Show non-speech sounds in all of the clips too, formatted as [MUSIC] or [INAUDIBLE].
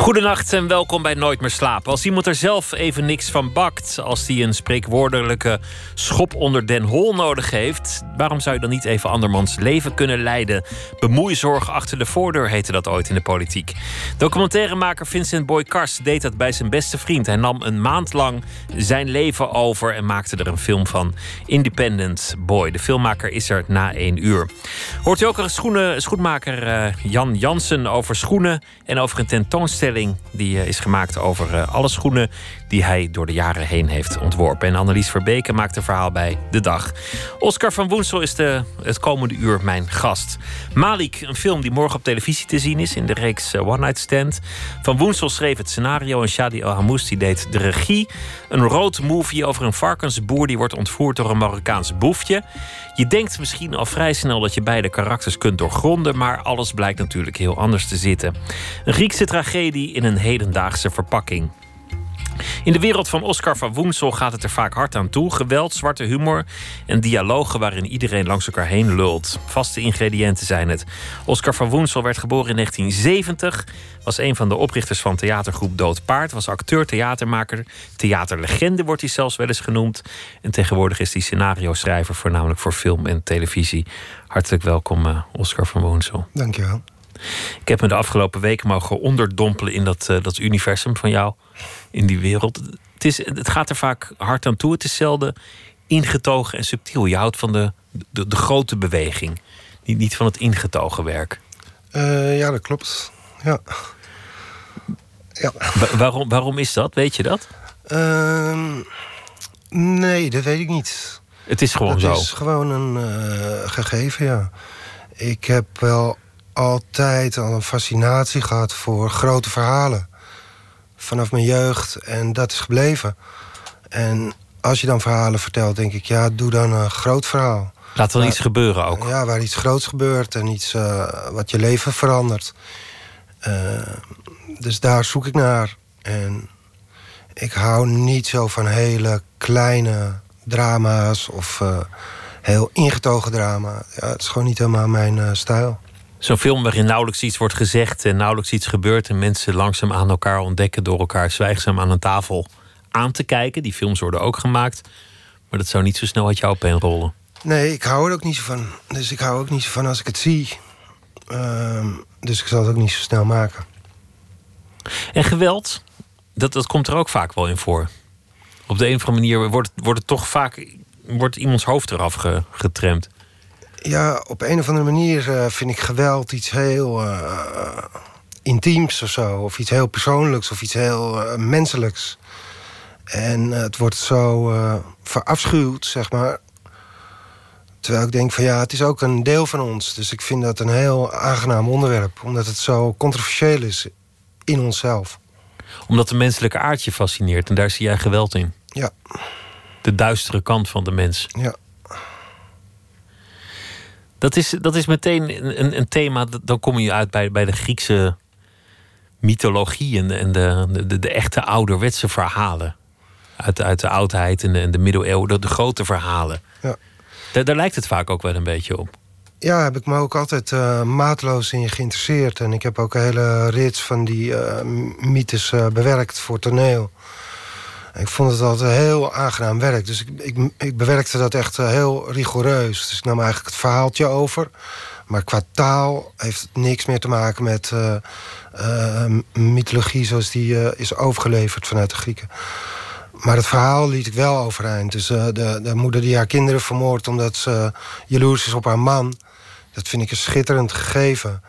Goedenacht en welkom bij Nooit meer slapen. Als iemand er zelf even niks van bakt, als die een spreekwoordelijke schop onder den hol nodig heeft, waarom zou je dan niet even andermans leven kunnen leiden? Bemoeizorg achter de voordeur heette dat ooit in de politiek. Documentairemaker Vincent Boy Kars deed dat bij zijn beste vriend. Hij nam een maand lang zijn leven over en maakte er een film van. Independent Boy. De filmmaker is er na één uur. Hoort u ook een schoenen, schoenmaker uh, Jan Jansen over schoenen en over een tentoonstelling die eh, is gemaakt over eh, alle schoenen die hij door de jaren heen heeft ontworpen. En Annelies Verbeke maakt een verhaal bij De Dag. Oscar van Woensel is de, het komende uur mijn gast. Malik, een film die morgen op televisie te zien is in de reeks eh, One Night Stand. Van Woensel schreef het scenario en Shadi El deed de regie. Een road movie over een varkensboer die wordt ontvoerd door een Marokkaans boefje. Je denkt misschien al vrij snel dat je beide karakters kunt doorgronden, maar alles blijkt natuurlijk heel anders te zitten. Een Griekse tragedie in een hedendaagse verpakking. In de wereld van Oscar van Woensel gaat het er vaak hard aan toe. Geweld, zwarte humor en dialogen waarin iedereen langs elkaar heen lult. Vaste ingrediënten zijn het. Oscar van Woensel werd geboren in 1970. Was een van de oprichters van theatergroep Dood Paard. Was acteur, theatermaker, theaterlegende wordt hij zelfs wel eens genoemd. En tegenwoordig is hij scenario-schrijver voornamelijk voor film en televisie. Hartelijk welkom, eh, Oscar van Woensel. Dankjewel. Ik heb me de afgelopen weken mogen onderdompelen in dat, uh, dat universum van jou, in die wereld. Het, is, het gaat er vaak hard aan toe. Het is zelden ingetogen en subtiel. Je houdt van de, de, de grote beweging, niet, niet van het ingetogen werk. Uh, ja, dat klopt. Ja. ja. waarom, waarom is dat? Weet je dat? Uh, nee, dat weet ik niet. Het is gewoon zo. Het is gewoon een uh, gegeven, ja. Ik heb wel altijd al een fascinatie gehad voor grote verhalen. Vanaf mijn jeugd. En dat is gebleven. En als je dan verhalen vertelt, denk ik, ja, doe dan een groot verhaal. Laat er iets gebeuren ook. Ja, waar iets groots gebeurt en iets uh, wat je leven verandert. Uh, dus daar zoek ik naar. En ik hou niet zo van hele kleine drama's of uh, heel ingetogen drama. Ja, het is gewoon niet helemaal mijn stijl. Zo'n film waarin nauwelijks iets wordt gezegd en nauwelijks iets gebeurt en mensen langzaam aan elkaar ontdekken door elkaar zwijgzaam aan een tafel aan te kijken. Die films worden ook gemaakt, maar dat zou niet zo snel uit jouw pen rollen. Nee, ik hou er ook niet zo van. Dus ik hou ook niet zo van als ik het zie. Uh, dus ik zal het ook niet zo snel maken. En geweld, dat, dat komt er ook vaak wel in voor. Op de een of andere manier wordt, wordt het toch vaak wordt iemands hoofd eraf getremd. Ja, op een of andere manier uh, vind ik geweld iets heel uh, intiems of zo. Of iets heel persoonlijks of iets heel uh, menselijks. En het wordt zo verafschuwd, zeg maar. Terwijl ik denk van ja, het is ook een deel van ons. Dus ik vind dat een heel aangenaam onderwerp. Omdat het zo controversieel is in onszelf. Omdat de menselijke aard je fascineert en daar zie jij geweld in. Ja. De duistere kant van de mens. Ja. Dat is, dat is meteen een, een thema, dan kom je uit bij, bij de Griekse mythologie en, de, en de, de, de, echte ouderwetse verhalen. Uit, uit de oudheid en de, en de middeleeuwen, de, grote verhalen. Ja. Daar, daar lijkt het vaak ook wel een beetje op. Ja, heb ik me ook altijd uh, maatloos in geïnteresseerd. En ik heb ook een hele rits van die uh, mythes uh, bewerkt voor toneel. Ik vond het altijd heel aangenaam werk. Dus ik, ik, ik bewerkte dat echt heel rigoureus. Dus ik nam eigenlijk het verhaaltje over. Maar qua taal heeft het niks meer te maken met uh, uh, mythologie zoals die is overgeleverd vanuit de Grieken. Maar het verhaal liet ik wel overeind. Dus de, de moeder die haar kinderen vermoordt omdat ze jaloers is op haar man. Dat vind ik een schitterend gegeven.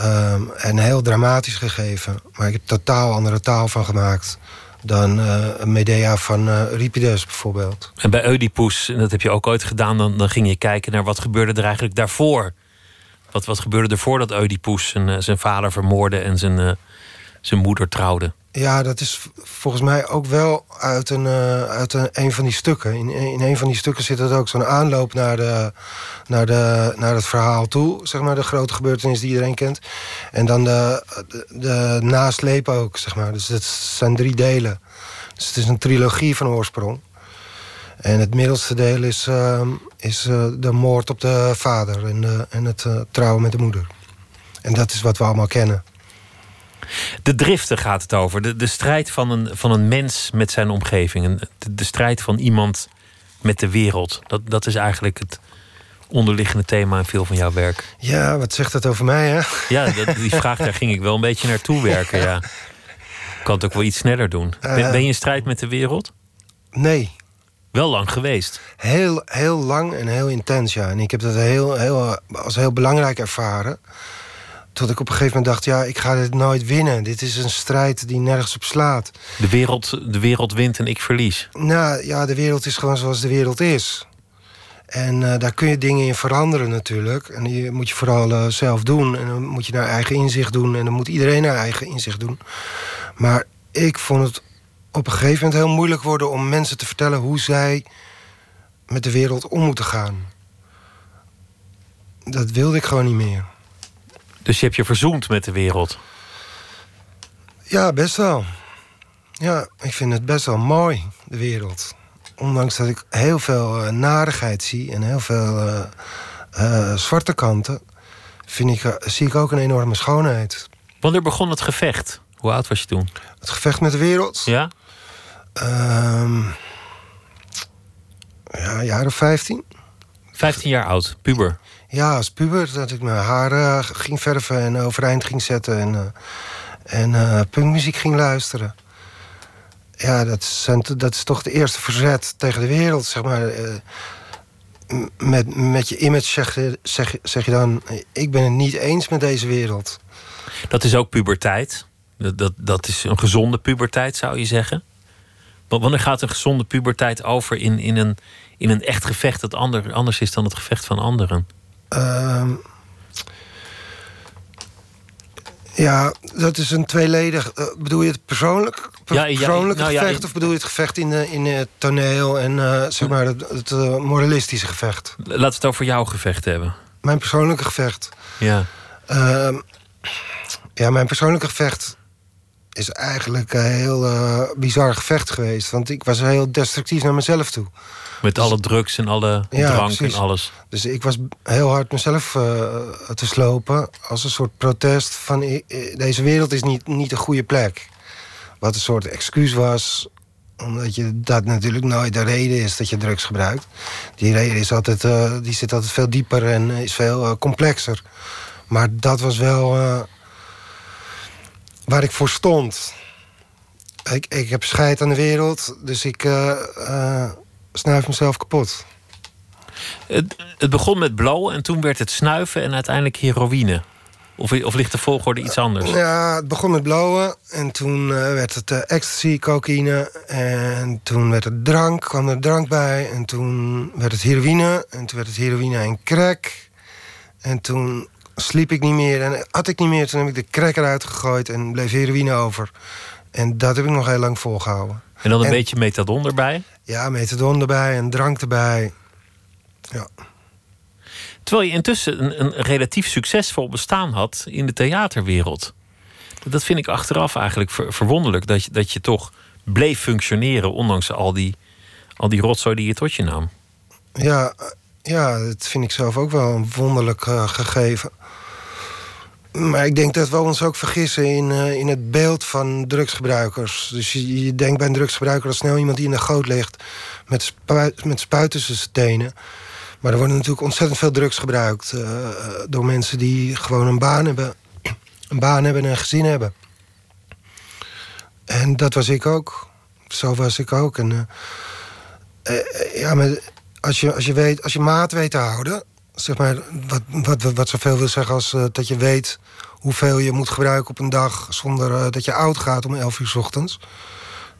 Um, en heel dramatisch gegeven. Maar ik heb totaal andere taal van gemaakt dan uh, Medea van uh, Euripides bijvoorbeeld. En bij Oedipus, en dat heb je ook ooit gedaan... dan, dan ging je kijken naar wat gebeurde er eigenlijk daarvoor. Wat, wat gebeurde er voordat Oedipus zijn, uh, zijn vader vermoordde... en zijn, zijn moeder trouwde? Ja, dat is volgens mij ook wel uit een, uh, uit een, een van die stukken. In, in een van die stukken zit het ook zo'n aanloop naar, de, naar, de, naar het verhaal toe. Zeg maar, de grote gebeurtenis die iedereen kent. En dan de, de, de nasleep ook, zeg maar. Dus het zijn drie delen. Dus het is een trilogie van oorsprong. En het middelste deel is, uh, is uh, de moord op de vader en, en het uh, trouwen met de moeder. En dat is wat we allemaal kennen. De driften gaat het over. De, de strijd van een, van een mens met zijn omgeving. De, de strijd van iemand met de wereld. Dat, dat is eigenlijk het onderliggende thema in veel van jouw werk. Ja, wat zegt dat over mij, hè? Ja, dat, die vraag, daar ging ik wel een beetje naartoe werken, ja. Ik kan het ook wel iets sneller doen. Ben, ben je in strijd met de wereld? Nee. Wel lang geweest. Heel, heel lang en heel intens, ja. En ik heb dat heel, heel, als heel belangrijk ervaren. Tot ik op een gegeven moment dacht, ja, ik ga dit nooit winnen. Dit is een strijd die nergens op slaat. De wereld, de wereld wint en ik verlies. Nou ja, de wereld is gewoon zoals de wereld is. En uh, daar kun je dingen in veranderen natuurlijk. En die moet je vooral uh, zelf doen. En dan moet je naar eigen inzicht doen. En dan moet iedereen naar eigen inzicht doen. Maar ik vond het op een gegeven moment heel moeilijk worden... om mensen te vertellen hoe zij met de wereld om moeten gaan. Dat wilde ik gewoon niet meer. Dus je hebt je verzoend met de wereld? Ja, best wel. Ja, ik vind het best wel mooi, de wereld. Ondanks dat ik heel veel uh, narigheid zie en heel veel uh, uh, zwarte kanten... Vind ik, zie ik ook een enorme schoonheid. Wanneer begon het gevecht? Hoe oud was je toen? Het gevecht met de wereld? Ja. Um, ja, of 15. 15 jaar oud, puber. Ja, als puber. Dat ik mijn haren ging verven en overeind ging zetten. En, uh, en uh, punkmuziek ging luisteren. Ja, dat, dat is toch de eerste verzet tegen de wereld, zeg maar. Met, met je image zeg, zeg, zeg je dan... ik ben het niet eens met deze wereld. Dat is ook puberteit. Dat, dat, dat is een gezonde puberteit, zou je zeggen? Wanneer gaat een gezonde puberteit over in, in, een, in een echt gevecht dat ander, anders is dan het gevecht van anderen? Uh, ja, dat is een tweeledig. Uh, bedoel je het persoonlijk, ja, ja, persoonlijke nou, gevecht? Ja, of bedoel je het gevecht in, de, in het toneel en uh, zeg maar het, het uh, moralistische gevecht? Laten we het over jouw gevecht hebben. Mijn persoonlijke gevecht. Ja. Ehm, ja, mijn persoonlijke gevecht is eigenlijk een heel bizar gevecht geweest. Want ik was heel destructief naar mezelf toe. Met dus, alle drugs en alle ja, drank precies. en alles. Dus ik was heel hard mezelf uh, te slopen. Als een soort protest van... deze wereld is niet, niet een goede plek. Wat een soort excuus was omdat je dat natuurlijk nooit de reden is dat je drugs gebruikt. Die reden is altijd, uh, die zit altijd veel dieper en is veel complexer. Maar dat was wel waar ik voor stond. Ik, ik heb scheid aan de wereld, dus ik snuif mezelf kapot. Het, het, begon met blowen en toen werd het snuiven en uiteindelijk heroïne. Of, of ligt de volgorde iets anders? Ja, het begon met blowen en toen uh, werd het uh, ecstasy, cocaïne. En toen werd het drank, kwam er drank bij. En toen werd het heroïne. En toen werd het heroïne en crack. En toen sliep ik niet meer en had ik niet meer. Toen heb ik de crack eruit gegooid en bleef heroïne over. En dat heb ik nog heel lang volgehouden. En dan een beetje methadon erbij? Ja, methadon erbij en drank erbij. Ja. Terwijl je intussen een, een, relatief succesvol bestaan had in de theaterwereld. Dat vind ik achteraf eigenlijk ver, verwonderlijk. Dat je, dat je toch bleef functioneren, ondanks al die, al die rotzooi die je tot je nam. Ja, ja, dat vind ik zelf ook wel een wonderlijk uh, gegeven. Maar ik denk dat we ons ook vergissen in, uh, in het beeld van drugsgebruikers. Dus je, denkt bij een drugsgebruiker al snel iemand die in de goot ligt... met, spuit, met spuit tussen zijn tenen. Maar er worden natuurlijk ontzettend veel drugs gebruikt... Uh, door mensen die gewoon een baan hebben. [CLEARS THROAT] Een baan hebben en een gezin hebben. En dat was ik ook. Zo was ik ook. En, ja, maar als je, als, je weet, als je maat weet te houden zeg maar, wat, wat, wat zoveel wil zeggen als uh, dat je weet hoeveel je moet gebruiken op een dag zonder uh, dat je oud gaat om 11 uur s ochtends.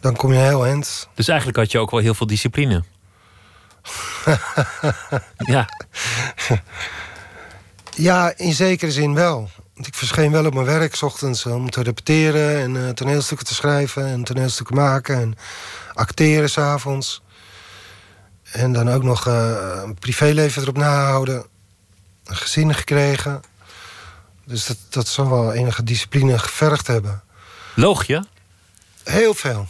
Dan kom je heel eind. Dus eigenlijk had je ook wel heel veel discipline. [LAUGHS] ja. ja, in zekere zin wel. Want ik verscheen wel op mijn werk s ochtends om te repeteren en uh, toneelstukken te schrijven en toneelstukken maken en acteren s'avonds. En dan ook nog uh, een privéleven erop nahouden. Een gezin gekregen. Dus dat, dat zal wel enige discipline gevergd hebben. Loog je? Heel veel.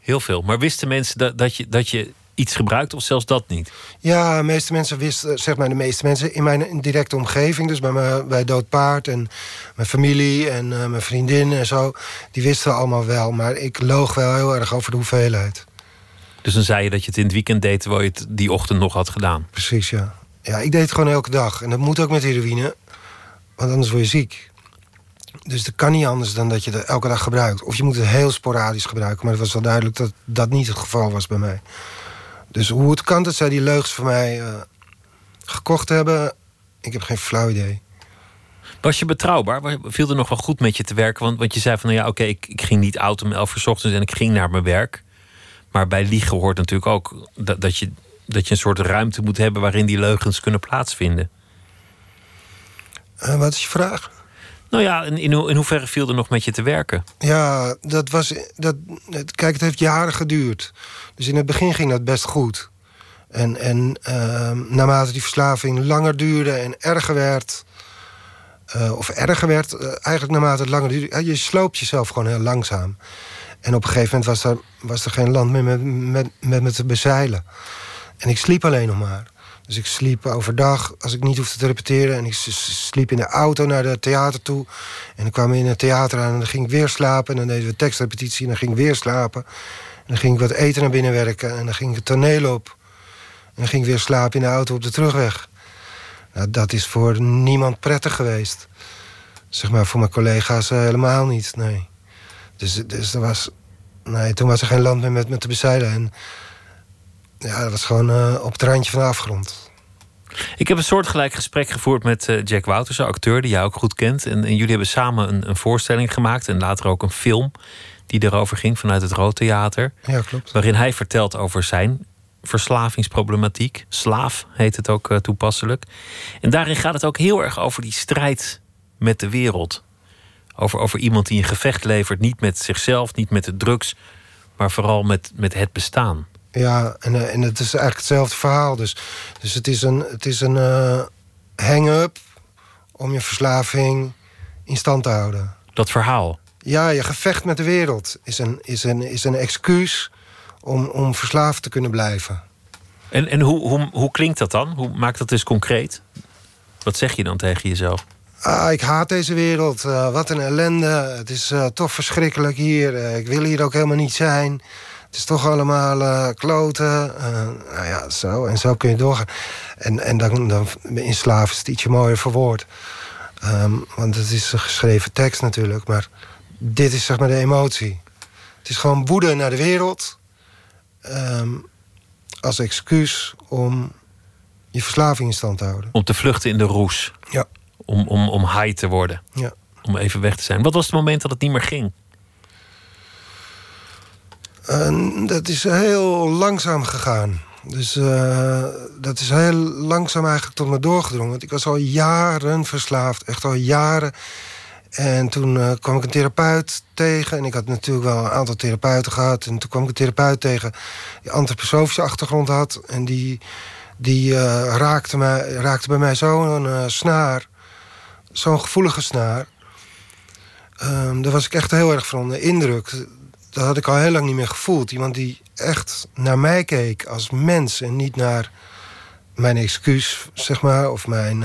Heel veel. Maar wisten mensen dat, dat, je, dat je iets gebruikt of zelfs dat niet? Ja, de meeste mensen wisten, zeg maar de meeste mensen in mijn directe omgeving, dus bij, me, bij Dood Paard en mijn familie en uh, mijn vriendin en zo, die wisten allemaal wel. Maar ik loog wel heel erg over de hoeveelheid. Dus dan zei je dat je het in het weekend deed terwijl je het die ochtend nog had gedaan? Precies, ja. Ja, ik deed het gewoon elke dag. En dat moet ook met heroïne, want anders word je ziek. Dus dat kan niet anders dan dat je het elke dag gebruikt. Of je moet het heel sporadisch gebruiken. Maar het was wel duidelijk dat dat niet het geval was bij mij. Dus hoe het kan dat zij die leugens voor mij uh, gekocht hebben, ik heb geen flauw idee. Was je betrouwbaar? Viel er nog wel goed met je te werken? Want, want je zei van, nou ja, oké, ik, ik, ging niet oud om elf uur ochtends en ik ging naar mijn werk. Maar bij liegen hoort natuurlijk ook dat, dat, je, dat je een soort ruimte moet hebben waarin die leugens kunnen plaatsvinden. Uh, wat is je vraag? Nou ja, in, in, in hoeverre viel er nog met je te werken? Ja, dat was. Dat, kijk, het heeft jaren geduurd. Dus in het begin ging dat best goed. En, en uh, naarmate die verslaving langer duurde en erger werd. Uh, of erger werd, uh, eigenlijk naarmate het langer duurde. je sloopt jezelf gewoon heel langzaam. En op een gegeven moment was er, was er geen land meer met, met, met me te bezeilen. En ik sliep alleen nog maar. Dus ik sliep overdag als ik niet hoefde te repeteren. En ik sliep in de auto naar de theater toe. En dan kwam we in het theater aan en dan ging ik weer slapen. En dan deden we tekstrepetitie en dan ging ik weer slapen. En dan ging ik wat eten naar binnen werken. En dan ging ik het toneel op. En dan ging ik weer slapen in de auto op de terugweg. Nou, dat is voor niemand prettig geweest. Zeg maar voor mijn collega's uh, helemaal niet, nee. Dus, dus er was... Nee, toen was er geen land meer met me te bezeilen. En ja, dat was gewoon uh, op het randje van de afgrond. Ik heb een soortgelijk gesprek gevoerd met uh, Jack Wouters, een acteur die jij ook goed kent. En, en jullie hebben samen een, een, voorstelling gemaakt en later ook een film die erover ging vanuit het Rood Theater. Ja, klopt. Waarin hij vertelt over zijn verslavingsproblematiek. Slaaf heet het ook uh, toepasselijk. En daarin gaat het ook heel erg over die strijd met de wereld. Over, over iemand die een gevecht levert, niet met zichzelf, niet met de drugs, maar vooral met, met het bestaan. Ja, en, uh, en het is eigenlijk hetzelfde verhaal. Dus, dus het is een, het is een uh, hang-up om je verslaving in stand te houden. Dat verhaal? Ja, je gevecht met de wereld is een, is een, is een excuus om, om verslaafd te kunnen blijven. En, en hoe, hoe, hoe klinkt dat dan? Hoe maakt dat dus concreet? Wat zeg je dan tegen jezelf? Ah, ik haat deze wereld. Uh, wat een ellende. Het is uh, toch verschrikkelijk hier. Uh, ik wil hier ook helemaal niet zijn. Het is toch allemaal kloten. nou ja, zo. En zo kun je doorgaan. En, en dan, dan in slaaf is het ietsje mooier verwoord. Um, want het is een geschreven tekst natuurlijk. Maar dit is zeg maar de emotie. Het is gewoon woede naar de wereld. Um, als excuus om je verslaving in stand te houden. Om te vluchten in de roes. Ja. Om, om, om high te worden. Ja. Om even weg te zijn. Wat was het moment dat het niet meer ging? Uh, dat is heel langzaam gegaan. Dus uh, dat is heel langzaam eigenlijk tot me doorgedrongen. Want ik was al jaren verslaafd. Echt al jaren. En toen uh, kwam ik een therapeut tegen. En ik had natuurlijk wel een aantal therapeuten gehad. En toen kwam ik een therapeut tegen die antroposofische achtergrond had. En die, die uh, raakte, mij, raakte bij mij zo'n snaar. Zo'n gevoelige snaar. Um, daar was ik echt heel erg van onder indruk. Dat had ik al heel lang niet meer gevoeld. Iemand die echt naar mij keek als mens. En niet naar mijn excuus, zeg maar. Of mijn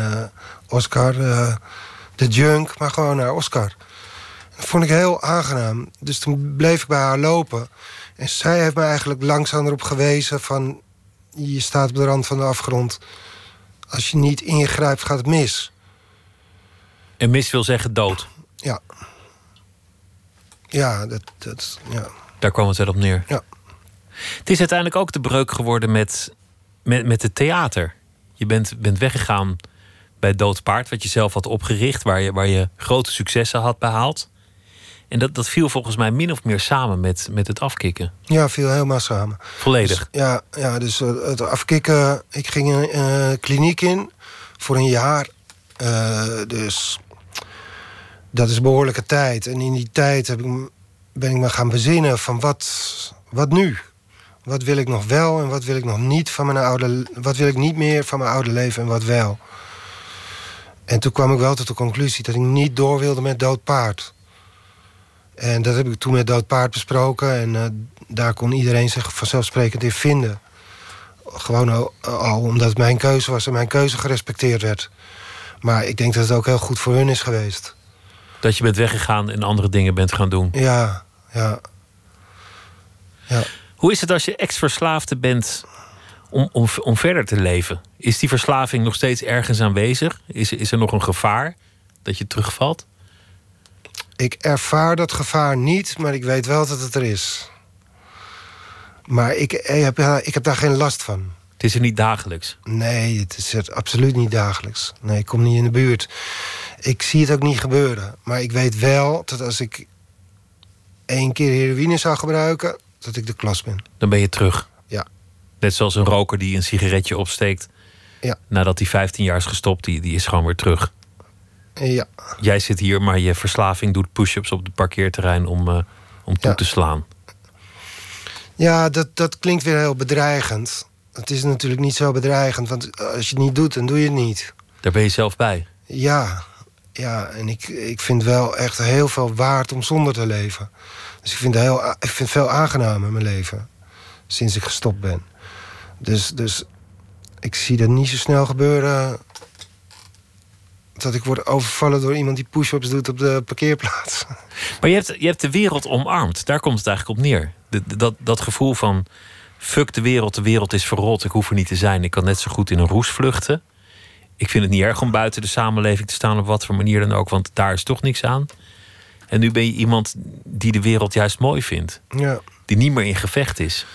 Oscar de junk, maar gewoon naar Oscar. Dat vond ik heel aangenaam. Dus toen bleef ik bij haar lopen. En zij heeft me eigenlijk langzaam erop gewezen van... je staat op de rand van de afgrond. Als je niet ingrijpt, gaat het mis. En mis wil zeggen dood? Ja. Ja, dat... dat ja. Daar kwam het wel op neer? Ja. Het is uiteindelijk ook de breuk geworden met, met, met het theater. Je bent, bent weggegaan bij Dood Paard, wat je zelf had opgericht, waar je, waar je grote successen had behaald. En dat, dat viel volgens mij min of meer samen met, met het afkicken. Ja, viel helemaal samen. Volledig? Dus, ja, ja, dus uh, het afkicken... Ik ging een uh, kliniek in voor een jaar. Uh, dus dat is behoorlijke tijd. En in die tijd heb ik, ben ik me gaan bezinnen van wat, wat nu? Wat wil ik nog wel en wat wil ik nog niet van mijn oude... Wat wil ik niet meer van mijn oude leven en wat wel? En toen kwam ik wel tot de conclusie dat ik niet door wilde met dood paard. En dat heb ik toen met dood paard besproken. En uh, daar kon iedereen zich vanzelfsprekend in vinden. Gewoon al, al, omdat het mijn keuze was en mijn keuze gerespecteerd werd. Maar ik denk dat het ook heel goed voor hun is geweest. Dat je bent weggegaan en andere dingen bent gaan doen. Ja, ja. ja. Hoe is het als je ex-verslaafde bent om, om, om verder te leven? Is die verslaving nog steeds ergens aanwezig? Is, is er nog een gevaar dat je terugvalt? Ik ervaar dat gevaar niet, maar ik weet wel dat het er is. Maar ik, ik, heb, ik heb daar geen last van. Het is er niet dagelijks? Nee, het is er absoluut niet dagelijks. Nee, ik kom niet in de buurt. Ik zie het ook niet gebeuren. Maar ik weet wel dat als ik één keer heroïne zou gebruiken... dat ik de klas ben. Dan ben je terug? Ja. Net zoals een roker die een sigaretje opsteekt... Ja. nadat hij 15 jaar is gestopt, die, die is gewoon weer terug. Ja. Jij zit hier, maar je verslaving doet push-ups op het parkeerterrein om, uh, om toe Ja. te slaan. Ja, dat, dat klinkt weer heel bedreigend. Het is natuurlijk niet zo bedreigend, want als je het niet doet, dan doe je het niet. Daar ben je zelf bij. Ja, ja en ik, ik vind wel echt heel veel waard om zonder te leven. Dus ik vind, het heel, ik vind veel aangenamer mijn leven. Sinds ik gestopt ben. Dus, dus ik zie dat niet zo snel gebeuren... dat ik word overvallen door iemand die push-ups doet op de parkeerplaats. [LAUGHS] Maar je hebt, je hebt de wereld omarmd. Daar komt het eigenlijk op neer. De- dat, dat gevoel van... fuck de wereld, de wereld is verrot. Ik hoef er niet te zijn. Ik kan net zo goed in een roes vluchten. Ik vind het niet erg om buiten de samenleving te staan... op wat voor manier dan ook, want daar is toch niks aan. En nu ben je iemand die de wereld juist mooi vindt. Ja. Die niet meer in gevecht is.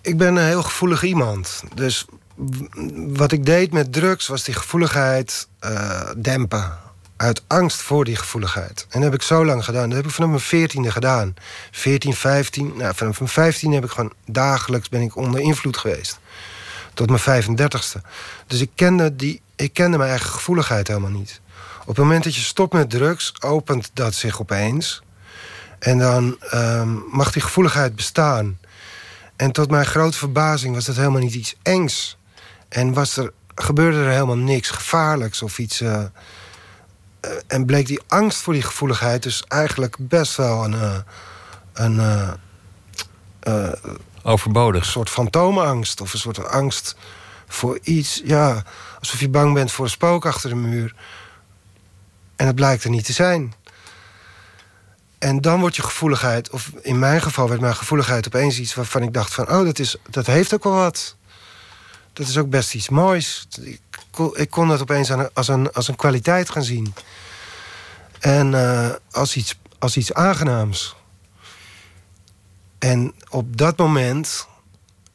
Ik ben een heel gevoelig iemand. Dus wat ik deed met drugs was die gevoeligheid eh, dempen. Uit angst voor die gevoeligheid. En dat heb ik zo lang gedaan. Dat heb ik vanaf mijn veertiende gedaan. 14, 15. Nou, vanaf mijn 15 heb ik gewoon dagelijks ben ik onder invloed geweest. Tot mijn 35ste. Dus ik kende, die, ik kende mijn eigen gevoeligheid helemaal niet. Op het moment dat je stopt met drugs, opent dat zich opeens. En dan ehm, mag die gevoeligheid bestaan. En tot mijn grote verbazing was dat helemaal niet iets engs. En was er, gebeurde er helemaal niks gevaarlijks of iets. eh, eh, en bleek die angst voor die gevoeligheid dus eigenlijk best wel een, eh, een Overbodig. soort fantoomangst. Of een soort angst voor iets. Ja, alsof je bang bent voor een spook achter de muur. En het blijkt er niet te zijn. En dan wordt je gevoeligheid, of in mijn geval werd mijn gevoeligheid opeens iets waarvan ik dacht van, oh, dat, is, dat heeft ook wel wat. Dat is ook best iets moois. Ik kon, ik kon dat opeens aan- als een, als een kwaliteit gaan zien. En eh, als, iets, als iets aangenaams. En op dat moment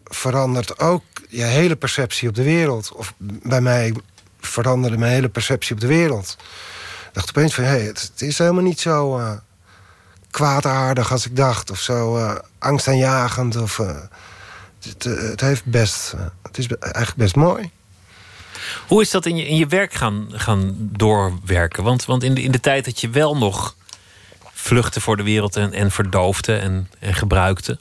verandert ook je hele perceptie op de wereld. Of bij mij veranderde mijn hele perceptie op de wereld. Ik dacht opeens van, hé, hey, het, is helemaal niet zo eh, kwaadaardig als ik dacht. Of zo eh, angstaanjagend. Of, eh, het, het, heeft best, het is eigenlijk best mooi. Hoe is dat in je, in je werk gaan, gaan doorwerken? Want, want in, de, in de tijd dat je wel nog vluchtte voor de wereld en, en verdoofde en, en gebruikte,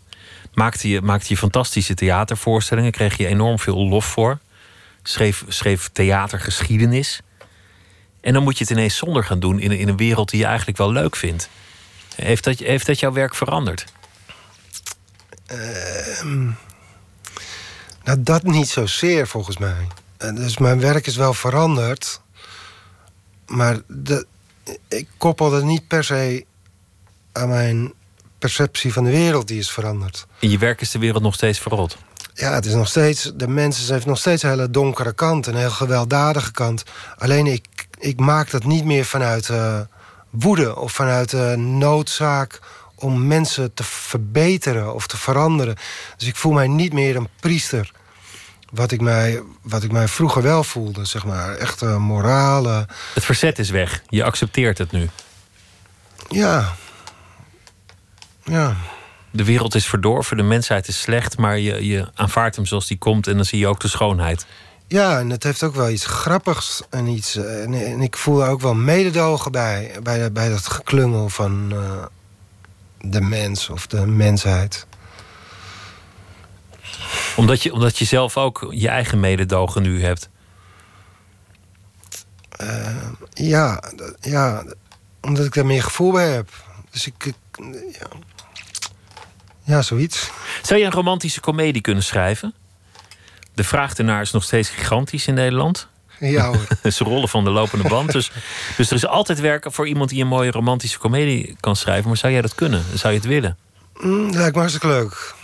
maakte je, maakte je fantastische theatervoorstellingen, kreeg je enorm veel lof voor, schreef, schreef theatergeschiedenis. En dan moet je het ineens zonder gaan doen in, in een wereld die je eigenlijk wel leuk vindt. Heeft dat, heeft dat jouw werk veranderd? Ehm, nou, dat niet zozeer volgens mij. En dus mijn werk is wel veranderd. Maar de, ik koppel het niet per se aan mijn perceptie van de wereld die is veranderd. In je werk is de wereld nog steeds verrot. Ja, het is nog steeds. De mensen heeft nog steeds een hele donkere kant, een heel gewelddadige kant. Alleen ik, ik maak dat niet meer vanuit eh, woede of vanuit eh, noodzaak om mensen te verbeteren of te veranderen. Dus ik voel mij niet meer een priester. Wat ik mij, wat ik mij vroeger wel voelde, zeg maar. Echt uh, morale. Het verzet is weg. Je accepteert het nu. Ja. Ja. De wereld is verdorven, de mensheid is slecht, maar je, je aanvaardt hem zoals die komt en dan zie je ook de schoonheid. Ja, en het heeft ook wel iets grappigs en iets. En, en ik voel er ook wel mededogen bij, bij, bij dat geklungel van eh, de mens of de mensheid. Omdat je, omdat je zelf ook je eigen mededogen nu hebt. Eh, ja, ja, omdat ik daar meer gevoel bij heb. Dus ik. ik- ja. Ja, zoiets. Zou je een romantische komedie kunnen schrijven? De vraag ernaar is nog steeds gigantisch in Nederland. Ja hoor. [LAUGHS] Ze rollen van de lopende band. Dus, dus er is altijd werk voor iemand die een mooie romantische komedie kan schrijven. Maar zou jij dat kunnen? Zou je het willen? Mm, lijkt me hartstikke leuk.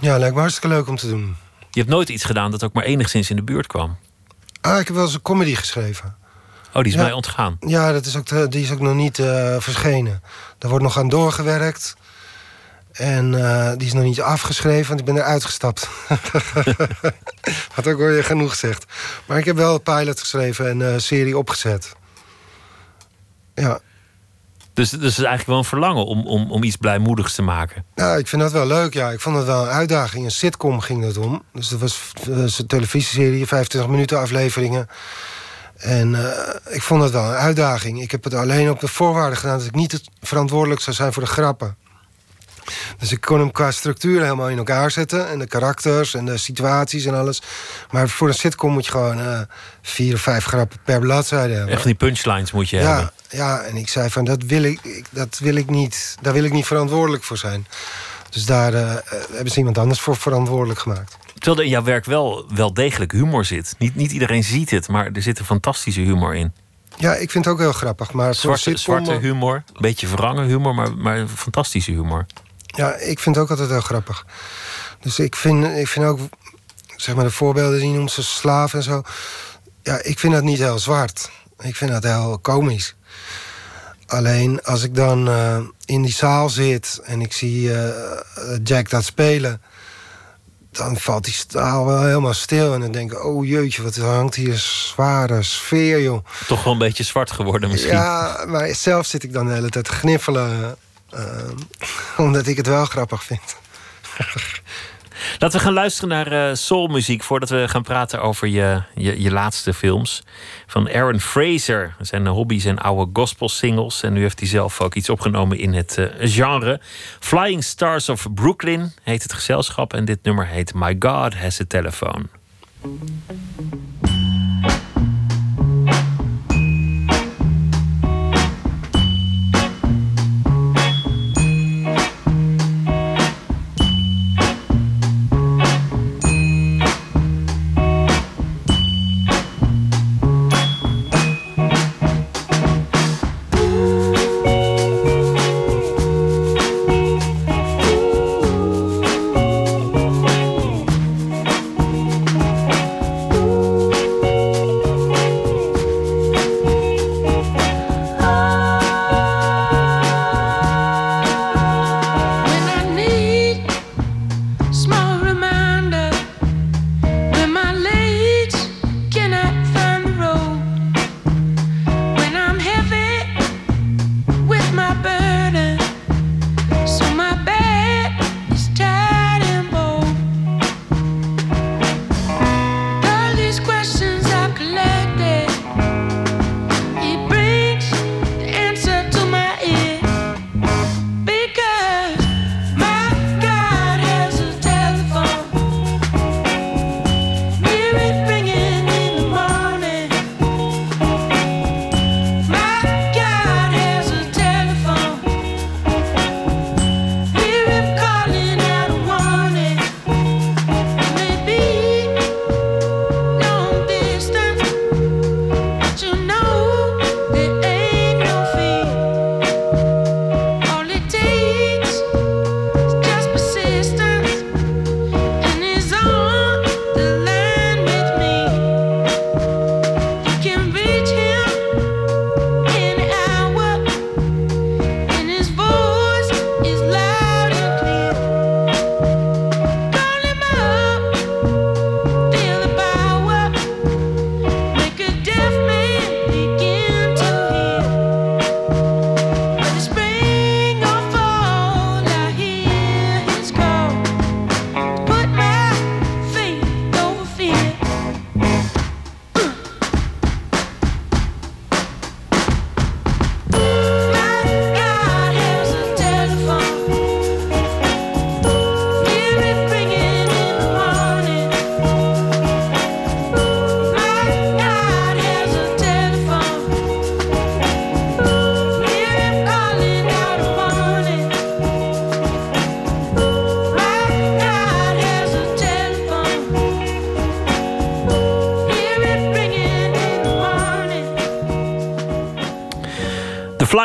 Ja, lijkt me hartstikke leuk om te doen. Je hebt nooit iets gedaan dat ook maar enigszins in de buurt kwam. Ah, ik heb wel eens een comedy geschreven. Oh, die is Ja. mij ontgaan. Ja, dat is ook die is ook nog niet eh, verschenen. Daar wordt nog aan doorgewerkt. En eh, die is nog niet afgeschreven, want ik ben eruit gestapt. [LAUGHS] Had ook weer genoeg gezegd. Maar ik heb wel een pilot geschreven en een serie opgezet. Ja, Dus, dus het is eigenlijk wel een verlangen om, om, om iets blijmoedigs te maken. nou, ik vind dat wel leuk. Ja. Ik vond het wel een uitdaging. Een sitcom ging dat om. Dus dat was, dat was een televisieserie, 25 minuten afleveringen. En eh, ik vond het wel een uitdaging. Ik heb het alleen op de voorwaarde gedaan... dat ik niet verantwoordelijk zou zijn voor de grappen. Dus ik kon hem qua structuur helemaal in elkaar zetten. En de karakters en de situaties en alles. Maar voor een sitcom moet je gewoon eh, vier of vijf grappen per bladzijde hebben. Echt van die punchlines moet je Ja, hebben. ja, en ik zei van dat wil ik, ik- dat wil ik niet, daar wil ik niet verantwoordelijk voor zijn. Dus daar eh, eh, hebben ze iemand anders voor verantwoordelijk gemaakt. Terwijl er in jouw werk wel, wel degelijk humor zit. Niet, niet iedereen ziet het, maar er zit een fantastische humor in. Ja, ik vind het ook heel grappig. Maar Zwarte, sitcom, zwarte humor, een beetje verrangen humor, maar, maar fantastische humor. Ja, ik vind het ook altijd heel grappig. Dus ik vind, ik vind ook, zeg maar, de voorbeelden die noemt, zoals slaaf en zo. Ja, ik vind dat niet heel zwart. Ik vind dat heel komisch. Alleen als ik dan eh, in die zaal zit en ik zie eh, Jack dat spelen, dan valt die zaal wel helemaal stil. En dan denk ik, oh jeetje, wat hangt hier een zware sfeer, joh. Toch wel een beetje zwart geworden misschien. Ja, maar zelf zit ik dan de hele tijd te gniffelen. Eh, [LAUGHS] omdat ik het wel grappig vind. [LAUGHS] Laten we gaan luisteren naar eh, soulmuziek voordat we gaan praten over je, je, je laatste films. Van Aaron Fraser. Zijn hobby zijn oude gospel singles. En nu heeft hij zelf ook iets opgenomen in het eh, genre. Flying Stars of Brooklyn heet het gezelschap. En dit nummer heet My God Has a Telephone.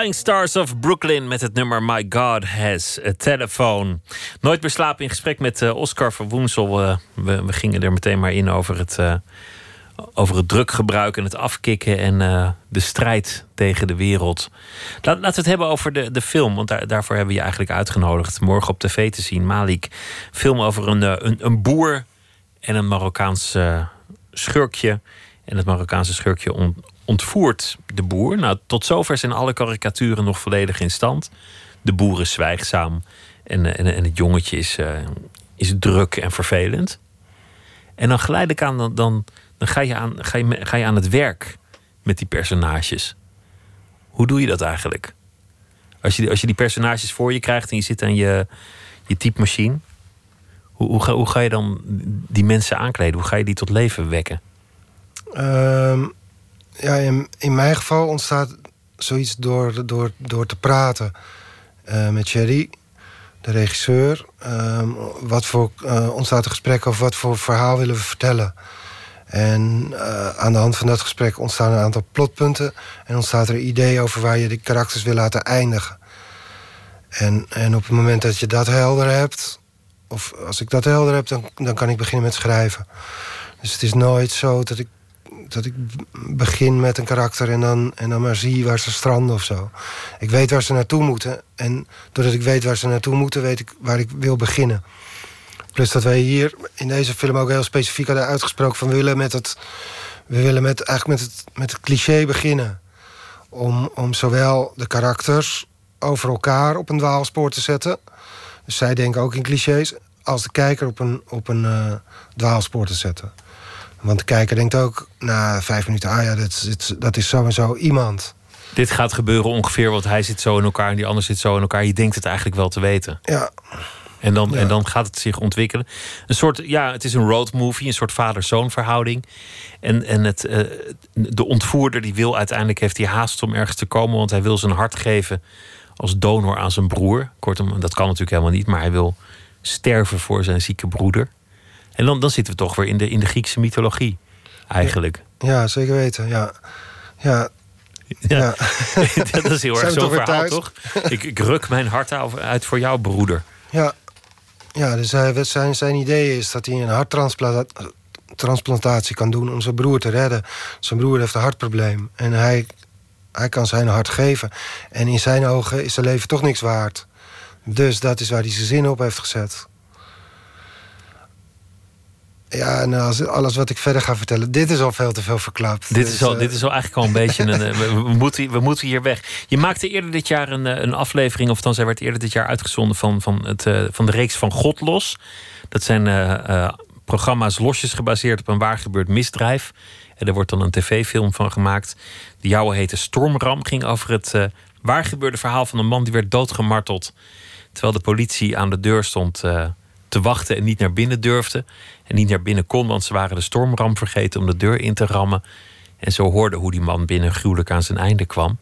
Stars of Brooklyn met het nummer My God Has a Telephone. Nooit meer slapen in gesprek met uh, Oscar van Woensel. We, gingen er meteen maar in over het, uh, over het drukgebruik en het afkicken en de strijd tegen de wereld. Laat, laten we het hebben over de, de film, want daar, daarvoor hebben we je eigenlijk uitgenodigd. Morgen op tv te zien, Malik. Film over een, een, een boer en een Marokkaans schurkje. En het Marokkaanse schurkje ontvoert de boer. Nou, tot zover zijn alle karikaturen nog volledig in stand. De boer is zwijgzaam en, en, en het jongetje is, uh, is druk en vervelend. En dan geleidelijk aan, dan, dan, dan ga, je aan, ga, je, ga je aan het werk met die personages. Hoe doe je dat eigenlijk? Als je, als je die personages voor je krijgt en je zit aan je, je typemachine, hoe, hoe, ga, je dan die mensen aankleden? Hoe ga je die tot leven wekken? Um, ja, in, in mijn geval ontstaat zoiets door, door, door te praten uh, met Jerry, de regisseur. Uh, wat voor, uh, ontstaat een gesprek over wat voor verhaal willen we vertellen. En uh, aan de hand van dat gesprek ontstaan een aantal plotpunten. En ontstaat er een idee over waar je de karakters wil laten eindigen. En, en op het moment dat je dat helder hebt, of als ik dat helder heb, dan, dan kan ik beginnen met schrijven. Dus het is nooit zo dat ik dat ik begin met een karakter en dan, en dan maar zie waar ze stranden of zo. Ik weet waar ze naartoe moeten. En doordat ik weet waar ze naartoe moeten, weet ik waar ik wil beginnen. Plus dat wij hier in deze film ook heel specifiek hadden uitgesproken van we willen met het. We willen met, eigenlijk met het, met het cliché beginnen. Om, om zowel de karakters over elkaar op een dwaalspoor te zetten. Dus zij denken ook in clichés. Als de kijker op een, op een uh, dwaalspoor te zetten. Want de kijker denkt ook na vijf minuten... ah ja, dat, dat, dat is zo iemand. Dit gaat gebeuren ongeveer, want hij zit zo in elkaar... en die ander zit zo in elkaar. Je denkt het eigenlijk wel te weten. Ja. En dan, en dan gaat het zich ontwikkelen. Een soort, ja, het is een road movie, een soort vader-zoon verhouding. En, en het, uh, de ontvoerder die wil uiteindelijk, heeft hij haast om ergens te komen... want hij wil zijn hart geven als donor aan zijn broer. Kortom, dat kan natuurlijk helemaal niet, maar hij wil sterven voor zijn zieke broeder. En dan, dan zitten we toch weer in de, in de Griekse mythologie, eigenlijk. Ja, zeker weten. Ja. Ja. Ja, [LAUGHS] dat is heel [LAUGHS] erg zo'n verhaal, toch? Ik, ik ruk mijn hart uit voor jouw broeder. Ja, ja dus hij, zijn, zijn idee is dat hij een harttransplantatie kan doen om zijn broer te redden. Zijn broer heeft een hartprobleem en hij, hij kan zijn hart geven. En in zijn ogen is zijn leven toch niks waard. Dus dat is waar hij zijn zin op heeft gezet. Ja, nou, als, alles wat ik verder ga vertellen. Dit is al veel te veel verklapt. Dit, is, dus, al, dit is al eigenlijk al een beetje een. [LAUGHS] Eh, we, moeten, we moeten hier weg. Je maakte eerder dit jaar een, eh, een aflevering, of dan zij werd eerder dit jaar uitgezonden van, van, het, uh, van de reeks van God los. Dat zijn uh, programma's losjes gebaseerd op een waargebeurd misdrijf. En er wordt dan een tv-film van gemaakt. De jouwe heette Stormram. Ging over het waargebeurde verhaal van een man die werd doodgemarteld. Terwijl de politie aan de deur stond te wachten en niet naar binnen durfde. En niet naar binnen kon, want ze waren de stormram vergeten om de deur in te rammen. En zo hoorde hoe die man binnen gruwelijk aan zijn einde kwam.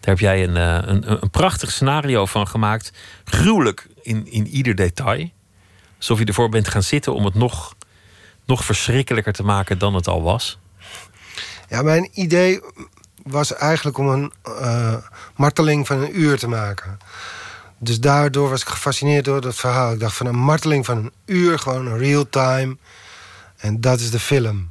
Daar heb jij een, eh, een, een prachtig scenario van gemaakt. Gruwelijk in, in ieder detail. Alsof je ervoor bent gaan zitten om het nog, nog verschrikkelijker te maken dan het al was. Ja, mijn idee was eigenlijk om een uh, marteling van een uur te maken. Dus daardoor was ik gefascineerd door dat verhaal. Ik dacht van een marteling van een uur, gewoon real time. En dat is de film.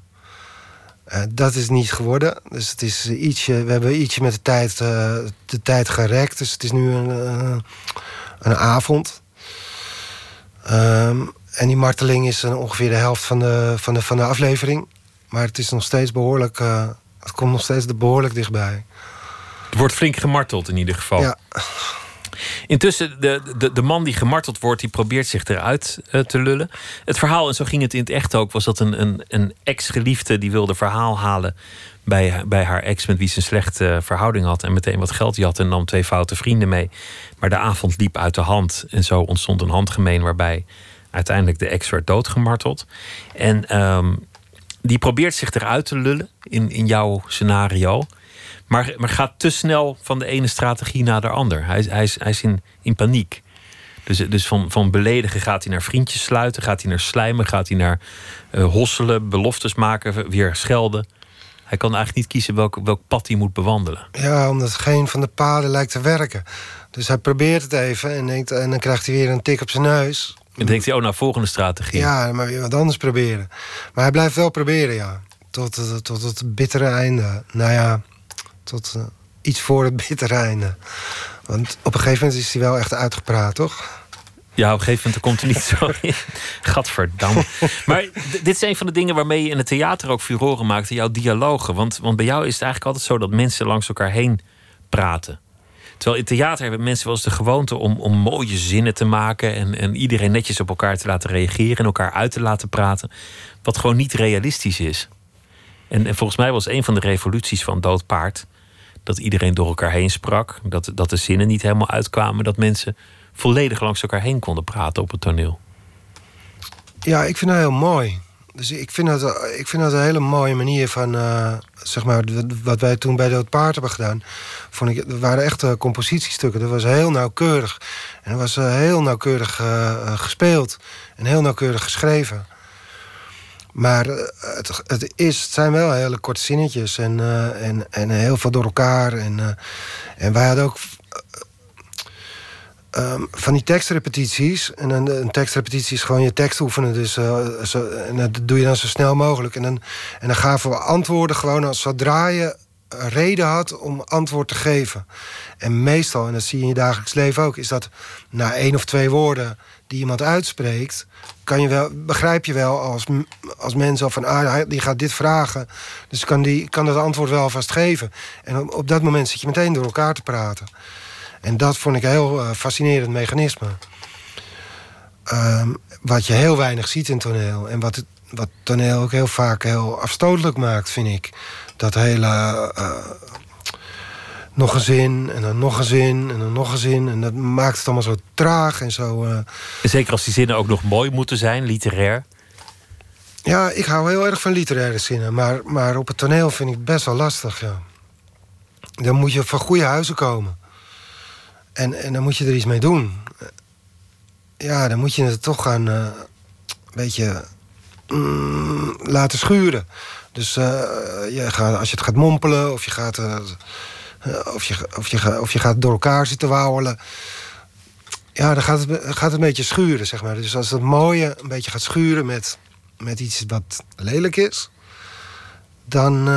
Uh, dat is niet geworden. Dus het is ietsje, we hebben ietsje met de tijd, uh, de tijd gerekt. Dus het is nu een, uh, een avond. Um, en die marteling is ongeveer de helft van de, van, de, van de aflevering. Maar het is nog steeds behoorlijk. het komt nog steeds behoorlijk dichtbij. Het wordt flink gemarteld in ieder geval. Ja. Intussen, de, de, de man die gemarteld wordt, die probeert zich eruit uh, te lullen. Het verhaal, en zo ging het in het echt ook, was dat een, een, een ex-geliefde die wilde verhaal halen bij, bij haar ex met wie ze een slechte verhouding had. En meteen wat geld had en nam twee foute vrienden mee. Maar de avond liep uit de hand. En zo ontstond een handgemeen waarbij uiteindelijk de ex werd doodgemarteld. En um, die probeert zich eruit te lullen in, in jouw scenario. Maar, maar gaat te snel van de ene strategie naar de ander. Hij, hij is, hij is in, in paniek. Dus, dus van, van beledigen gaat hij naar vriendjes sluiten, gaat hij naar slijmen, gaat hij naar uh, hosselen, beloftes maken, weer schelden. Hij kan eigenlijk niet kiezen welk, welk pad hij moet bewandelen. Ja, omdat geen van de paden lijkt te werken. Dus hij probeert het even en, denkt, en dan krijgt hij weer een tik op zijn neus. En dan denkt hij, oh, nou, volgende strategie. Ja, maar weer wat anders proberen. Maar hij blijft wel proberen, ja. Tot, uh, tot het bittere einde. Nou ja, tot uh, iets voor het bittere. Want op een gegeven moment is hij wel echt uitgepraat, toch? Ja, op een gegeven moment komt er niet zo in. Gadverdamme. Maar dit is een van de dingen waarmee je in het theater ook furoren maakt. Jouw dialogen. Want, want bij jou is het eigenlijk altijd zo dat mensen langs elkaar heen praten. Terwijl in theater hebben mensen wel eens de gewoonte om, om mooie zinnen te maken. En, en iedereen netjes op elkaar te laten reageren. En elkaar uit te laten praten. Wat gewoon niet realistisch is. En, en volgens mij was een van de revoluties van Dood Paard. Dat iedereen door elkaar heen sprak. Dat, dat de zinnen niet helemaal uitkwamen. Dat mensen volledig langs elkaar heen konden praten op het toneel. Ja, ik vind dat heel mooi. Dus ik vind dat, ik vind dat een hele mooie manier van, uh, zeg maar, wat wij toen bij Dood Paard hebben gedaan. Vond ik, waren echt compositiestukken. Dat was heel nauwkeurig. En dat was uh, heel nauwkeurig gespeeld. En heel nauwkeurig geschreven. Maar het, het, is, zijn wel hele korte zinnetjes. En, en, en heel veel door elkaar. En, en wij hadden ook Um, van die tekstrepetities. En een, een tekstrepetitie is gewoon je tekst oefenen. Dus, zo, en dat doe je dan zo snel mogelijk. En dan, en dan gaven we antwoorden gewoon als zodra je reden had om antwoord te geven. En meestal, en dat zie je in je dagelijks leven ook, is dat na één of twee woorden die iemand uitspreekt, kan je wel, begrijp je wel als, als mens al van ah, die gaat dit vragen. Dus kan, die, kan dat antwoord wel vast geven. En op, dat moment zit je meteen door elkaar te praten. En dat vond ik een heel uh, fascinerend mechanisme. Um, wat je heel weinig ziet in toneel. En wat, wat toneel ook heel vaak heel afstotelijk maakt, vind ik. Dat hele... Uh, nog een zin, en dan nog een zin, en dan nog een zin. En dat maakt het allemaal zo traag en zo... Uh... Zeker als die zinnen ook nog mooi moeten zijn, literair. Ja, ik hou heel erg van literaire zinnen. Maar, maar op het toneel vind ik het best wel lastig, ja. Dan moet je van goede huizen komen. En, en dan moet je er iets mee doen. Ja, dan moet je het toch gaan uh, een beetje mm, laten schuren. Dus uh, je gaat, als je het gaat mompelen of je gaat, of, je, of, je, of je gaat door elkaar zitten wauwelen. Ja, dan gaat het, gaat een beetje schuren, zeg maar. Dus als het mooie een beetje gaat schuren met, met iets wat lelijk is... dan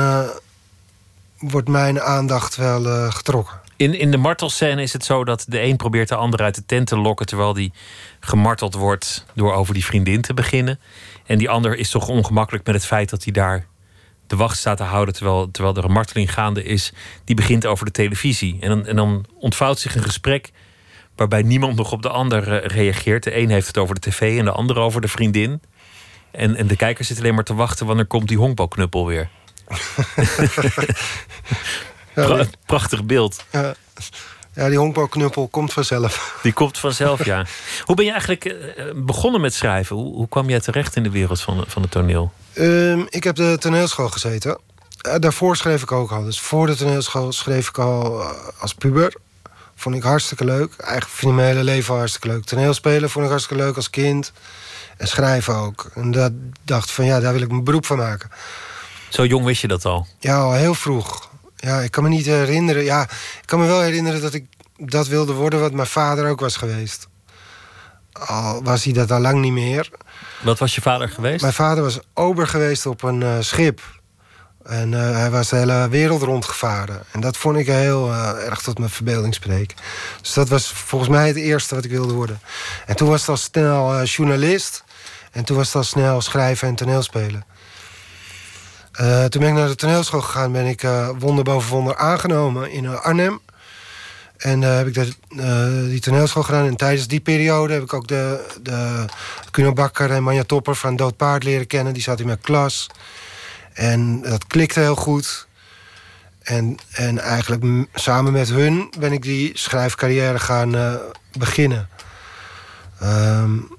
wordt mijn aandacht wel getrokken. In, in de martelscène is het zo dat de een probeert de ander uit de tent te lokken terwijl die gemarteld wordt door over die vriendin te beginnen. En die ander is toch ongemakkelijk met het feit dat hij daar de wacht staat te houden terwijl, terwijl er een marteling gaande is. Die begint over de televisie. En dan, en dan ontvouwt zich een gesprek waarbij niemand nog op de ander eh, reageert. De een heeft het over de tv en de ander over de vriendin. En, en de kijker zit alleen maar te wachten wanneer komt die honkbalknuppel weer. [LAUGHS] [LAUGHS] Pra prachtig beeld. Ja. Ja, die honkbalknuppel komt vanzelf. Die komt vanzelf, ja. [LAUGHS] Hoe ben je eigenlijk eh, begonnen met schrijven? Hoe, hoe kwam jij terecht in de wereld van, van het toneel? Um, ik heb de toneelschool gezeten. Uh, daarvoor schreef ik ook al. Dus voor de toneelschool schreef ik al uh, als puber. Vond ik hartstikke leuk. Eigenlijk vind ik mijn hele leven hartstikke leuk. Toneelspelen vond ik hartstikke leuk als kind. En schrijven ook. En dat dacht van ja, daar wil ik mijn beroep van maken. Zo jong wist je dat al? Ja, al heel vroeg. Ja, ik kan me niet herinneren. Ja, ik kan me wel herinneren dat ik dat wilde worden wat mijn vader ook was geweest. Al was hij dat al lang niet meer. Wat was je vader geweest? Mijn vader was ober geweest op een uh, schip. En uh, hij was de hele wereld rondgevaren. En dat vond ik heel uh, erg tot mijn verbeelding spreken. Dus dat was volgens mij het eerste wat ik wilde worden. En toen was het al snel journalist. En toen was het al snel schrijven en toneelspelen. Uh, toen ben ik naar de toneelschool gegaan, ben ik uh, wonder boven wonder aangenomen in uh, Arnhem. En heb ik die toneelschool gedaan. En tijdens die periode heb ik ook de, de Kuno Bakker en Manja Topper van Dood Paard leren kennen. Die zat in mijn klas. En dat klikte heel goed. En, en eigenlijk samen met hun ben ik die schrijfcarrière gaan beginnen. Um,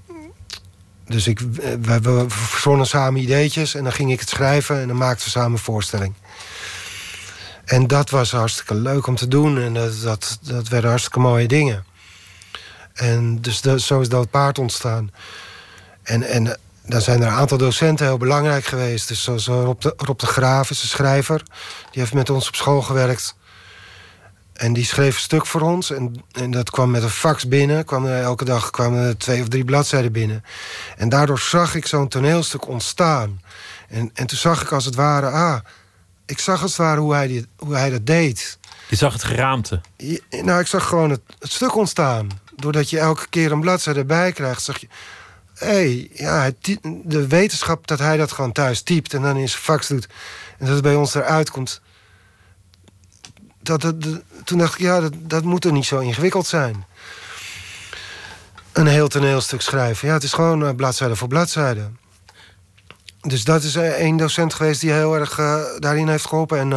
dus ik, we, we verzonnen samen ideetjes en dan ging ik het schrijven en dan maakten we samen een voorstelling. En dat was hartstikke leuk om te doen en dat, dat, dat werden hartstikke mooie dingen. En dus zo is dat paard ontstaan. En, en, daar zijn er een aantal docenten heel belangrijk geweest. Dus zoals Rob de, Rob de Graaf is een schrijver. Die heeft met ons op school gewerkt. En die schreef een stuk voor ons. En, en dat kwam met een fax binnen. Kwam er, elke dag kwamen er twee of drie bladzijden binnen. En daardoor zag ik zo'n toneelstuk ontstaan. En, en toen zag ik als het ware... Ah, ik zag als het ware hoe hij, die, hoe hij dat deed. Je zag het geraamte? nou, ik zag gewoon het, het, stuk ontstaan. Doordat je elke keer een bladzijde erbij krijgt, zag je... Hé, hey, ja, de wetenschap dat hij dat gewoon thuis typt... en dan in zijn fax doet... en dat het bij ons eruit komt... Dat, toen dacht ik, ja, dat, dat moet er niet zo ingewikkeld zijn. Een heel toneelstuk schrijven. Ja, het is gewoon uh, bladzijde voor bladzijde. Dus dat is één docent geweest die heel erg uh, daarin heeft geholpen. En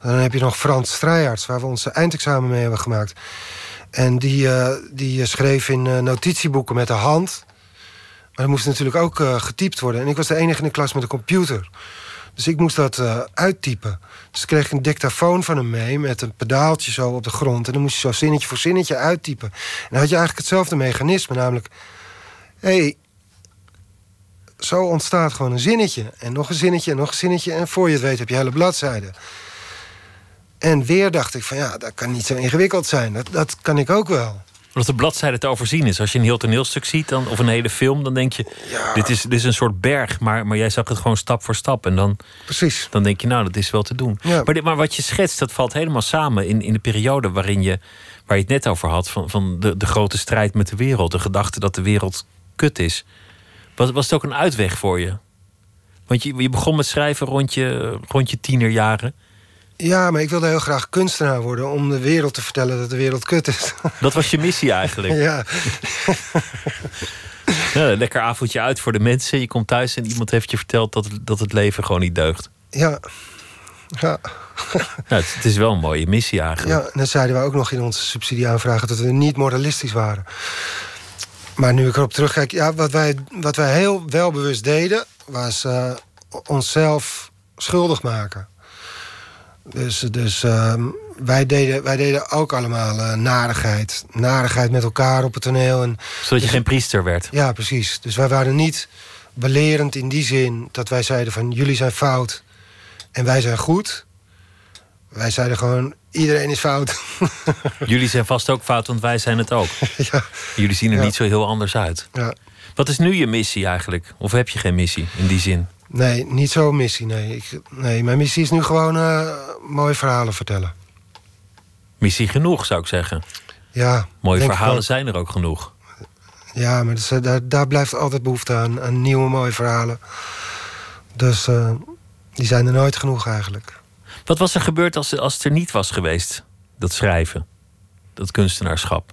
dan heb je nog Frans Strijarts, waar we onze eindexamen mee hebben gemaakt. En die, die schreef in notitieboeken met de hand. Maar dat moest natuurlijk ook getypt worden. En ik was de enige in de klas met een computer. Dus ik moest dat uittypen. Dus kreeg een dictafoon van hem mee met een pedaaltje zo op de grond. En dan moest je zo zinnetje voor zinnetje uittypen. En dan had je eigenlijk hetzelfde mechanisme, namelijk... hey, zo ontstaat gewoon een zinnetje. En nog een zinnetje en nog een zinnetje. En voor je het weet heb je hele bladzijden. En weer dacht ik van ja, dat kan niet zo ingewikkeld zijn. Dat, dat kan ik ook wel. Omdat de bladzijde te overzien is. Als je een heel toneelstuk ziet dan, of een hele film, dan denk je: dit, is, dit is een soort berg. Maar, maar jij zag het gewoon stap voor stap. En dan, Precies. dan denk je: nou, dat is wel te doen. Ja. Maar, maar wat je schetst, dat valt helemaal samen in, in de periode waarin je, waar je het net over had: van, van de, de grote strijd met de wereld. De gedachte dat de wereld kut is. Was, was het ook een uitweg voor je? Want je, je begon met schrijven rond je, rond je tienerjaren. Ja, maar ik wilde heel graag kunstenaar worden om de wereld te vertellen dat de wereld kut is. [LAUGHS] Dat was je missie eigenlijk. Ja. [LAUGHS] ja lekker avondje uit voor de mensen. Je komt thuis en iemand heeft je verteld dat, dat het leven gewoon niet deugt. Ja. [LAUGHS] Ja. het, het, is wel een mooie missie eigenlijk. Ja, en dan zeiden we ook nog in onze subsidieaanvragen dat we niet moralistisch waren. Maar nu ik erop terugkijk, ja, wat, wij, wat wij heel welbewust deden, was uh, onszelf schuldig maken. Dus, dus uh, wij, deden, wij deden ook allemaal uh, narigheid. Narigheid met elkaar op het toneel. En, Zodat je dus, geen priester werd. Ja, precies. Dus wij waren niet belerend in die zin dat wij zeiden van jullie zijn fout en wij zijn goed. Wij zeiden gewoon, iedereen is fout. [LAUGHS] Jullie zijn vast ook fout, want wij zijn het ook. [LAUGHS] Ja. Jullie zien er Ja. niet zo heel anders uit. Ja. Wat is nu je missie eigenlijk? Of heb je geen missie in die zin? Nee, niet zo'n missie. Nee. Ik, nee, mijn missie is nu gewoon eh, mooie verhalen vertellen. Missie genoeg, zou ik zeggen. Ja, Mooie verhalen zijn er ook genoeg. Ja, maar dus, eh, daar, daar blijft altijd behoefte aan, aan nieuwe mooie verhalen. Dus eh, die zijn er nooit genoeg eigenlijk. Wat was er gebeurd als, als het er niet was geweest? Dat schrijven, dat kunstenaarschap.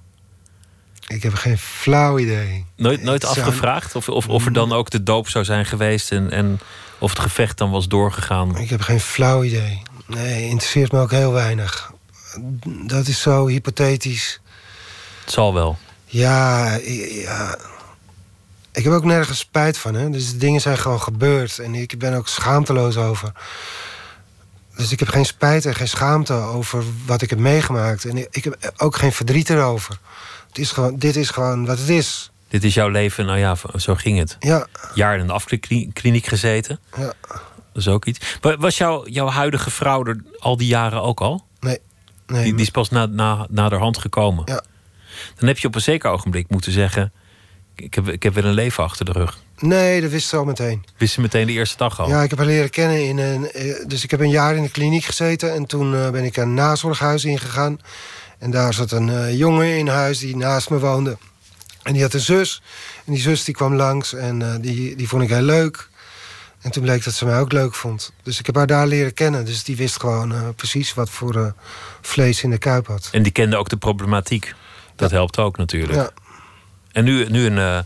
Ik heb geen flauw idee. Nooit, nooit zou- afgevraagd of, of, of er dan ook de doop zou zijn geweest en, en of het gevecht dan was doorgegaan. Ik heb geen flauw idee. Nee, interesseert me ook heel weinig. Dat is zo hypothetisch. Het zal wel. Ja, ja. Ik heb ook nergens spijt van. Hè? Dus de dingen zijn gewoon gebeurd. En ik ben ook schaamteloos over. Dus ik heb geen spijt en geen schaamte over wat ik heb meegemaakt. En ik heb ook geen verdriet erover. Het is gewoon, dit is gewoon wat het is. Dit is jouw leven, nou ja, zo ging het. Ja, Jaar in een afkliniek gezeten. ja. Dat is ook iets. Wa- Was jouw, jouw huidige vrouw er al die jaren ook al? Nee. nee Die, die is pas na, na, naderhand gekomen. Ja. Dan heb je op een zeker ogenblik moeten zeggen... ik heb, ik heb weer een leven achter de rug. Nee, dat wist ze al meteen. Wist ze meteen de eerste dag al? Ja, ik heb haar leren kennen in een. eh, Dus ik heb een jaar in de kliniek gezeten. En toen eh, ben ik een nazorghuis ingegaan. En daar zat een eh, jongen in huis die naast me woonde. En die had een zus. En die zus die kwam langs en eh, die, die vond ik heel leuk. En toen bleek dat ze mij ook leuk vond. Dus ik heb haar daar leren kennen. Dus die wist gewoon eh, precies wat voor vlees in de kuip had. En die kende ook de problematiek. Dat helpt ook natuurlijk. Ja, En nu, nu een,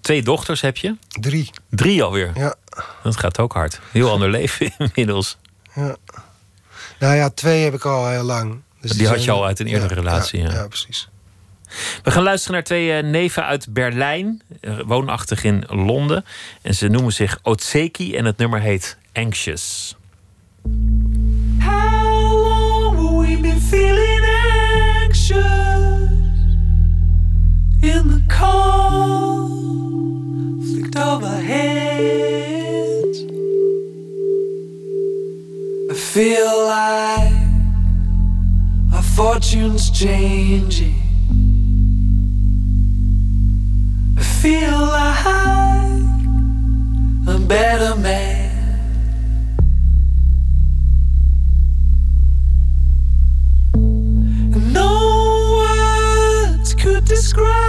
twee dochters heb je. drie. Drie alweer. Ja, Dat gaat ook hard. Heel ander [LAUGHS] leven inmiddels. ja. Nou ja, twee heb ik al heel lang. Dus die, had je al uit een eerdere relatie. Ja, ja, precies. We gaan luisteren naar twee eh, neven uit Berlijn, eh, woonachtig in Londen. En ze noemen zich Otseki en het nummer heet Anxious. How long will we be feeling anxious in the conflict of our head I feel like fortune's changing. I feel like a better man. No words could describe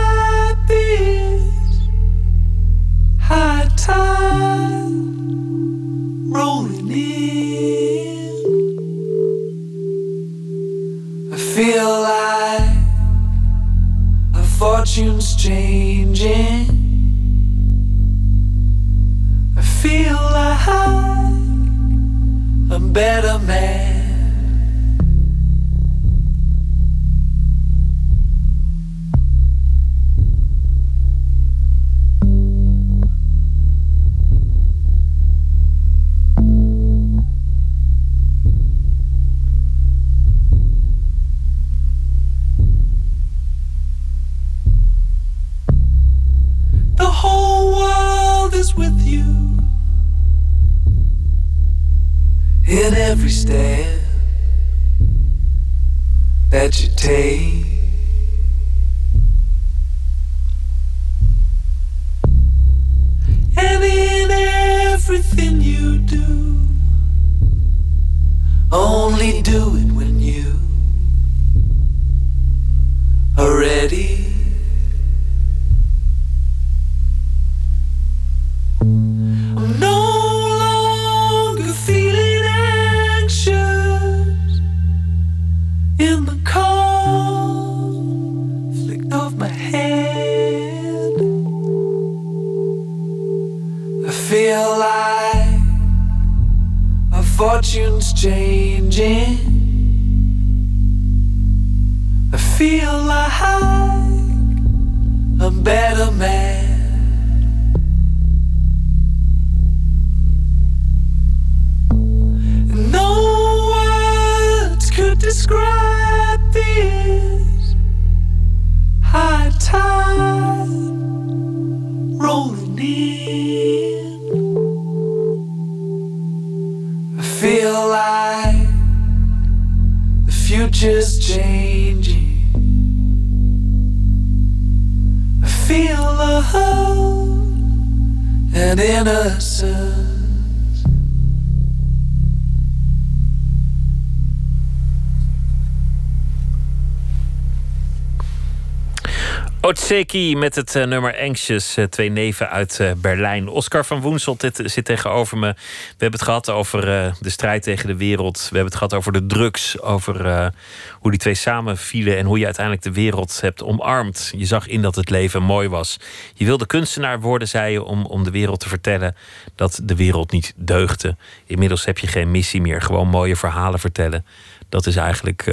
Otseki met het eh, nummer Anxious. eh, twee neven uit eh, Berlijn. Oscar van Woensel dit, zit tegenover me. We hebben het gehad over de strijd tegen de wereld. We hebben het gehad over de drugs. Over hoe die twee samen vielen. En hoe je uiteindelijk de wereld hebt omarmd. Je zag in dat het leven mooi was. Je wilde kunstenaar worden, zei je, om, om de wereld te vertellen dat de wereld niet deugde. Inmiddels heb je geen missie meer. Gewoon mooie verhalen vertellen. Dat is eigenlijk.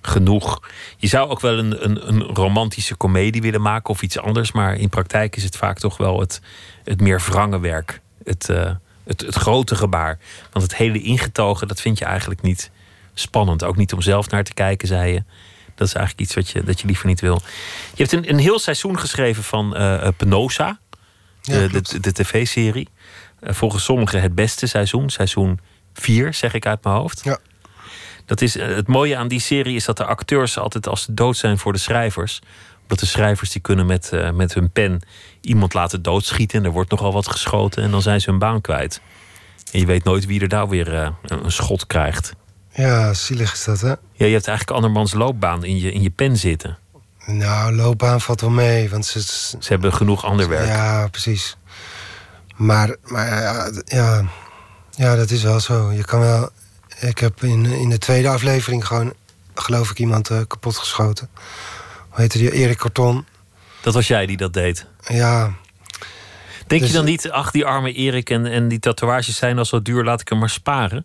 Genoeg. Je zou ook wel een, een, een romantische komedie willen maken of iets anders, maar in praktijk is het vaak toch wel het, het meer wrange werk. Het, eh, het, het grote gebaar. Want het hele ingetogen, dat vind je eigenlijk niet spannend. Ook niet om zelf naar te kijken, zei je. Dat is eigenlijk iets wat je, dat je liever niet wil. Je hebt een, een heel seizoen geschreven van eh, eh, Penosa, Ja, de, de, de tv-serie. Volgens sommigen het beste seizoen, seizoen 4, zeg ik uit mijn hoofd. Ja. Dat is, eh, het mooie aan die serie is dat de acteurs altijd als ze dood zijn voor de schrijvers. Omdat de schrijvers die kunnen met, eh, met hun pen iemand laten doodschieten. En er wordt nogal wat geschoten en dan zijn ze hun baan kwijt. En je weet nooit wie er nou weer eh, een een schot krijgt. Ja, zielig is dat, hè? Ja, je hebt eigenlijk andermans loopbaan in je, in je pen zitten. Nou, loopbaan valt wel mee, want ze... Ze hebben genoeg ander werk. Ja, precies. Maar, maar ja, ja, ja, dat is wel zo. Je kan wel... Ik heb in, in de tweede aflevering gewoon, geloof ik, iemand eh, kapot geschoten. Hoe heette die? Erik Corton. Dat was jij die dat deed. Ja, Denk Dus- je dan niet, ach, die arme Erik en, en die tatoeages zijn al zo duur, laat ik hem maar sparen?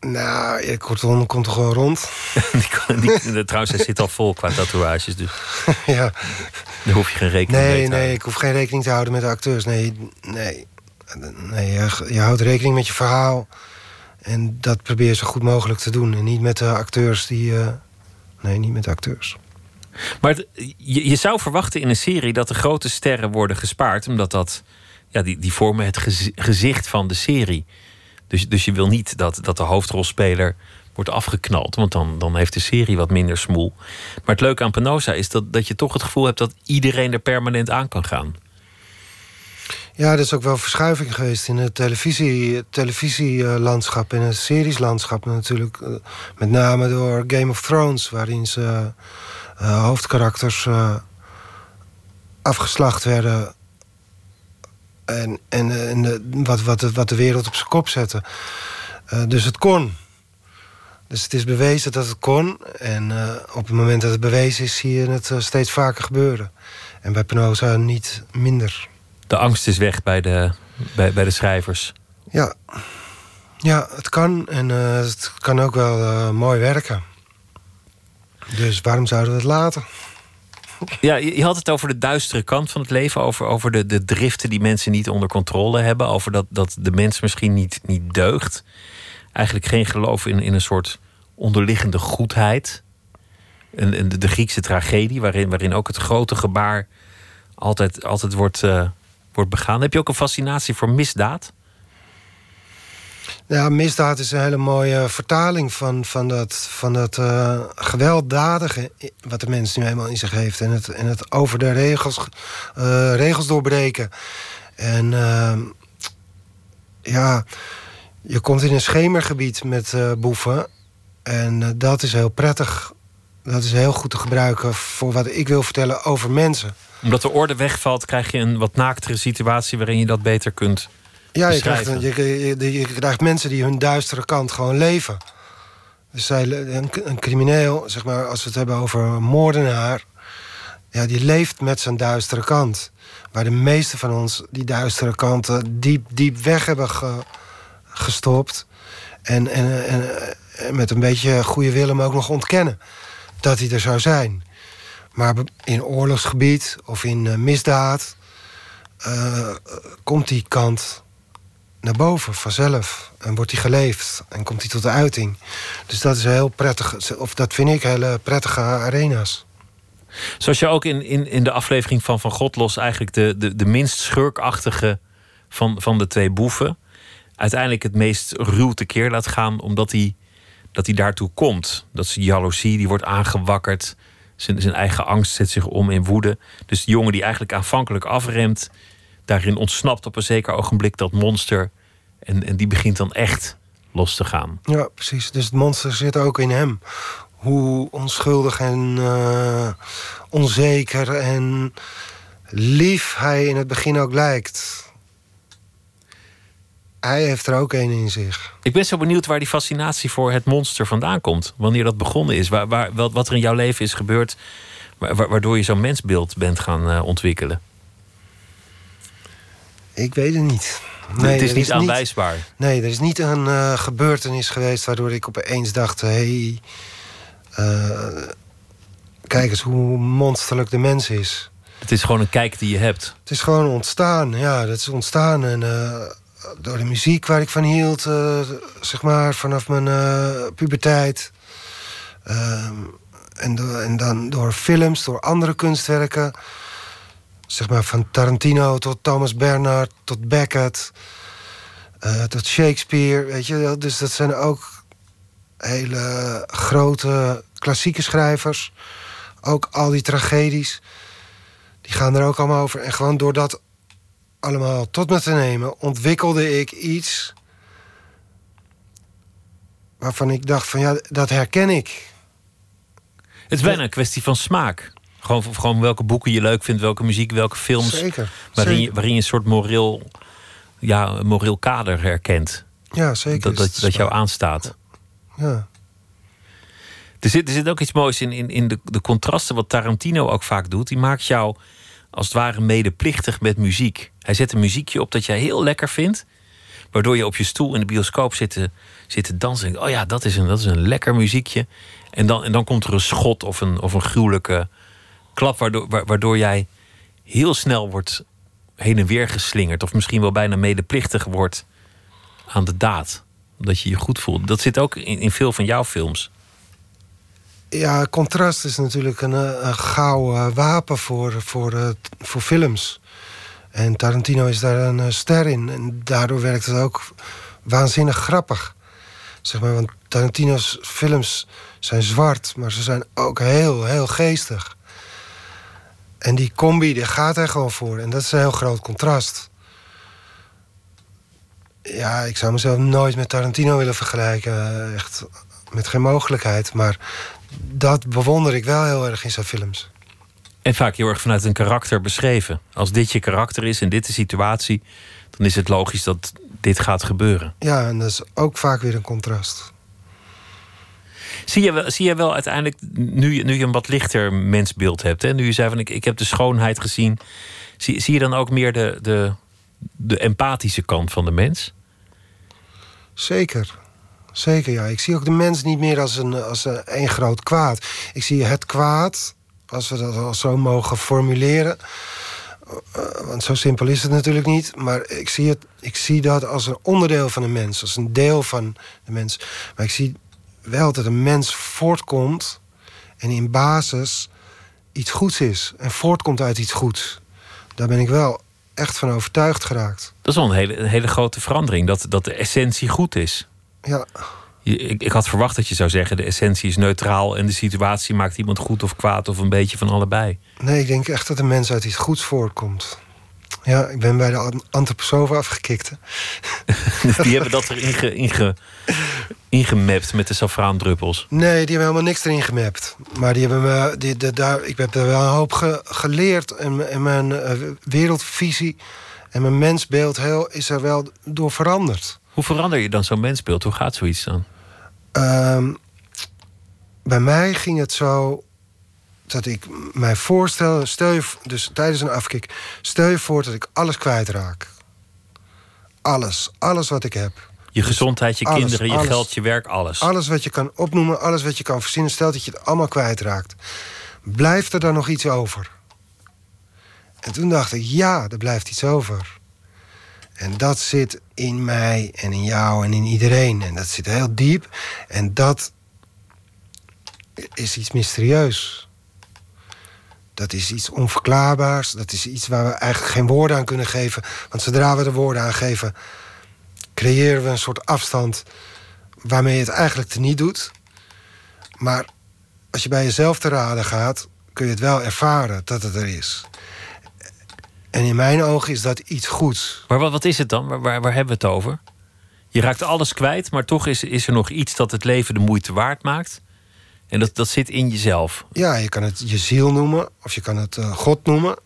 nou, Erik Corton komt toch wel rond? [LAUGHS] die, [LAUGHS] trouwens, hij zit al vol qua tatoeages, dus [LAUGHS] ja. daar hoef je geen rekening mee Nee, te nee, houden. ik hoef geen rekening te houden met de acteurs. Nee, nee. nee je, je houdt rekening met je verhaal. En dat probeer je zo goed mogelijk te doen. En niet met de acteurs die... eh, nee, niet met de acteurs. Maar je, zou verwachten in een serie dat de grote sterren worden gespaard, omdat dat, ja, die, die vormen het gezi- gezicht van de serie. Dus, dus je wil niet dat, dat de hoofdrolspeler wordt afgeknald. Want dan, dan heeft de serie wat minder smoel. Maar het leuke aan Penosa is dat, dat je toch het gevoel hebt dat iedereen er permanent aan kan gaan. Ja, er is ook wel verschuiving geweest in het televisie, televisielandschap en het serieslandschap natuurlijk. Eh, met name door Game of Thrones, waarin ze uh, hoofdkarakters uh, afgeslacht werden. En, en, en de, wat, wat, de, wat de wereld op zijn kop zette. dus het kon. Dus het is bewezen dat het kon. En op het moment dat het bewezen is, zie je het steeds vaker gebeuren. En bij Penosa niet minder de angst is weg bij de, bij, bij de schrijvers. Ja. ja, het kan en uh, het kan ook wel uh, mooi werken. Dus waarom zouden we het laten? [LAUGHS] Ja, je had het over de duistere kant van het leven. Over, over de, de driften die mensen niet onder controle hebben. Over dat, dat de mens misschien niet, niet deugt. Eigenlijk geen geloof in, in een soort onderliggende goedheid. En, en de, de Griekse tragedie, waarin, waarin ook het grote gebaar altijd, altijd wordt, uh, wordt begaan. Heb je ook een fascinatie voor misdaad? Ja, misdaad is een hele mooie vertaling van, van dat, van dat uh, gewelddadige... wat de mens nu eenmaal in zich heeft. En het, en het over de regels, uh, regels doorbreken. En uh, ja, je komt in een schemergebied met boeven. En dat is heel prettig. Dat is heel goed te gebruiken voor wat ik wil vertellen over mensen omdat de orde wegvalt, krijg je een wat naaktere situatie waarin je dat beter kunt. Ja, je krijgt, je, je, je, krijgt mensen die hun duistere kant gewoon leven. Dus zij, een, een, crimineel, zeg maar, als we het hebben over een moordenaar, ja, die leeft met zijn duistere kant. Waar de meeste van ons die duistere kanten diep, diep weg hebben gestopt. En, en, en, en, met een beetje goede wil hem ook nog ontkennen dat hij er zou zijn. Maar in oorlogsgebied of in uh, misdaad uh, komt die kant naar boven vanzelf. En wordt die geleefd en komt die tot de uiting. Dus dat is heel prettig, of dat vind ik hele prettige arena's. Zoals je ook in, in, in de aflevering van Van God los eigenlijk de, de, de minst schurkachtige van, van de twee boeven. uiteindelijk het meest ruw tekeer laat gaan, omdat hij, dat hij daartoe komt. Dat is jaloezie, die wordt aangewakkerd. Zijn, zijn eigen angst zet zich om in woede. Dus de jongen die eigenlijk aanvankelijk afremt, daarin ontsnapt op een zeker ogenblik dat monster. En, en die begint dan echt los te gaan. Ja, precies. Dus het monster zit ook in hem. Hoe onschuldig en uh, onzeker en lief hij in het begin ook lijkt. Hij heeft er ook een in zich. Ik ben zo benieuwd waar die fascinatie voor het monster vandaan komt. Wanneer dat begonnen is. Waar, waar, wat er in jouw leven is gebeurd. Waardoor je zo'n mensbeeld bent gaan uh, ontwikkelen. Ik weet het niet. Nee, het is niet is aanwijsbaar. Niet, nee, er is niet een uh, gebeurtenis geweest waardoor ik opeens dacht: hé, hey, uh, kijk eens hoe monsterlijk de mens is. Het is gewoon een kijk die je hebt. Het is gewoon ontstaan, ja, dat is ontstaan. En door de muziek waar ik van hield, uh, zeg maar, vanaf mijn uh, puberteit. Uh, en, en, dan door films, door andere kunstwerken. Zeg maar van Tarantino tot Thomas Bernhard, tot Beckett, tot Shakespeare. Weet je, dus dat zijn ook hele grote klassieke schrijvers. Ook al die tragedies, die gaan er ook allemaal over. En gewoon door dat allemaal tot me te nemen, ontwikkelde ik iets waarvan ik dacht van ja, dat herken ik. Het is bijna een kwestie van smaak. Gewoon, gewoon welke boeken je leuk vindt, welke muziek, welke films. Zeker. Waarin, Je, waarin je een soort moreel, ja, moreel kader herkent. Ja, zeker. Dat, dat, dat jou aanstaat. Ja. Er zit, er zit ook iets moois in, in, in de, de contrasten wat Tarantino ook vaak doet. Die maakt jou als het ware medeplichtig met muziek. Hij zet een muziekje op dat jij heel lekker vindt. Waardoor je op je stoel in de bioscoop zit te, zit te dansen. Oh ja, dat is, een, dat is een lekker muziekje. En dan, en dan komt er een schot of een, of een gruwelijke klap. Waardoor, waardoor jij heel snel wordt heen en weer geslingerd. Of misschien wel bijna medeplichtig wordt aan de daad. Omdat je je goed voelt. Dat zit ook in, in veel van jouw films. Ja, contrast is natuurlijk een, eh, een gouden wapen voor, voor, voor films. En Tarantino is daar een uh, ster in. En daardoor werkt het ook waanzinnig grappig. Zeg maar, want Tarantino's films zijn zwart, maar ze zijn ook heel, heel geestig. En die combi, die gaat er gewoon voor. En dat is een heel groot contrast. Ja, ik zou mezelf nooit met Tarantino willen vergelijken. Echt met geen mogelijkheid. Maar dat bewonder ik wel heel erg in zijn films. En vaak heel erg vanuit een karakter beschreven. Als dit je karakter is en dit de situatie, dan is het logisch dat dit gaat gebeuren. Ja, en dat is ook vaak weer een contrast. Zie je wel, zie je wel uiteindelijk, nu, je- nu je een wat lichter mensbeeld hebt, hè? nu je zei van ik, ik heb de schoonheid gezien, zie, zie je dan ook meer de, de, de empathische kant van de mens? Zeker. Zeker, ja. Ik zie ook de mens niet meer als een, als een, één groot kwaad. Ik zie het kwaad, als we dat al zo mogen formuleren. eh, want zo simpel is het natuurlijk niet. Maar ik zie, het, ik zie dat als een onderdeel van de mens. Als een deel van de mens. Maar ik zie wel dat een mens voortkomt... en in basis iets goeds is. En voortkomt uit iets goeds. Daar ben ik wel echt van overtuigd geraakt. Dat is wel een hele, een hele grote verandering, dat, dat de essentie goed is. Ja, Ik, ik had verwacht dat je zou zeggen: de essentie is neutraal en de situatie maakt iemand goed of kwaad of een beetje van allebei. Nee, ik denk echt dat de mens uit iets goeds voortkomt. Ja, ik ben bij de an- antroposofen afgekikt. [LAUGHS] Die hebben dat erin ge, inge, ingemapt met de safraandruppels. Nee, die hebben helemaal niks erin gemapt. Maar die hebben me, die, de, daar, ik heb er wel een hoop ge- geleerd. En mijn eh, wereldvisie en mijn mensbeeld heel, is er wel door veranderd. Hoe verander je dan zo'n mensbeeld? Hoe gaat zoiets dan? Ehm, bij mij ging het zo dat ik mij voorstel, stel je, dus tijdens een afkik, stel je voor dat ik alles kwijtraak. Alles, alles wat ik heb. Je gezondheid, je alles, kinderen, je alles. geld, je werk, alles. Alles wat je kan opnoemen, alles wat je kan verzinnen, stel dat je het allemaal kwijtraakt. Blijft er dan nog iets over? En toen dacht ik, ja, er blijft iets over. En dat zit in mij en in jou en in iedereen. En dat zit heel diep. En dat is iets mysterieus. Dat is iets onverklaarbaars. Dat is iets waar we eigenlijk geen woorden aan kunnen geven. Want zodra we er woorden aan geven, creëren we een soort afstand waarmee je het eigenlijk teniet doet. Maar als je bij jezelf te raden gaat, kun je het wel ervaren dat het er is. En in mijn ogen is dat iets goeds. Maar wat, wat is het dan? Waar, waar, waar hebben we het over? Je raakt alles kwijt, maar toch is, is er nog iets dat het leven de moeite waard maakt. En dat, dat zit in jezelf. Ja, je kan het je ziel noemen, of je kan het eh, God noemen,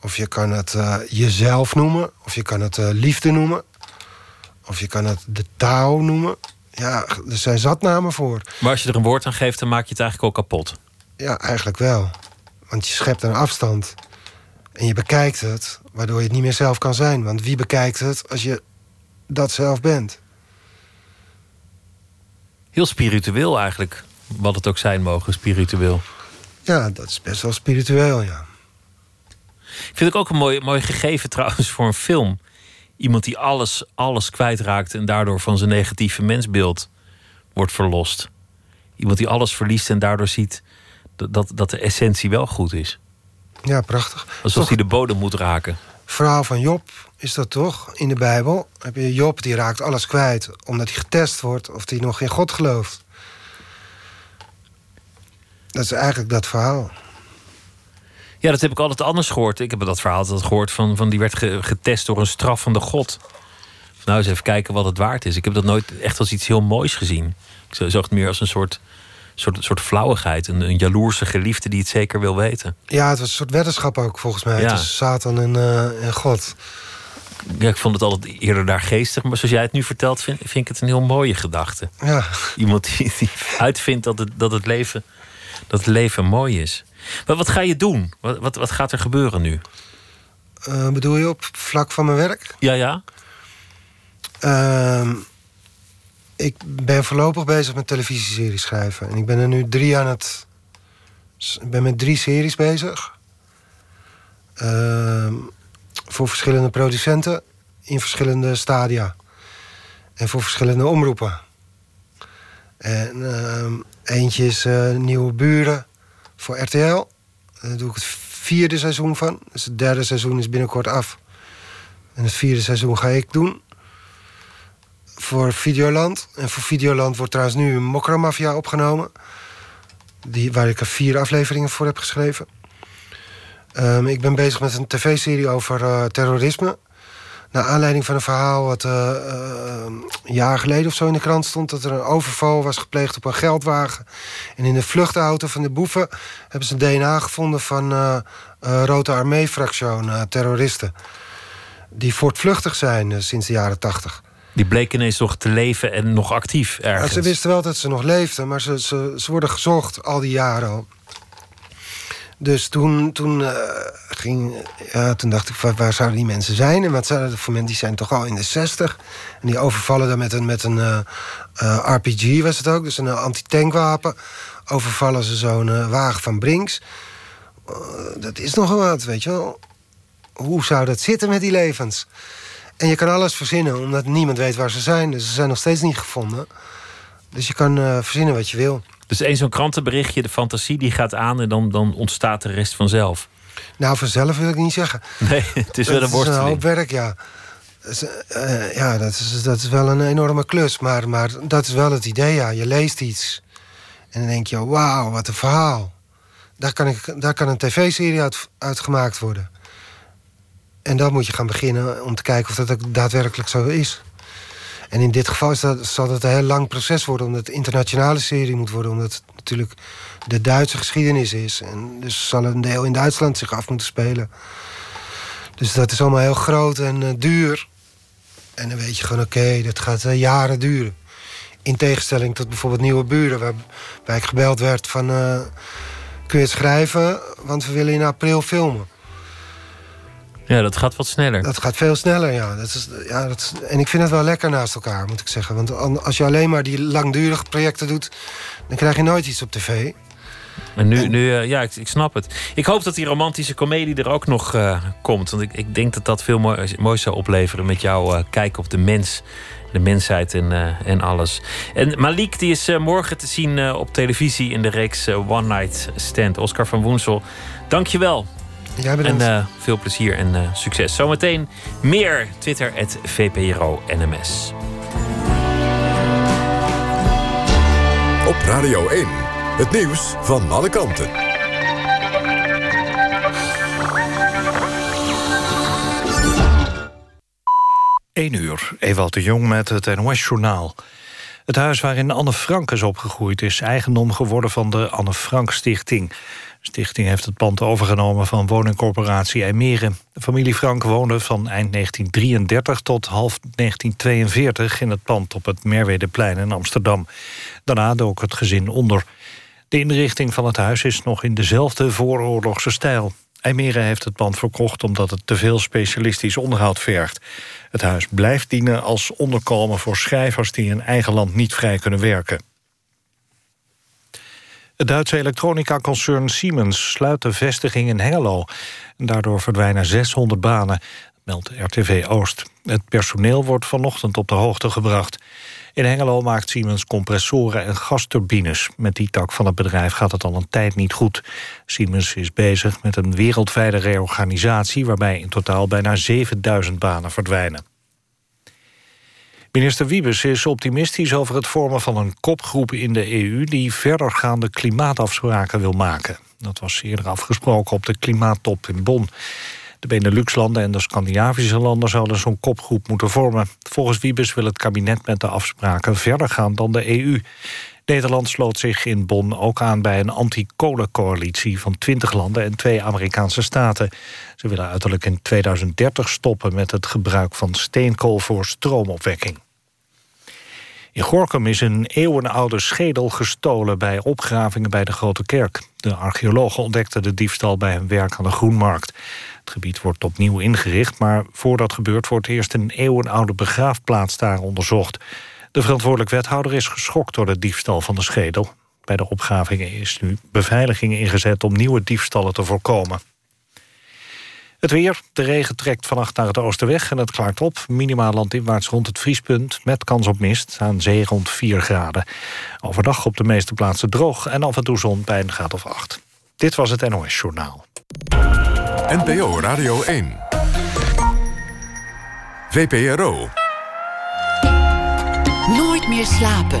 of je kan het eh, jezelf noemen, of je kan het eh, liefde noemen, of je kan het de Tao noemen. Ja, er zijn zatnamen voor. Maar als je er een woord aan geeft, dan maak je het eigenlijk ook kapot. Ja, eigenlijk wel. Want je schept een afstand. En je bekijkt het, waardoor je het niet meer zelf kan zijn. Want wie bekijkt het als je dat zelf bent? Heel spiritueel eigenlijk. Wat het ook zijn mogen, spiritueel. Ja, dat is best wel spiritueel, ja. Ik vind het ook een mooi, mooi gegeven trouwens voor een film. Iemand die alles, alles kwijtraakt en daardoor van zijn negatieve mensbeeld wordt verlost. Iemand die alles verliest en daardoor ziet dat, dat, dat de essentie wel goed is. Ja, prachtig. Alsof Toch, hij de bodem moet raken. verhaal van Job is dat toch? In de Bijbel heb je Job, die raakt alles kwijt... omdat hij getest wordt of hij nog in God gelooft. Dat is eigenlijk dat verhaal. Ja, dat heb ik altijd anders gehoord. Ik heb dat verhaal altijd gehoord van, van die werd ge- getest door een straffende God. Nou, eens even kijken wat het waard is. Ik heb dat nooit echt als iets heel moois gezien. Ik zag het meer als een soort, soort, soort flauwigheid. Een, een jaloerse geliefde die het zeker wil weten. Ja, het was een soort weddenschap ook, volgens mij. Ja. Tussen Satan en, eh, en God. Ja, ik vond het altijd eerder daar geestig. Maar zoals jij het nu vertelt, vind, vind ik het een heel mooie gedachte. Ja, Iemand die, die uitvindt dat het, dat, het leven, dat het leven mooi is. Maar wat ga je doen? Wat, wat, wat gaat er gebeuren nu? Eh, bedoel je op vlak van mijn werk? Ja, ja? Ehm, ik ben voorlopig bezig met televisieseries schrijven. En ik ben er nu drie aan het... Ik ben met drie series bezig. Ehm, voor verschillende producenten. In verschillende stadia. En voor verschillende omroepen. En ehm, eentje is eh, Nieuwe Buren voor RTL. Daar doe ik het vierde seizoen van. Dus het derde seizoen is binnenkort af. En het vierde seizoen ga ik doen voor Videoland. En voor Videoland wordt trouwens nu Mokra Mafia opgenomen. Die, waar ik er vier afleveringen voor heb geschreven. Ehm, ik ben bezig met een tv-serie over uh, terrorisme. Naar aanleiding van een verhaal wat uh, een jaar geleden of zo in de krant stond... dat er een overval was gepleegd op een geldwagen. En in de vluchtauto van de boeven hebben ze DNA gevonden... van Rode Armee-fractie, terroristen. Die voortvluchtig zijn sinds de jaren tachtig. Die bleken ineens nog te leven en nog actief ergens. ze wisten wel dat ze nog leefden, maar ze, ze, ze worden gezocht al die jaren al. Dus toen, toen, uh, ging, ja, toen dacht ik, waar zouden die mensen zijn? En wat zouden voor mensen, die zijn toch al in de 60. En die overvallen dan met een, met een uh, uh, RPG, was het ook, dus een antitankwapen. Overvallen ze zo'n wagen van Brinks. dat is nogal wat, weet je wel. Hoe zou dat zitten met die levens? En je kan alles verzinnen, omdat niemand weet waar ze zijn. Dus ze zijn nog steeds niet gevonden. Dus je kan verzinnen wat je wil. Dus één zo'n krantenberichtje, de fantasie, die gaat aan en dan, dan ontstaat de rest vanzelf. Nou, vanzelf wil ik niet zeggen. [LAUGHS] Nee, het is wel een worsteling. Het is een hoop werk, ja. Uh, ja, dat is, dat is wel een enorme klus. Maar, maar dat is wel het idee, ja. Je leest iets. En dan denk je, wauw, wat een verhaal. Daar kan, ik, daar kan een tv-serie uit, uit gemaakt worden. En dan moet je gaan beginnen om te kijken of dat ook daadwerkelijk zo is. En in dit geval is dat, zal het een heel lang proces worden... omdat het internationale serie moet worden... omdat het natuurlijk de Duitse geschiedenis is. En dus zal een deel in Duitsland zich af moeten spelen. Dus dat is allemaal heel groot en uh, duur. En dan weet je gewoon, oké, dat gaat uh, jaren duren. In tegenstelling tot bijvoorbeeld Nieuwe Buren... waarbij ik gebeld werd van... Uh, kun je het schrijven, want we willen in april filmen. Ja, dat gaat wat sneller. Dat gaat veel sneller, ja. Dat is, ja dat is, en ik vind het wel lekker naast elkaar, moet ik zeggen. Want als je alleen maar die langdurige projecten doet... dan krijg je nooit iets op tv. En nu, nu uh, ja, ik, ik, snap het. Ik hoop dat die romantische komedie er ook nog uh, komt. Want ik, ik denk dat dat veel mooi, moois zou opleveren... met jouw uh, kijk op de mens, de mensheid en, en alles. En Malik die is morgen te zien op televisie... in de reeks One Night Stand. Oscar van Woensel, dank en uh, veel plezier en uh, succes. Zometeen meer Twitter, het VPRO NMS. Op Radio 1, het nieuws van alle kanten. 1 uur, Ewald de Jong met het NOS-journaal. Het huis waarin Anne Frank is opgegroeid... is eigendom geworden van de Anne Frank Stichting. Stichting heeft het pand overgenomen van woningcorporatie IJmeren. De familie Frank woonde van eind 1933 tot half 1942... in het pand op het Merwedeplein in Amsterdam. Daarna dook het gezin onder. De inrichting van het huis is nog in dezelfde vooroorlogse stijl. IJmeren heeft het pand verkocht omdat het te veel specialistisch onderhoud vergt. Het huis blijft dienen als onderkomen voor schrijvers... die in eigen land niet vrij kunnen werken. Het Duitse elektronica-concern Siemens sluit de vestiging in Hengelo. Daardoor verdwijnen 600 banen, meldt RTV Oost. Het personeel wordt vanochtend op de hoogte gebracht. In Hengelo maakt Siemens compressoren en gasturbines. Met die tak van het bedrijf gaat het al een tijd niet goed. Siemens is bezig met een wereldwijde reorganisatie... waarbij in totaal bijna 7000 banen verdwijnen. Minister Wiebes is optimistisch over het vormen van een kopgroep in de EU... die verdergaande klimaatafspraken wil maken. Dat was eerder afgesproken op de klimaattop in Bonn. De Benelux-landen en de Scandinavische landen zouden zo'n kopgroep moeten vormen. Volgens Wiebes wil het kabinet met de afspraken verder gaan dan de EU. Nederland sloot zich in Bonn ook aan bij een anti-kolencoalitie van 20 landen en twee Amerikaanse staten. Ze willen uiterlijk in 2030 stoppen met het gebruik van steenkool voor stroomopwekking. In Gorkum is een eeuwenoude schedel gestolen bij opgravingen bij de Grote Kerk. De archeologen ontdekten de diefstal bij hun werk aan de Groenmarkt. Het gebied wordt opnieuw ingericht, maar voordat gebeurt wordt eerst een eeuwenoude begraafplaats daar onderzocht. De verantwoordelijk wethouder is geschokt door de diefstal van de schedel. Bij de opgravingen is nu beveiliging ingezet om nieuwe diefstallen te voorkomen. Het weer. De regen trekt vannacht naar het oosten weg en het klaart op. Minimaal landinwaarts rond het vriespunt met kans op mist. Aan zee rond 4 graden. Overdag op de meeste plaatsen droog en af en toe zon bij een graad of 8. Dit was het NOS Journaal. NPO Radio 1. VPRO. Nooit meer slapen.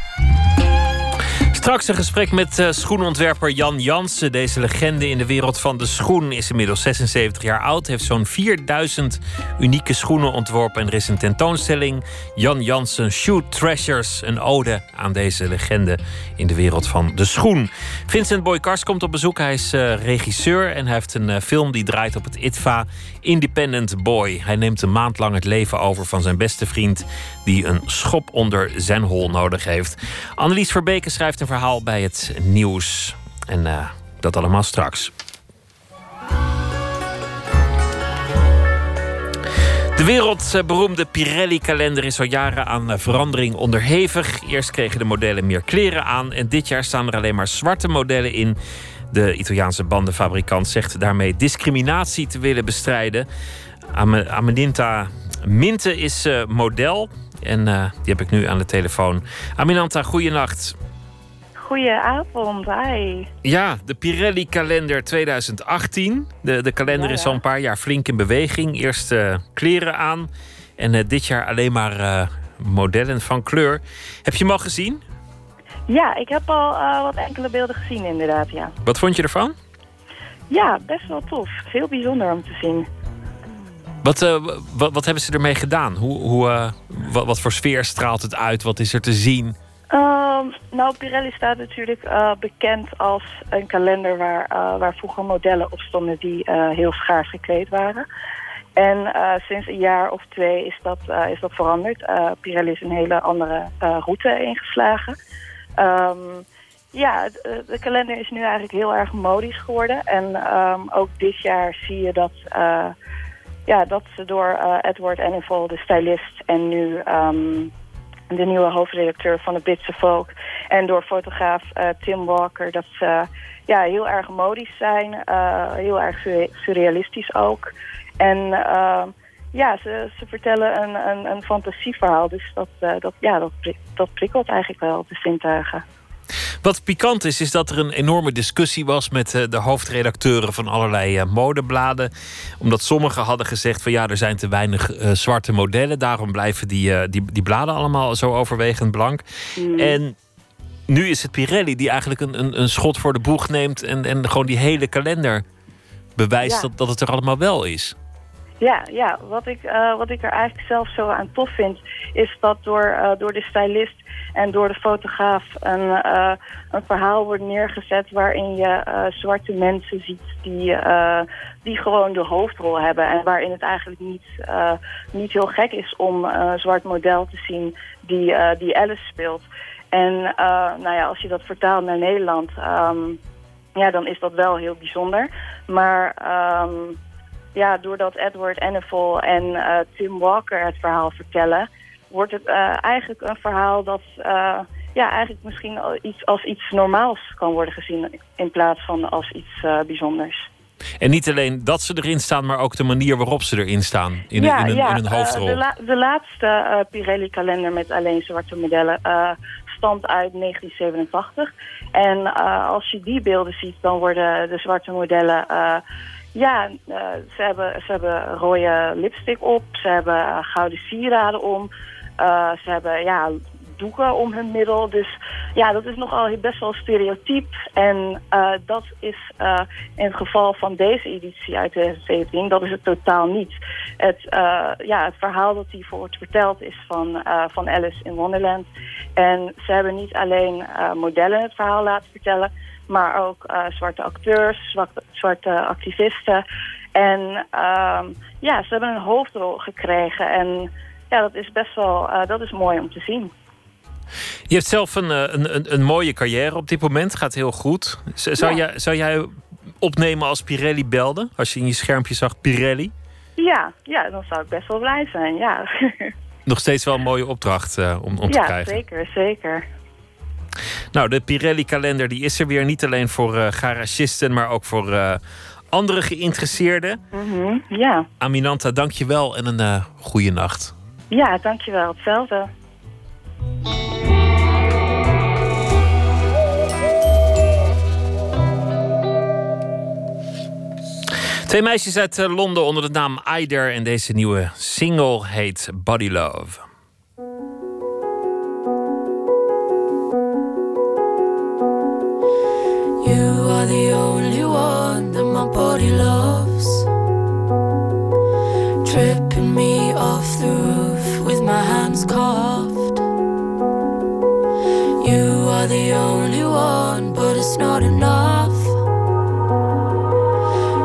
Straks een gesprek met uh, schoenontwerper Jan Jansen. Deze legende in de wereld van de schoen is inmiddels 76 jaar oud. Heeft zo'n 4000 unieke schoenen ontworpen. En er is een tentoonstelling. Jan Jansen Shoe Treasures. Een ode aan deze legende in de wereld van de schoen. Vincent Boykars komt op bezoek. Hij is uh, regisseur en hij heeft een uh, film die draait op het ITVA Independent Boy. Hij neemt een maand lang het leven over van zijn beste vriend... die een schop onder zijn hol nodig heeft. Annelies Verbeke schrijft een verhaal bij het nieuws. En uh, dat allemaal straks. De wereldberoemde Pirelli-kalender is al jaren aan verandering onderhevig. Eerst kregen de modellen meer kleren aan en dit jaar staan er alleen maar zwarte modellen in. De Italiaanse bandenfabrikant zegt daarmee discriminatie te willen bestrijden. Am Minte is uh, model en die heb ik nu aan de telefoon. Aminanta, goeienacht. Goedenavond, hi. Ja, de Pirelli-kalender 2018. De, de kalender ja, ja. is al een paar jaar flink in beweging. Eerst uh, kleren aan en uh, dit jaar alleen maar uh, modellen van kleur. Heb je hem al gezien? Ja, ik heb al wat enkele beelden gezien inderdaad, ja. Wat vond je ervan? Ja, best wel tof. Heel bijzonder om te zien. Wat, wat, wat, hebben ze ermee gedaan? Hoe, hoe, wat, wat voor sfeer straalt het uit? Wat is er te zien? Um, nou, Pirelli staat natuurlijk uh, bekend als een kalender waar, uh, waar vroeger modellen op stonden die uh, heel schaars gekleed waren. En sinds een jaar of twee is dat, is dat veranderd. Pirelli is een hele andere route ingeslagen. Um, ja, de, de, kalender is nu eigenlijk heel erg modisch geworden. En um, ook dit jaar zie je dat, ja, dat ze door Edward Enninful, de stylist, en nu de nieuwe hoofdredacteur van de Britse Folk. En door fotograaf uh, Tim Walker. Dat ze ja, heel erg modisch zijn. Uh, heel erg surrealistisch ook. En uh, ja, ze, ze vertellen een, een, een fantasieverhaal. Dus dat, dat, ja, dat, dat prikkelt eigenlijk wel de zintuigen. Wat pikant is, is dat er een enorme discussie was met de hoofdredacteuren van allerlei modebladen. Omdat sommigen hadden gezegd van ja, er zijn te weinig uh, zwarte modellen. Daarom blijven die, uh, die, die bladen allemaal zo overwegend blank. Mm. En nu is het Pirelli die eigenlijk een, een, een, schot voor de boeg neemt en, en gewoon die hele kalender bewijst ja. dat, dat het er allemaal wel is. Ja, ja. Wat, ik, uh, wat ik er eigenlijk zelf zo aan tof vind, is dat door, door de stylist en door de fotograaf een, uh, een verhaal wordt neergezet waarin je zwarte mensen ziet die, die gewoon de hoofdrol hebben. En waarin het eigenlijk niet, niet heel gek is om een zwart model te zien die, die Alice speelt. En nou ja, als je dat vertaalt naar Nederland, um, ja, dan is dat wel heel bijzonder. Maar um, ja, doordat Edward Enninful en Tim Walker het verhaal vertellen wordt het uh, eigenlijk een verhaal dat uh, ja, eigenlijk misschien iets, als iets normaals kan worden gezien... in plaats van als iets bijzonders. En niet alleen dat ze erin staan, maar ook de manier waarop ze erin staan. In, ja, in, een, ja, in een hoofdrol. de, la de, laatste Pirelli-kalender met alleen zwarte modellen stamt uit 1987. En als je die beelden ziet, dan worden de zwarte modellen... Ja, uh, ze, hebben, ze hebben rode lipstick op, ze hebben uh, gouden sieraden om. Uh, ze hebben ja, doeken om hun middel. Dus ja, dat is nogal best wel stereotyp. En dat is in het geval van deze editie uit 2017, dat is het totaal niet. Het, ja, het verhaal dat hier wordt verteld is van, van Alice in Wonderland. En ze hebben niet alleen modellen het verhaal laten vertellen, maar ook zwarte acteurs, zwarte, zwarte activisten. En ehm, ja, ze hebben een hoofdrol gekregen en ja, dat is best wel uh, dat is mooi om te zien. Je hebt zelf een, een, een, een mooie carrière op dit moment. Gaat heel goed. Zou, ja. jij, zou jij opnemen als Pirelli belde? Als je in je schermpje zag Pirelli? Ja, ja dan zou ik best wel blij zijn, ja. [LAUGHS] Nog steeds wel een mooie opdracht uh, om, om ja, te krijgen. Ja, zeker, zeker. Nou, de Pirelli-kalender die is er weer. Niet alleen voor uh, garagisten, maar ook voor uh, andere geïnteresseerden. Mm -hmm, ja. Aminanta, dank je wel en een uh, goede nacht. Ja, dankjewel. Hetzelfde. Twee meisjes uit eh, Londen onder de naam Aider en deze nieuwe single heet Body Love. You are the only one that my body loves. Tripping me off the roof with my hands carved. You are the only one, but it's not enough.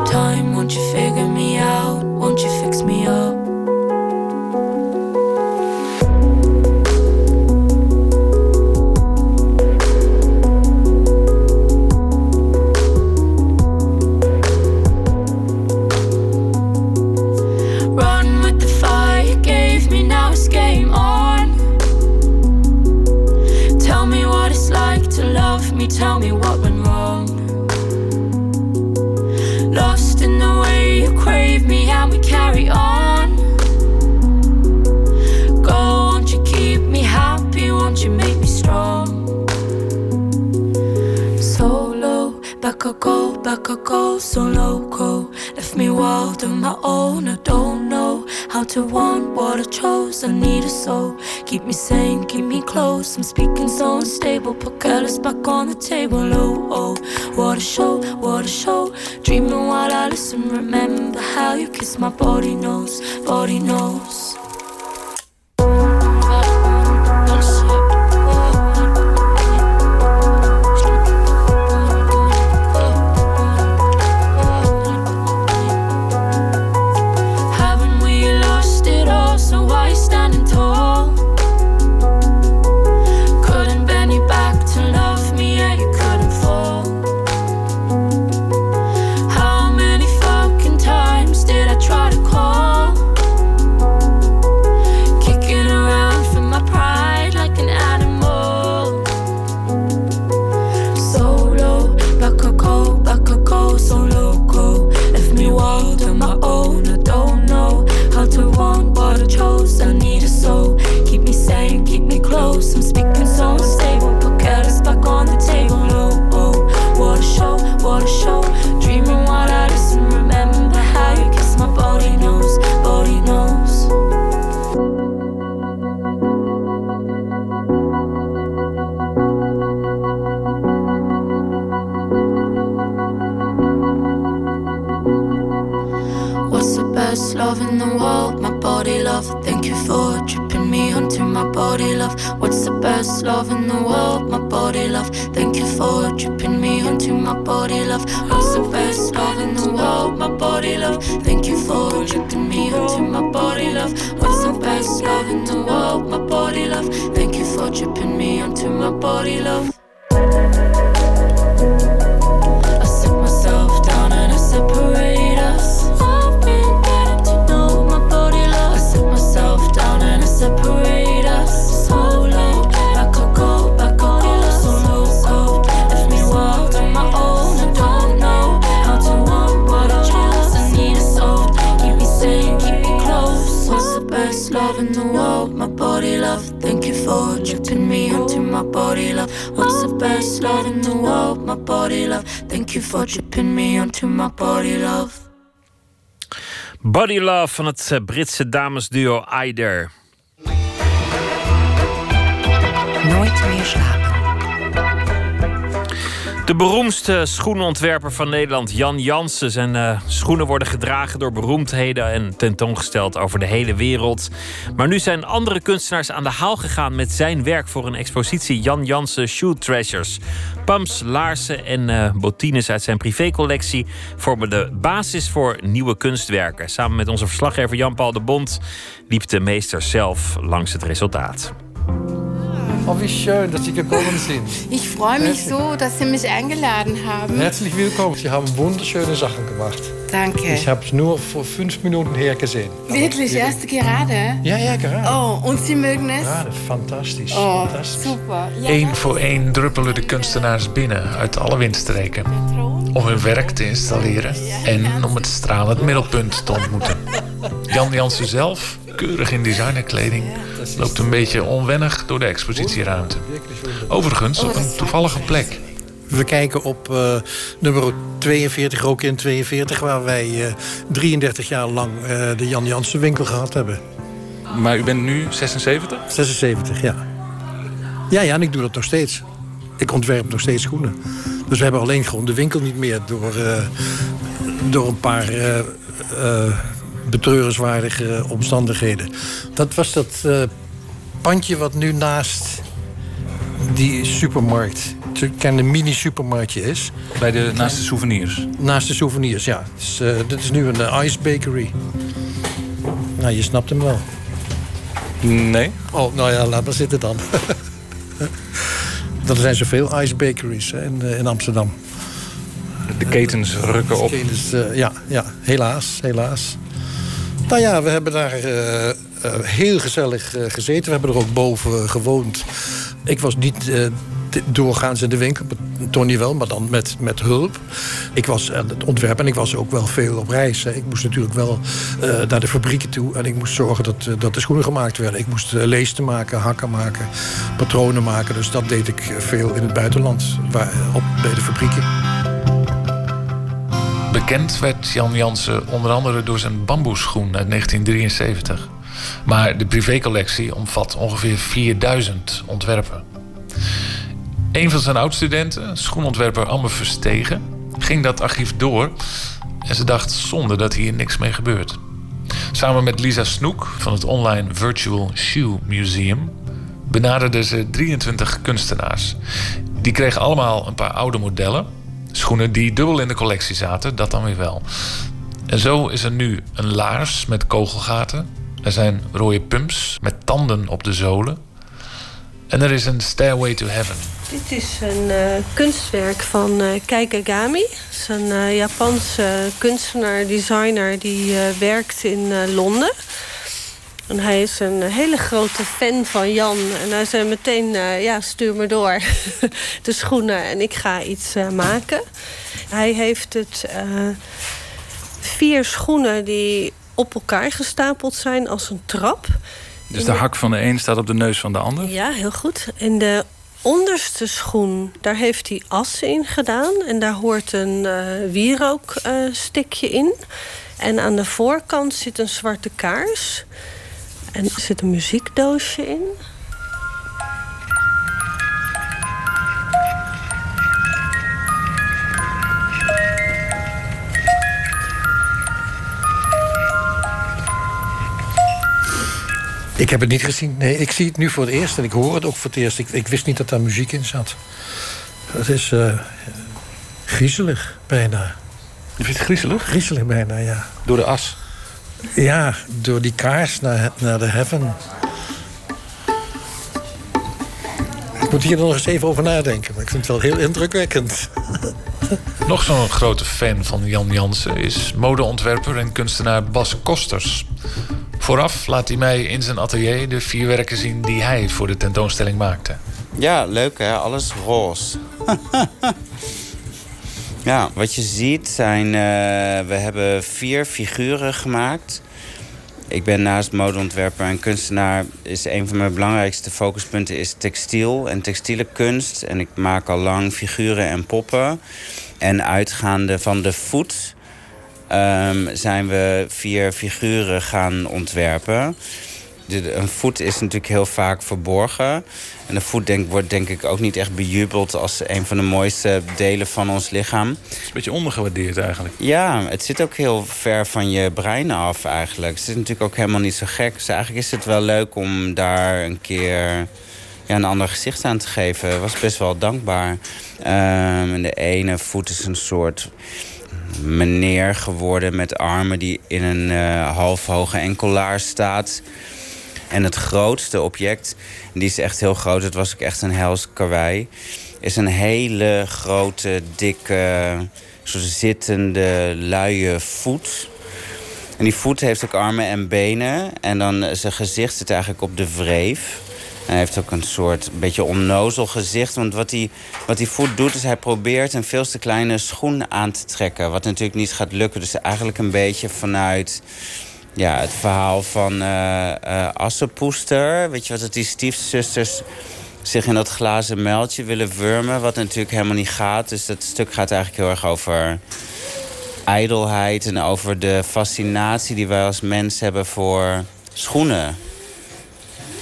Time, won't you figure me out? Won't you fix me up? Tell me what went wrong. Lost in the way you crave me, and we carry on. Go, won't you keep me happy? Won't you make me strong? Solo, back I go, back I go, so loco. Left me wild on my own, I don't know how to want what I chose. I need a soul, keep me sane, keep me close. I'm speaking so unstable, put careless back on the table. Oh, oh, what a show, what a show. Dreaming while I listen, remember how you kiss my body knows, body knows. Love van het eh, Britse damesduo Aider. Nooit meer slapen. De beroemdste schoenenontwerper van Nederland, Jan Jansen. Zijn eh, schoenen worden gedragen door beroemdheden en tentoongesteld over de hele wereld. Maar nu zijn andere kunstenaars aan de haal gegaan met zijn werk voor een expositie Jan Jansen Shoe Treasures. Pumps, laarzen en eh, bottines uit zijn privécollectie vormen de basis voor nieuwe kunstwerken. Samen met onze verslaggever Jan-Paul de Bond liep de meester zelf langs het resultaat. Oh, wie schön, dass Sie gekommen sind. Ich freue mich so, dass Sie mich eingeladen haben. Herzlich willkommen. Sie haben wunderschöne Sachen gemacht. Danke. Ich habe es nur vor fünf Minuten her gesehen. Wirklich, erst gerade? Ja, ja, gerade. Oh, und Sie mögen es? Ja, fantastisch. Oh, fantastisch. super. Ja, Eén voor één druppelen de kunstenaars binnen uit alle windstreken. Om hun werk te installeren en om het stralend middelpunt te ontmoeten. Jan Jansen zelf, keurig in designerkleding, loopt een beetje onwennig door de expositieruimte. Overigens op een toevallige plek. We kijken op uh, nummer 42, ook in 42... waar wij uh, 33 jaar lang uh, de Jan Jansen winkel gehad hebben. Maar u bent nu 76? 76, ja. Ja, ja, en ik doe dat nog steeds. Ik ontwerp nog steeds schoenen. Dus we hebben alleen gewoon de winkel niet meer... door, door een paar betreurenswaardige omstandigheden. Dat was dat pandje wat nu naast die supermarkt, het een mini-supermarktje is. Bij de, naast de souvenirs? Naast de souvenirs, ja. Dus, uh, dit is nu een uh, ice bakery. Nou, je snapt hem wel. Nee. Oh, nou ja, laat maar zitten dan. [LAUGHS] er zijn zoveel ice bakeries hè, in, uh, in Amsterdam. De ketens rukken op. Ketens, ja, ja, helaas, helaas. Nou ja, we hebben daar heel gezellig gezeten. We hebben er ook boven gewoond. Ik was niet doorgaans in de winkel, Tony wel, maar dan met, met hulp. Ik was aan het ontwerpen en ik was ook wel veel op reis. Ik moest natuurlijk wel uh, naar de fabrieken toe en ik moest zorgen dat, uh, dat de schoenen gemaakt werden. Ik moest leesten maken, hakken maken, patronen maken. Dus dat deed ik veel in het buitenland, waar, op, bij de fabrieken. Bekend werd Jan Jansen onder andere door zijn bamboeschoen uit 1973. Maar de privécollectie omvat ongeveer 4000 ontwerpen. Een van zijn oud-studenten, schoenontwerper Anne Verstegen, ging dat archief door en ze dacht zonde dat hier niks mee gebeurt. Samen met Lisa Snoek van het online Virtual Shoe Museum benaderden ze 23 kunstenaars. Die kregen allemaal een paar oude modellen, schoenen die dubbel in de collectie zaten, dat dan weer wel. En zo is er nu een laars met kogelgaten, er zijn rode pumps met tanden op de zolen. En er is een Stairway to Heaven. Dit is een uh, kunstwerk van uh, Kei Kagami. Dat is een uh, Japanse kunstenaar, designer die werkt in Londen. En hij is een hele grote fan van Jan. En hij zei meteen, ja, stuur me door [LAUGHS] de schoenen en ik ga iets maken. Hij heeft het vier schoenen die op elkaar gestapeld zijn als een trap. Dus de hak van de een staat op de neus van de ander? Ja, heel goed. En de onderste schoen, daar heeft hij assen in gedaan. En daar hoort een uh, wierookstikje uh, in. En aan de voorkant zit een zwarte kaars. En er zit een muziekdoosje in. Ik heb het niet gezien. Nee, ik zie het nu voor het eerst en ik hoor het ook voor het eerst. Ik, ik wist niet dat daar muziek in zat. Het is uh, griezelig bijna. Je vindt het griezelig? Griezelig bijna, ja. Door de as? Ja, door die kaars naar, naar de heaven. Ik moet hier nog eens even over nadenken. Maar ik vind het wel heel indrukwekkend. [LAUGHS] Nog zo'n grote fan van Jan Jansen is modeontwerper en kunstenaar Bas Kosters. Vooraf laat hij mij in zijn atelier de vier werken zien die hij voor de tentoonstelling maakte. Ja, leuk hè, alles roze. [LAUGHS] ja, wat je ziet zijn, uh, we hebben vier figuren gemaakt. Ik ben naast modeontwerper en kunstenaar. Is een van mijn belangrijkste focuspunten is textiel en textiele kunst. En ik maak al lang figuren en poppen. En uitgaande van de voet um, zijn we vier figuren gaan ontwerpen. De, een voet is natuurlijk heel vaak verborgen. En de voet denk, wordt denk ik ook niet echt bejubeld als een van de mooiste delen van ons lichaam. Het is een beetje ondergewaardeerd eigenlijk. Ja, het zit ook heel ver van je brein af eigenlijk. Het is natuurlijk ook helemaal niet zo gek. Dus eigenlijk is het wel leuk om daar een keer ja, een ander gezicht aan te geven. Ik was best wel dankbaar. Um, en de ene voet is een soort meneer geworden met armen die in een uh, halfhoge enkelaar staat. En het grootste object, die is echt heel groot, het was ook echt een hels karwei, is een hele grote, dikke, soort zittende, luie voet. En die voet heeft ook armen en benen. En dan zijn gezicht zit eigenlijk op de wreef. Hij heeft ook een soort beetje onnozel gezicht. Want wat hij, wat hij voet doet, is hij probeert een veel te kleine schoen aan te trekken. Wat natuurlijk niet gaat lukken. Dus eigenlijk een beetje vanuit ja, het verhaal van uh, uh, Assepoester. Weet je wat, dat die stiefzusters zich in dat glazen muiltje willen wurmen, wat natuurlijk helemaal niet gaat. Dus dat stuk gaat eigenlijk heel erg over ijdelheid en over de fascinatie die wij als mens hebben voor schoenen.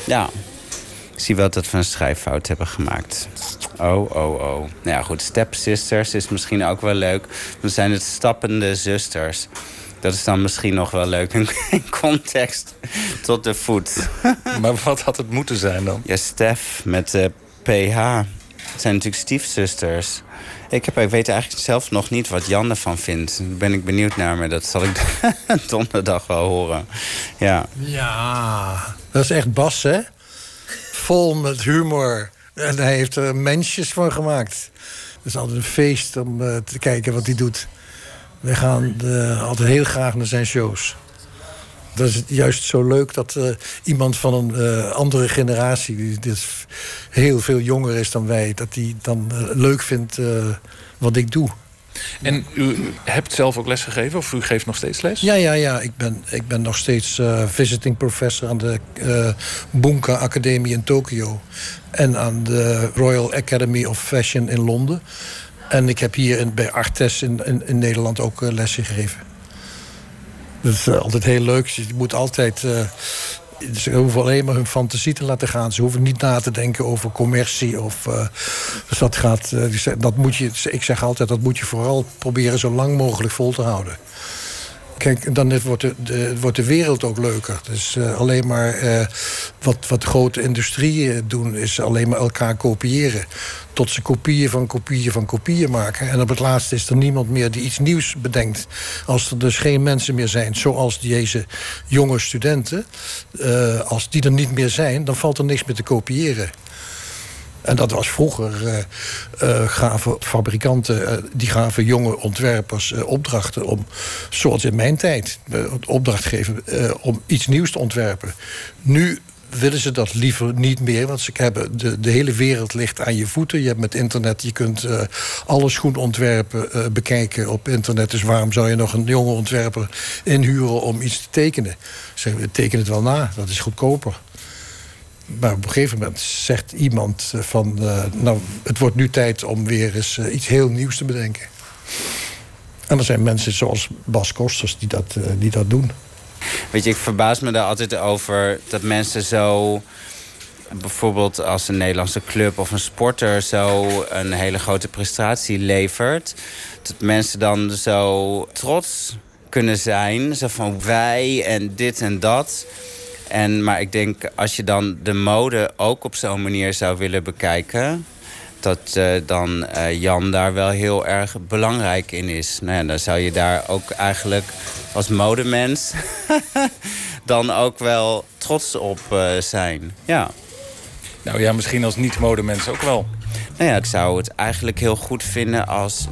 Ja, ik zie wel dat we een schrijffout hebben gemaakt. Oh, oh, oh. Nou ja, goed. Stepsisters is misschien ook wel leuk. Dan zijn het stappende zusters. Dat is dan misschien nog wel leuk in context tot de voet. [LAUGHS] Maar wat had het moeten zijn dan? Ja, Stef met de PH. Het zijn natuurlijk stiefzusters. Ik, heb, ik weet eigenlijk zelf nog niet wat Jan ervan vindt. Daar ben ik benieuwd naar, maar dat zal ik [LAUGHS] donderdag wel horen. Ja. Ja, dat is echt Bas, hè? Vol met humor. En hij heeft er mensjes van gemaakt. Het is altijd een feest om eh, te kijken wat hij doet. We gaan altijd heel graag naar zijn shows. Dat is juist zo leuk dat eh, iemand van een eh, andere generatie... die dus heel veel jonger is dan wij... dat die dan eh, leuk vindt wat ik doe. En u hebt zelf ook les gegeven of u geeft nog steeds les? Ja, ja, ja. Ik ben, ik ben nog steeds visiting professor aan de eh Bunka Academie in Tokio. En aan de Royal Academy of Fashion in Londen. En ik heb hier bij Artes in, in, Nederland ook les gegeven. Dat is eh, altijd heel leuk. Je moet altijd... eh, ze hoeven alleen maar hun fantasie te laten gaan. Ze hoeven niet na te denken over commercie. Of, dus dat gaat, zeggen, dat moet je, ik zeg altijd, dat moet je vooral proberen zo lang mogelijk vol te houden. Kijk, dan wordt de, wordt de wereld ook leuker. Dus eh, alleen maar eh, wat, wat grote industrieën doen, is alleen maar elkaar kopiëren. Tot ze kopieën van kopieën van kopieën maken. En op het laatste is er niemand meer die iets nieuws bedenkt. Als er dus geen mensen meer zijn, zoals deze jonge studenten. eh, als die er niet meer zijn, dan valt er niks meer te kopiëren. En dat was vroeger, eh, eh, gaven fabrikanten, eh, die gaven jonge ontwerpers opdrachten om, zoals in mijn tijd, opdracht geven om iets nieuws te ontwerpen. Nu willen ze dat liever niet meer, want ze hebben de, de hele wereld ligt aan je voeten. Je hebt met internet, je kunt eh, alle schoenontwerpen bekijken op internet. Dus waarom zou je nog een jonge ontwerper inhuren om iets te tekenen? We, teken het wel na, dat is goedkoper. Maar op een gegeven moment zegt iemand eh, van... eh, nou, het wordt nu tijd om weer eens eh, iets heel nieuws te bedenken. En er zijn mensen zoals Bas Kosters die dat, die dat doen. Weet je, ik verbaas me daar altijd over dat mensen zo... bijvoorbeeld als een Nederlandse club of een sporter... zo een hele grote prestatie levert... dat mensen dan zo trots kunnen zijn. Zo van wij en dit en dat... En, maar ik denk, als je dan de mode ook op zo'n manier zou willen bekijken... dat eh, dan eh, Jan daar wel heel erg belangrijk in is. Nou ja, dan zou je daar ook eigenlijk als modemens... [LAUGHS] dan ook wel trots op eh, zijn. Ja. Nou ja, misschien als niet-modemens ook wel. Nou ja, ik zou het eigenlijk heel goed vinden als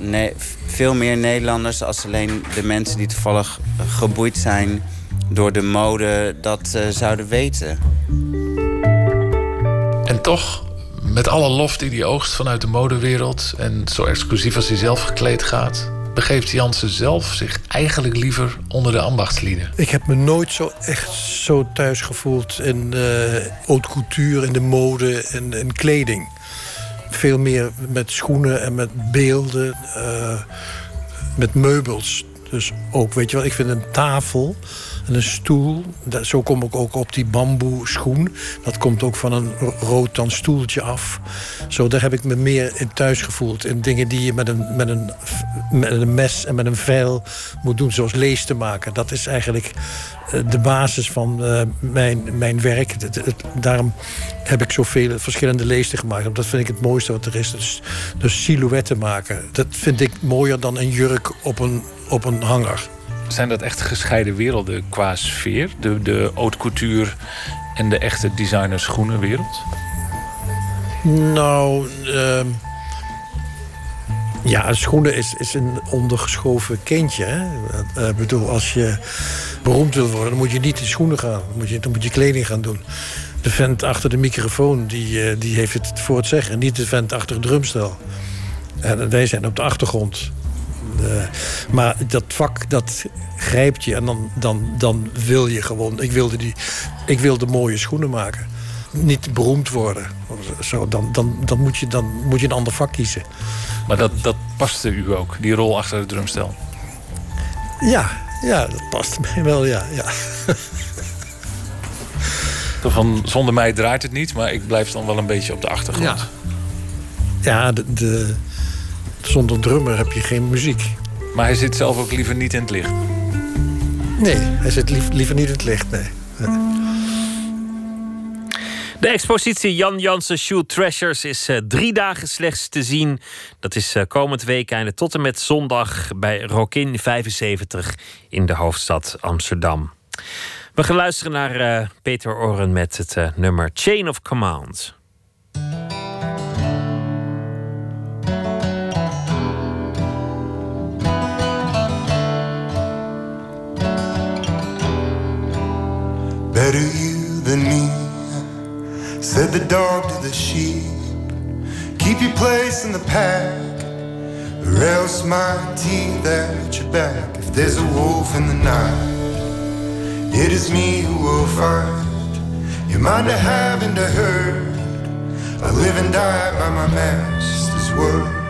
veel meer Nederlanders... als alleen de mensen die toevallig geboeid zijn door de mode dat zouden weten. En toch, met alle lof die hij oogst vanuit de modewereld... en zo exclusief als hij zelf gekleed gaat... begeeft Jansen zelf zich eigenlijk liever onder de ambachtslieden. Ik heb me nooit zo echt zo thuis gevoeld in eh haute couture, in de mode en in kleding. Veel meer met schoenen en met beelden, eh, met meubels. Dus ook, weet je wel, ik vind een tafel en een stoel. Dat, zo kom ik ook op die bamboe schoen. Dat komt ook van een ro- rotan stoeltje af. Zo, daar heb ik me meer in thuis gevoeld. In dingen die je met een, met een, met een mes en met een veil moet doen. Zoals lees te maken. Dat is eigenlijk eh, de basis van eh, mijn, mijn werk. Daarom heb ik zoveel verschillende leesten gemaakt. Dat vind ik het mooiste wat er is. Dus, dus silhouetten maken. Dat vind ik mooier dan een jurk op een, op een hanger. Zijn dat echt gescheiden werelden qua sfeer? De, de haute couture en de echte designer schoenenwereld? Nou, ehm, ja, schoenen is, is een ondergeschoven kindje. Eh, Ik bedoel, als je beroemd wil worden, dan moet je niet in schoenen gaan. Dan moet je, dan moet je kleding gaan doen. De vent achter de microfoon, die, eh, die heeft het voor het zeggen. Niet de vent achter het drumstel. En wij zijn op de achtergrond. Eh, maar dat vak, dat grijpt je en dan, dan, dan wil je gewoon... Ik wilde, die, ik wilde mooie schoenen maken. niet beroemd worden. Zo, dan, dan, dan, moet je, dan moet je een ander vak kiezen. Maar dat, dat paste u ook, die rol achter het drumstel. Ja, ja dat past mij wel, ja. ja. Van, zonder mij draait het niet, maar ik blijf dan wel een beetje op de achtergrond. Ja. Ja, de, de, zonder drummer heb je geen muziek. Maar hij zit zelf ook liever niet in het licht. Nee, hij zit lief- liever niet in het licht, nee. De expositie Jan Jansen Shoe Treasures is eh, drie dagen slechts te zien. Dat is eh, komend weekende tot en met zondag bij Rokin 75 in de hoofdstad Amsterdam. We gaan luisteren naar eh, Peter Oren met het nummer Chain of Command. Better you than me, said the dog to the sheep. Keep your place in the pack, or else my teeth at your back. If there's a wolf in the night, it is me who will fight. Your mind to have and to hurt. I live and die by my master's word.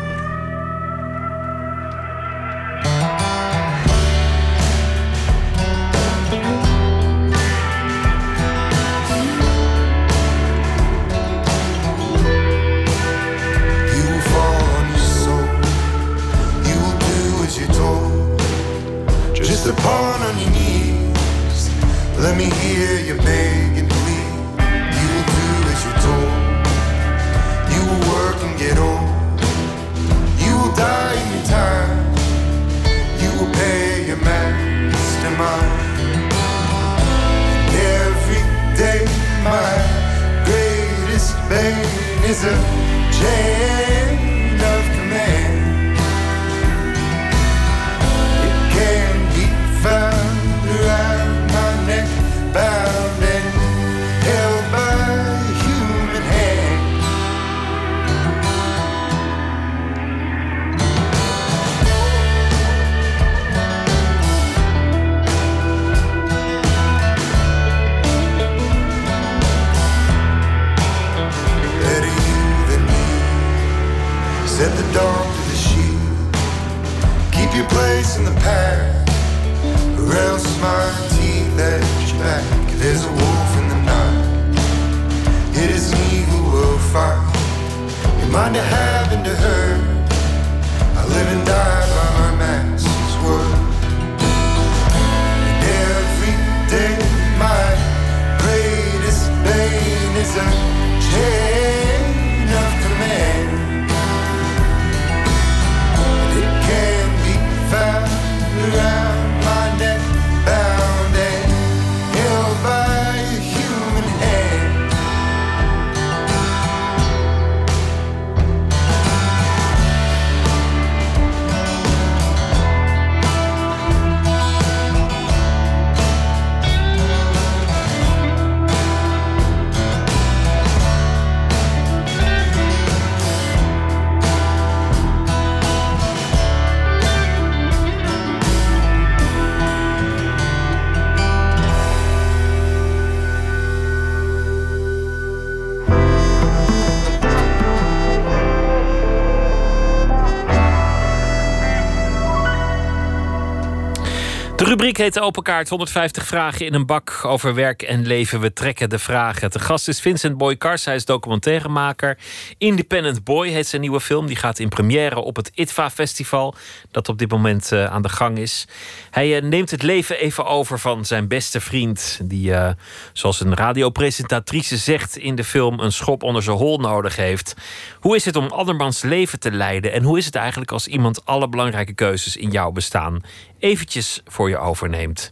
Rubriek heet Open Kaart. 150 vragen in een bak over werk en leven. We trekken de vragen. De gast is Vincent Boy Kars. Hij is documentairemaker. Independent Boy heet zijn nieuwe film. Die gaat in première op het ITVA Festival. Dat op dit moment eh, aan de gang is. Hij eh, neemt het leven even over van zijn beste vriend. Die, eh, zoals een radiopresentatrice zegt in de film, een schop onder zijn hol nodig heeft. Hoe is het om andermans leven te leiden? En hoe is het eigenlijk als iemand alle belangrijke keuzes in jouw bestaan eventjes voor je overneemt.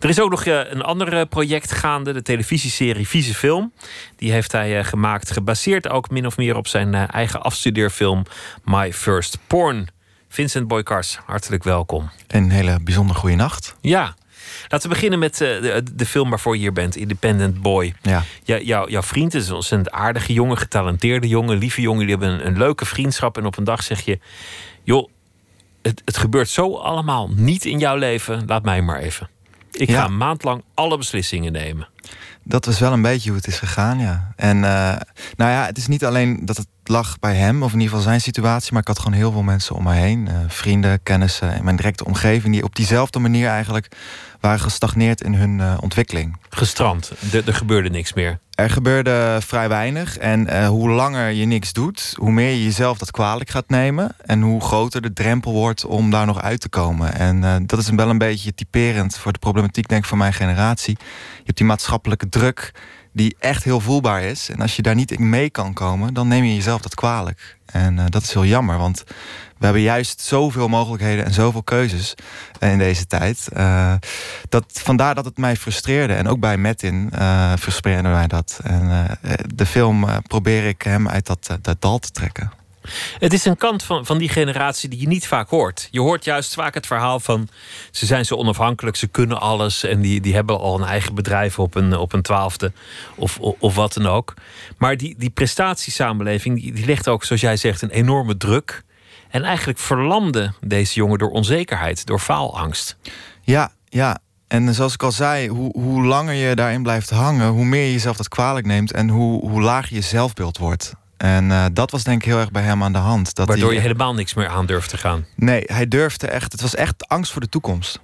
Er is ook nog eh, een ander eh, project gaande, de televisieserie Vieze Film. Die heeft hij eh, gemaakt, gebaseerd ook min of meer op zijn eigen afstudeerfilm My First Porn. Vincent Boykars, hartelijk welkom. Een hele bijzonder goede nacht. Ja. Laten we beginnen met de, de film waarvoor je hier bent, Independent Boy. Ja. Ja, jou, jouw vriend is een ontzettend aardige jongen, getalenteerde jongen, lieve jongen. Jullie hebben een, een leuke vriendschap. En op een dag zeg je: Joh, het, het gebeurt zo allemaal niet in jouw leven. Laat mij maar even. Ik Ja. ga een maand lang alle beslissingen nemen. Dat was wel een beetje hoe het is gegaan, ja. En uh, nou ja, het is niet alleen dat het lag bij hem, of in ieder geval zijn situatie, maar ik had gewoon heel veel mensen om me heen. Uh, vrienden, kennissen in mijn directe omgeving, die op diezelfde manier eigenlijk waren gestagneerd in hun uh, ontwikkeling. Gestrand, er, er gebeurde niks meer. Er gebeurde vrij weinig. En uh, hoe langer je niks doet, hoe meer je jezelf dat kwalijk gaat nemen. En hoe groter de drempel wordt om daar nog uit te komen. En dat is wel een beetje typerend voor de problematiek, denk ik, van mijn generatie. Je hebt die maatschappelijke druk die echt heel voelbaar is. En als je daar niet in mee kan komen, dan neem je jezelf dat kwalijk. En uh, dat is heel jammer, want we hebben juist zoveel mogelijkheden en zoveel keuzes in deze tijd. Uh, dat, vandaar dat het mij frustreerde. En ook bij Metin uh, frustreerde mij dat. En de film probeer ik hem uit dat, dat dal te trekken. Het is een kant van, van die generatie die je niet vaak hoort. Je hoort juist vaak het verhaal van ze zijn zo onafhankelijk, ze kunnen alles en die, die hebben al een eigen bedrijf op een, op een twaalfde of, of, of wat dan ook. Maar die, die prestatiesamenleving die, die legt ook, zoals jij zegt, een enorme druk. En eigenlijk verlamde deze jongen door onzekerheid, door faalangst. Ja, ja. En zoals ik al zei, hoe, hoe langer je daarin blijft hangen, hoe meer je jezelf dat kwalijk neemt en hoe, hoe lager je zelfbeeld wordt. En uh, dat was denk ik heel erg bij hem aan de hand. Dat Waardoor hij, je helemaal niks meer aan durfde gaan. Nee, hij durfde echt. Het was echt angst voor de toekomst.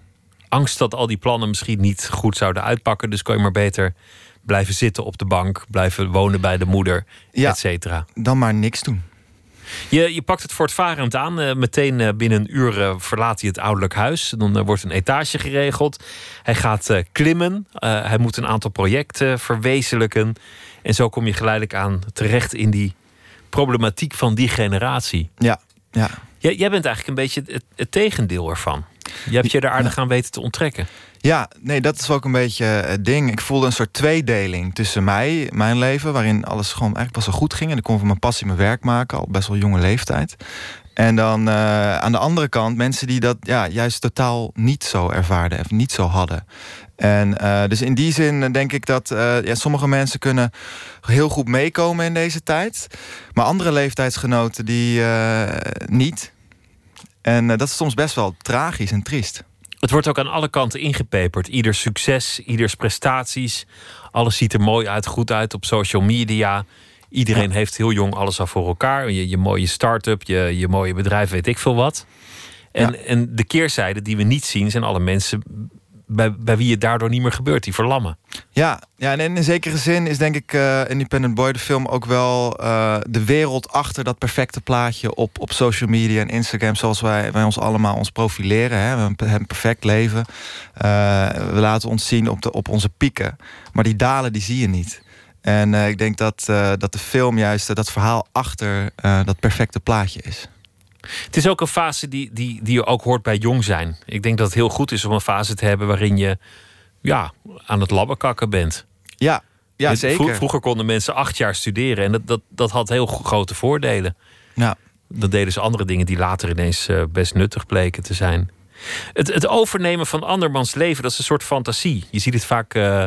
Angst dat al die plannen misschien niet goed zouden uitpakken. Dus kon je maar beter blijven zitten op de bank, blijven wonen bij de moeder, ja, et cetera. Dan maar niks doen. Je, je pakt het voortvarend aan. Uh, meteen uh, binnen een uur uh, verlaat hij het ouderlijk huis. Dan wordt een etage geregeld. Hij gaat klimmen. hij moet een aantal projecten verwezenlijken. En zo kom je geleidelijk aan terecht in die problematiek van die generatie. Ja, ja. Jij, jij bent eigenlijk een beetje het, het tegendeel ervan. Je hebt je er aardig aan weten te onttrekken. Ja, nee, dat is ook een beetje het ding. Ik voelde een soort tweedeling tussen mij, mijn leven, waarin alles gewoon eigenlijk pas zo goed ging. En ik kon van mijn passie mijn werk maken, al best wel jonge leeftijd. En dan uh, aan de andere kant mensen die dat ja, juist totaal niet zo ervaarden of niet zo hadden. En uh, dus in die zin denk ik dat uh, ja, sommige mensen kunnen heel goed meekomen in deze tijd. Maar andere leeftijdsgenoten die niet. En dat is soms best wel tragisch en triest. Het wordt ook aan alle kanten ingepeperd. Ieder succes, ieders prestaties. Alles ziet er mooi uit, goed uit op social media. Iedereen ja. heeft heel jong alles al voor elkaar. Je, je mooie start-up, je, je mooie bedrijf, weet ik veel wat. En, ja. en de keerzijde die we niet zien, zijn alle mensen bij, bij wie het daardoor niet meer gebeurt, die verlammen. Ja, ja en in zekere zin is denk ik uh, Independent Boy, de film, ook wel uh, de wereld achter dat perfecte plaatje op, op social media en Instagram, zoals wij, wij ons allemaal ons profileren. Hè. We hebben een perfect leven. Uh, we laten ons zien op, de, op onze pieken. Maar die dalen, die zie je niet. En ik denk dat, dat de film juist dat verhaal achter dat perfecte plaatje is. Het is ook een fase die, die, die je ook hoort bij jong zijn. Ik denk dat het heel goed is om een fase te hebben waarin je ja, aan het labberkakken bent. Ja, ja zeker. Vroeger konden mensen acht jaar studeren en dat, dat, dat had heel grote voordelen. Ja. Dan deden ze andere dingen die later ineens best nuttig bleken te zijn. Het, het, overnemen van andermans leven, dat is een soort fantasie. Je ziet het vaak uh,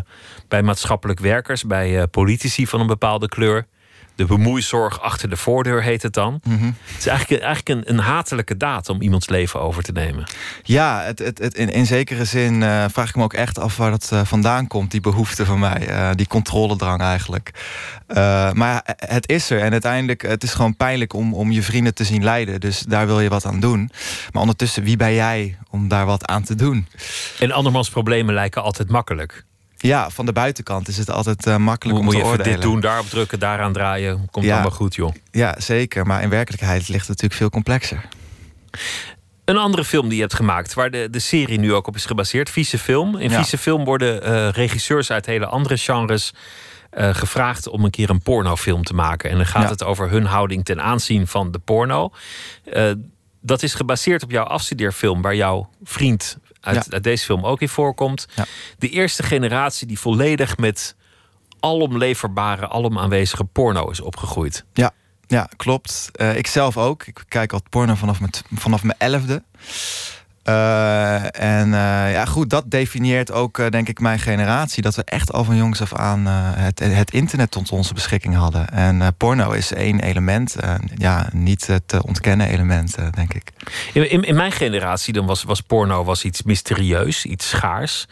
bij maatschappelijk werkers, bij uh, politici van een bepaalde kleur. De bemoeizorg achter de voordeur heet het dan. Mm -hmm. Het is eigenlijk, eigenlijk een, een, hatelijke daad om iemands leven over te nemen. Ja, het, het, het, in, in zekere zin uh, vraag ik me ook echt af waar dat uh, vandaan komt, die behoefte van mij. Uh, die controledrang eigenlijk. maar het is er en uiteindelijk, het is gewoon pijnlijk om, om je vrienden te zien lijden. Dus daar wil je wat aan doen. Maar ondertussen, wie ben jij om daar wat aan te doen? En andermans problemen lijken altijd makkelijk. Ja, van de buitenkant is het altijd uh, makkelijk Hoe om te moet je oordelen. dit doen, daarop drukken, daaraan draaien. Komt ja. allemaal goed, joh. Ja, zeker. Maar in werkelijkheid ligt het natuurlijk veel complexer. Een andere film die je hebt gemaakt, waar de, de serie nu ook op is gebaseerd, Vieze Film. In Ja. Vieze Film worden uh, regisseurs uit hele andere genres uh, gevraagd om een keer een pornofilm te maken. En dan gaat Ja. het over hun houding ten aanzien van de porno. Uh, dat is gebaseerd op jouw afstudeerfilm, waar jouw vriend uit, Ja. uit deze film ook in voorkomt. Ja. De eerste generatie die volledig met alom leverbare, alom aanwezige porno is opgegroeid. Ja, ja klopt. Uh, ik zelf ook. Ik kijk al porno vanaf mijn, vanaf mijn elfde. Uh, en uh, ja, goed, dat definieert ook, uh, denk ik, mijn generatie. Dat we echt al van jongs af aan het, het internet tot onze beschikking hadden. En porno is één element, ja, niet te ontkennen element, denk ik. In, in, in, mijn generatie dan was, was porno was iets mysterieus, iets schaars.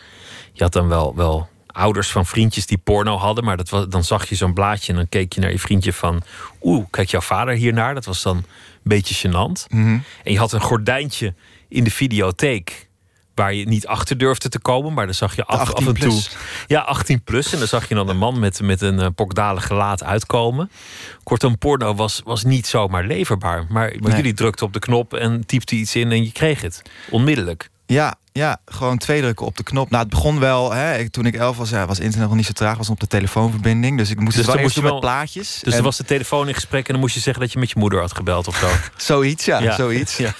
Je had dan wel, wel ouders van vriendjes die porno hadden. Maar dat was, dan zag je zo'n blaadje en dan keek je naar je vriendje van... Oeh, kijk jouw vader hiernaar? Dat was dan een beetje gênant. Mhm. En je had een gordijntje in de videotheek waar je niet achter durfde te komen. Maar dan zag je af, af 18 en toe... plus. Ja, 18 plus. En dan zag je dan een man met, met een eh, pokdalig gelaat uitkomen. Kortom, porno was, was niet zomaar leverbaar. Maar, maar Nee. jullie drukten op de knop en typte iets in en je kreeg het. Onmiddellijk. Ja, ja, gewoon twee drukken op de knop. Nou, het begon wel, hè, toen ik elf was, ja, was internet nog niet zo traag, was op de telefoonverbinding. Dus ik moest Dus het dan wel moest doen wel- met plaatjes. Dus En dan was de telefoon in gesprek en dan moest je zeggen dat je met je moeder had gebeld of zo. [LAUGHS] Zoiets, ja, Ja. zoiets. [LAUGHS] Ja.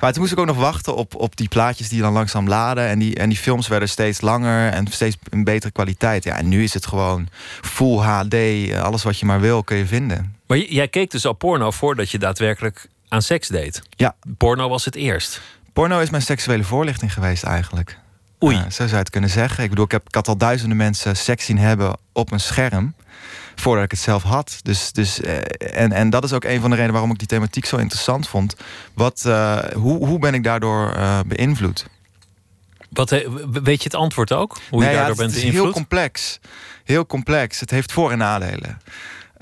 Maar toen moest ik ook nog wachten op, op die plaatjes die dan langzaam laden. En die, en die films werden steeds langer en steeds in betere kwaliteit. Ja, en nu is het gewoon full HD, alles wat je maar wil kun je vinden. Maar jij keek dus al porno voordat je daadwerkelijk aan seks deed. Ja. Porno was het eerst. Porno is mijn seksuele voorlichting geweest eigenlijk. Oei. zo zou je het kunnen zeggen. Ik bedoel, ik, heb, ik had al duizenden mensen seks zien hebben op een scherm. Voordat ik het zelf had. Dus, dus, eh, en, en dat is ook een van de redenen waarom ik die thematiek zo interessant vond. Wat, eh, hoe, hoe ben ik daardoor eh, beïnvloed? Wat, weet je het antwoord ook? Hoe je Nee, ja, daardoor bent het is heel beïnvloed? complex. Heel complex. Het heeft voor- en nadelen.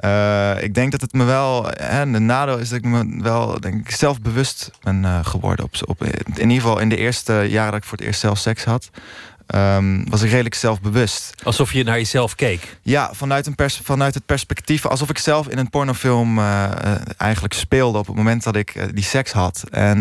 Eh, ik denk dat het me wel. Hè, de nadeel is dat ik me wel denk ik, zelfbewust ben eh, geworden. Op, op, in ieder geval in de eerste jaren dat ik voor het eerst zelf seks had. Ehm, was ik redelijk zelfbewust. Alsof je naar jezelf keek. Ja, vanuit, een pers vanuit het perspectief. Alsof ik zelf in een pornofilm eh, eh, eigenlijk speelde op het moment dat ik eh, die seks had. En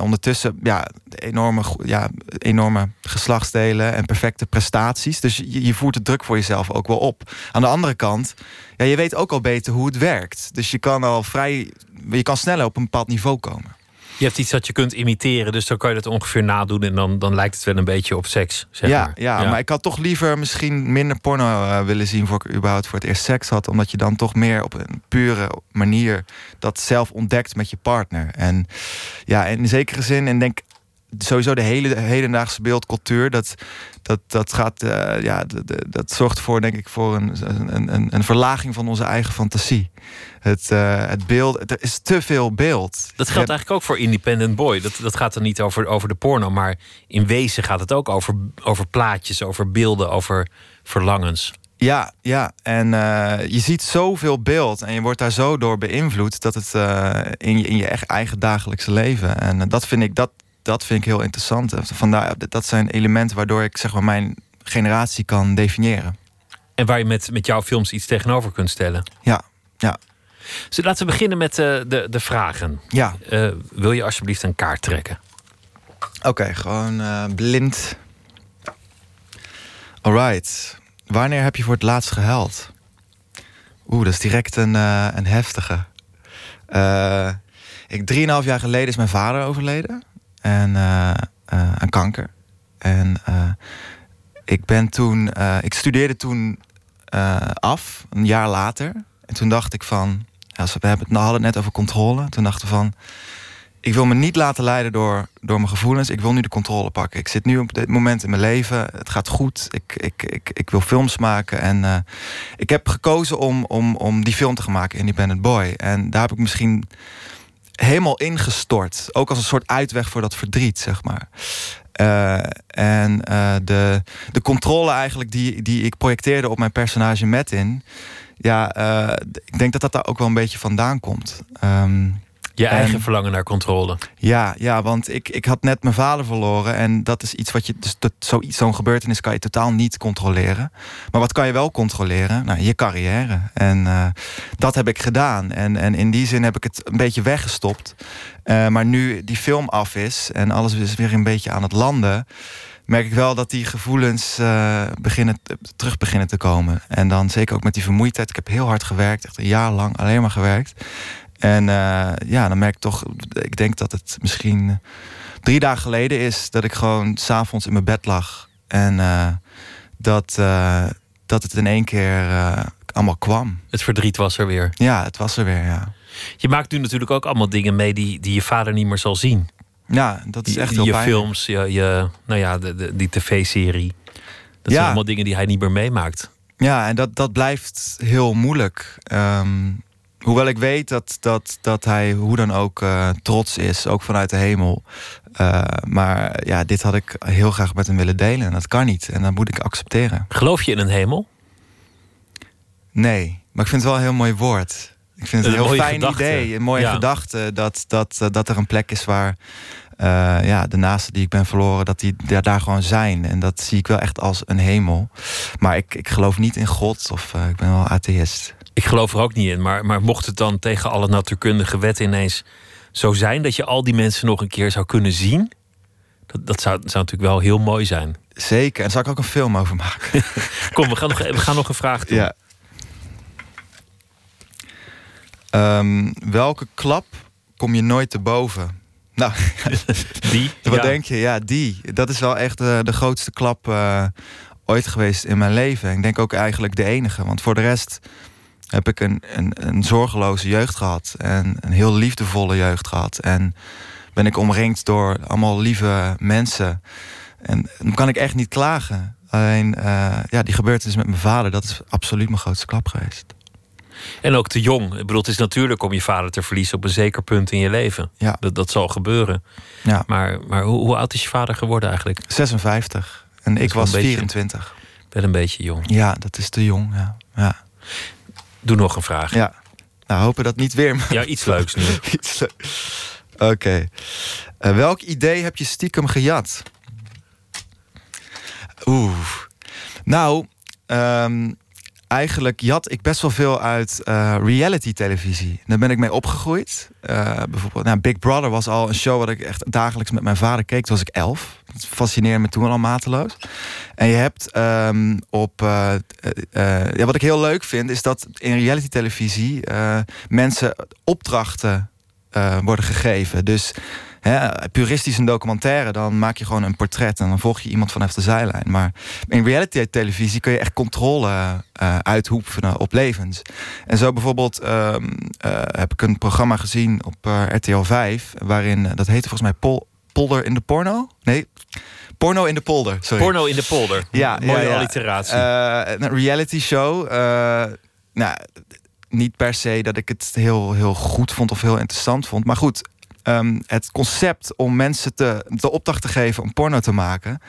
ondertussen, ja, enorme, ja, enorme geslachtsdelen en perfecte prestaties. Dus je, je voert de druk voor jezelf ook wel op. Aan de andere kant, ja, je weet ook al beter hoe het werkt. Dus je kan al vrij, je kan sneller op een bepaald niveau komen. Je hebt iets dat je kunt imiteren, dus dan kan je dat ongeveer nadoen en dan, dan lijkt het wel een beetje op seks. Zeg ja, maar. ja, maar ik had toch liever misschien minder porno eh, willen zien voor ik überhaupt voor het eerst seks had. Omdat je dan toch meer op een pure manier dat zelf ontdekt met je partner. En ja, in zekere zin, en denk sowieso de hele hedendaagse beeldcultuur, dat, dat, dat gaat, eh, ja, d- d- dat zorgt voor, denk ik, voor een, een, een, een verlaging van onze eigen fantasie. Het, eh, het beeld, er is te veel beeld. Dat geldt eigenlijk ook voor Independent Boy. Dat, dat gaat dan niet over, over de porno, maar in wezen gaat het ook over, over plaatjes, over beelden, over verlangens. Ja, ja. En eh, je ziet zoveel beeld en je wordt daar zo door beïnvloed dat het in, je, in je echt eigen dagelijkse leven. En dat vind ik, dat, dat vind ik heel interessant. Vandaar, dat zijn elementen waardoor ik zeg maar mijn generatie kan definiëren. En waar je met, met jouw films iets tegenover kunt stellen. Ja, ja. Dus laten we beginnen met eh, de, de vragen. Ja. Eh, wil je alsjeblieft een kaart trekken? Oké, gewoon eh, blind. Alright. Wanneer heb je voor het laatst gehuild? Oeh, dat is direct een, een heftige. Ik, drieënhalf jaar geleden is mijn vader overleden. En aan kanker. En eh, ik ben toen... ik studeerde toen af, een jaar later. En toen dacht ik van... Ja, we hebben het, hadden het net over controle. Toen dachten we van ik wil me niet laten leiden door, door mijn gevoelens. Ik wil nu de controle pakken. Ik zit nu op dit moment in mijn leven. Het gaat goed. Ik, ik, ik, ik wil films maken. En ik heb gekozen om, om, om die film te gaan maken, Independent Boy. En daar heb ik misschien helemaal ingestort. Ook als een soort uitweg voor dat verdriet, zeg maar. Eh, en eh, de, de controle eigenlijk die, die ik projecteerde op mijn personage Metin... Ja, eh, ik denk dat dat daar ook wel een beetje vandaan komt. Ehm, Je en- eigen verlangen naar controle. ja, ja, want ik, ik had net mijn vader verloren. En dat is iets wat je. Dus dat, zoiets, zo'n gebeurtenis kan je totaal niet controleren. Maar wat kan je wel controleren? Nou, je carrière. En eh, dat heb ik gedaan. En, en in die zin heb ik het een beetje weggestopt. Eh, maar nu die film af is en alles is weer een beetje aan het landen. Merk ik wel dat die gevoelens eh, beginnen, terug beginnen te komen. En dan zeker ook met die vermoeidheid. Ik heb heel hard gewerkt, echt een jaar lang alleen maar gewerkt. En eh, ja, dan merk ik toch, ik denk dat het misschien drie dagen geleden is dat ik gewoon s'avonds in mijn bed lag. En eh, dat, eh, dat het in één keer allemaal kwam. Het verdriet was er weer. Ja, het was er weer, ja. Je maakt nu natuurlijk ook allemaal dingen mee die, die je vader niet meer zal zien. Ja, dat is Je- echt heel Je pijnlijk. films, je, je, nou ja, de, de, die tv-serie. Dat Ja. zijn allemaal dingen die hij niet meer meemaakt. Ja, en dat, dat blijft heel moeilijk. Ehm, hoewel ik weet dat, dat, dat hij hoe dan ook eh, trots is, ook vanuit de hemel. Eh, maar ja, dit had ik heel graag met hem willen delen. En dat kan niet. En dat moet ik accepteren. Geloof je in een hemel? Nee, maar ik vind het wel een heel mooi woord. Ik vind het een, Een heel fijn gedachte. idee. Een mooie Ja. gedachte dat, dat, dat er een plek is waar eh, ja, de naasten die ik ben verloren, dat die daar, daar gewoon zijn. En dat zie ik wel echt als een hemel. Maar ik, ik geloof niet in God of ik ben wel atheïst. Ik geloof er ook niet in. Maar, maar mocht het dan tegen alle natuurkundige wetten ineens zo zijn dat je al die mensen nog een keer zou kunnen zien, dat, dat zou, zou natuurlijk wel heel mooi zijn. Zeker. En daar zou ik ook een film over maken. [LAUGHS] Kom, we gaan nog, we gaan nog een vraag doen. Ja. Ehm, welke klap kom je nooit te boven? Nou, [LAUGHS] die? [LAUGHS] Wat Ja. denk je? Ja, die. Dat is wel echt eh, de grootste klap eh, ooit geweest in mijn leven. Ik denk ook eigenlijk de enige. Want voor de rest heb ik een, een, een zorgeloze jeugd gehad. En een heel liefdevolle jeugd gehad. En ben ik omringd door allemaal lieve mensen. En dan kan ik echt niet klagen. Alleen, eh, ja, die gebeurtenis met mijn vader, dat is absoluut mijn grootste klap geweest. En ook te jong. Ik bedoel, het is natuurlijk om je vader te verliezen op een zeker punt in je leven. Ja. Dat, dat zal gebeuren. Ja. Maar, maar hoe, hoe oud is je vader geworden eigenlijk? 56. En ik was beetje- 24. Wel een beetje jong. Ja, dat is te jong. Ja. ja. Doe nog een vraag. Ja. Nou, hopen dat niet weer. Ja, iets leuks nu. [LAUGHS] Iets le- Oké. Eh, welk idee heb je stiekem gejat? Oeh. Nou, ehm, eigenlijk jat ik best wel veel uit eh, reality televisie. Daar ben ik mee opgegroeid. Eh, bijvoorbeeld, nou, Big Brother was al een show wat ik echt dagelijks met mijn vader keek. Toen was ik elf. Dat fascineerde me toen al mateloos. En je hebt ehm, op. eh, ja, wat ik heel leuk vind, is dat in reality televisie mensen opdrachten worden gegeven. Dus hè, puristisch een documentaire, dan maak je gewoon een portret en dan volg je iemand vanaf de zijlijn. Maar in reality televisie kun je echt controle eh, uitoefenen op levens. En zo bijvoorbeeld ehm, eh, heb ik een programma gezien op eh, RTL 5, waarin dat heette volgens mij Pol Polder in de porno? Nee. Porno in de polder, sorry. Porno in de polder. Ja, Mooie ja, ja. alliteratie. Een reality show. nou, niet per se dat ik het heel, heel goed vond of heel interessant vond. Maar goed, ehm, het concept om mensen te, de opdracht te geven om porno te maken...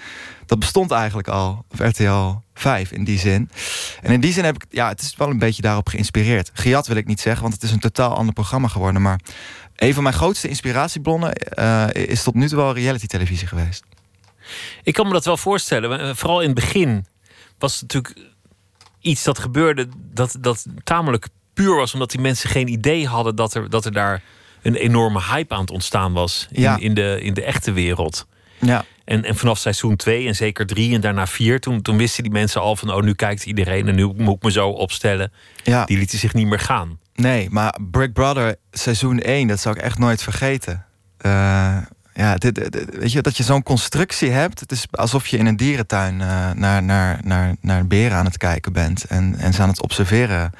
dat bestond eigenlijk al op RTL 5 in die zin. En in die zin heb ik... Ja, het is wel een beetje daarop geïnspireerd. Gejat wil ik niet zeggen, want het is een totaal ander programma geworden. Maar een van mijn grootste inspiratiebronnen... eh, is tot nu toe wel reality televisie geweest. Ik kan me dat wel voorstellen. Eh, Vooral in het begin was het natuurlijk iets dat gebeurde dat, dat tamelijk puur was, omdat die mensen geen idee hadden dat er, dat er daar een enorme hype aan het ontstaan was in, Ja. in, de, in de echte wereld. Ja. En, en vanaf seizoen 2 en zeker 3 en daarna 4, toen, toen wisten die mensen al van: oh, nu kijkt iedereen en nu moet ik me zo opstellen. Ja. Die lieten zich niet meer gaan. Nee, maar Brick Brother seizoen 1, dat zou ik echt nooit vergeten. Eh, ja, dit, dit- weet je, dat je zo'n constructie hebt. Het is alsof je in een dierentuin eh, naar, naar, naar, naar beren aan het kijken bent. En, en ze aan het observeren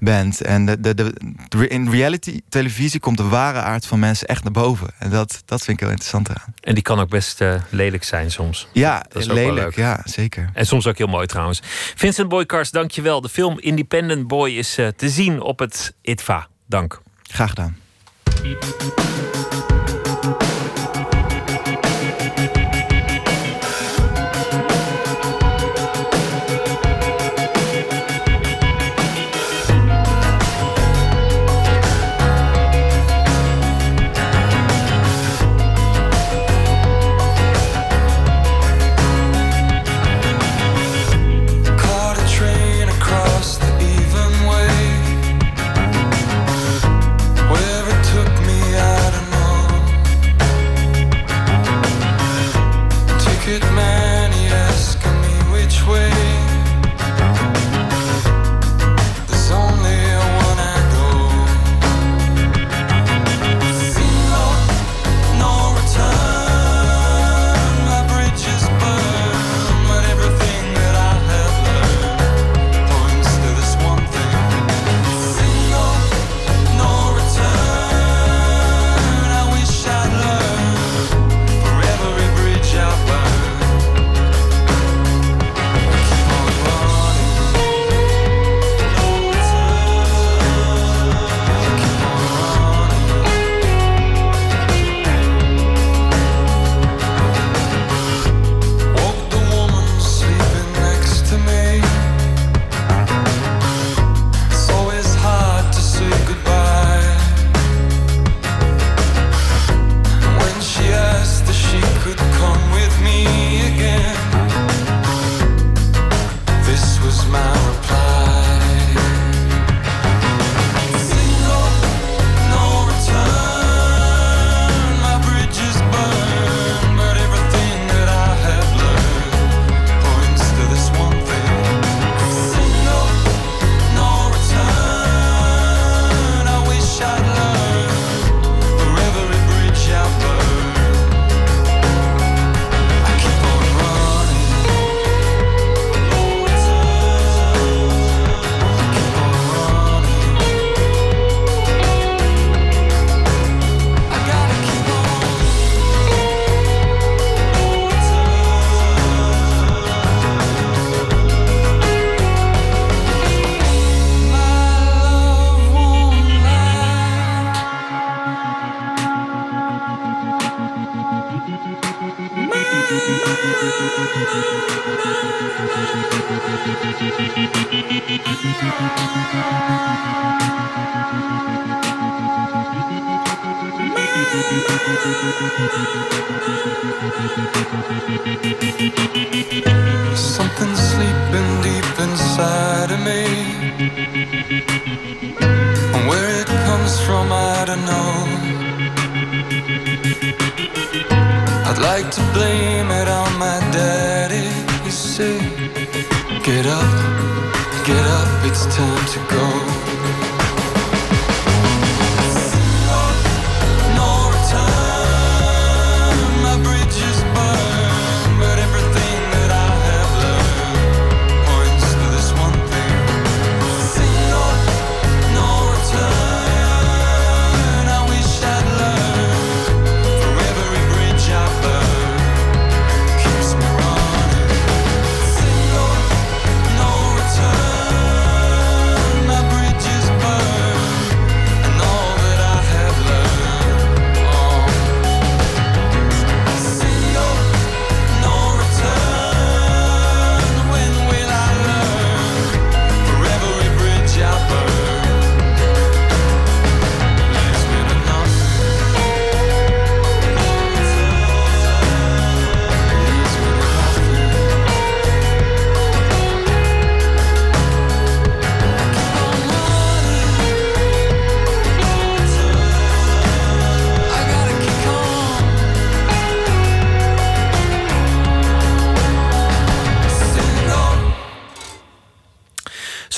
bent. En de, de, de, in reality televisie komt de ware aard van mensen echt naar boven. En dat, dat vind ik heel interessant eraan. En die kan ook best eh, lelijk zijn soms. Ja, Dat is ook wel lelijk. leuk. Ja, zeker. En soms ook heel mooi trouwens. Vincent Boykars, dankjewel. De film Independent Boy is eh, te zien op het ITVA. Dank. Graag gedaan.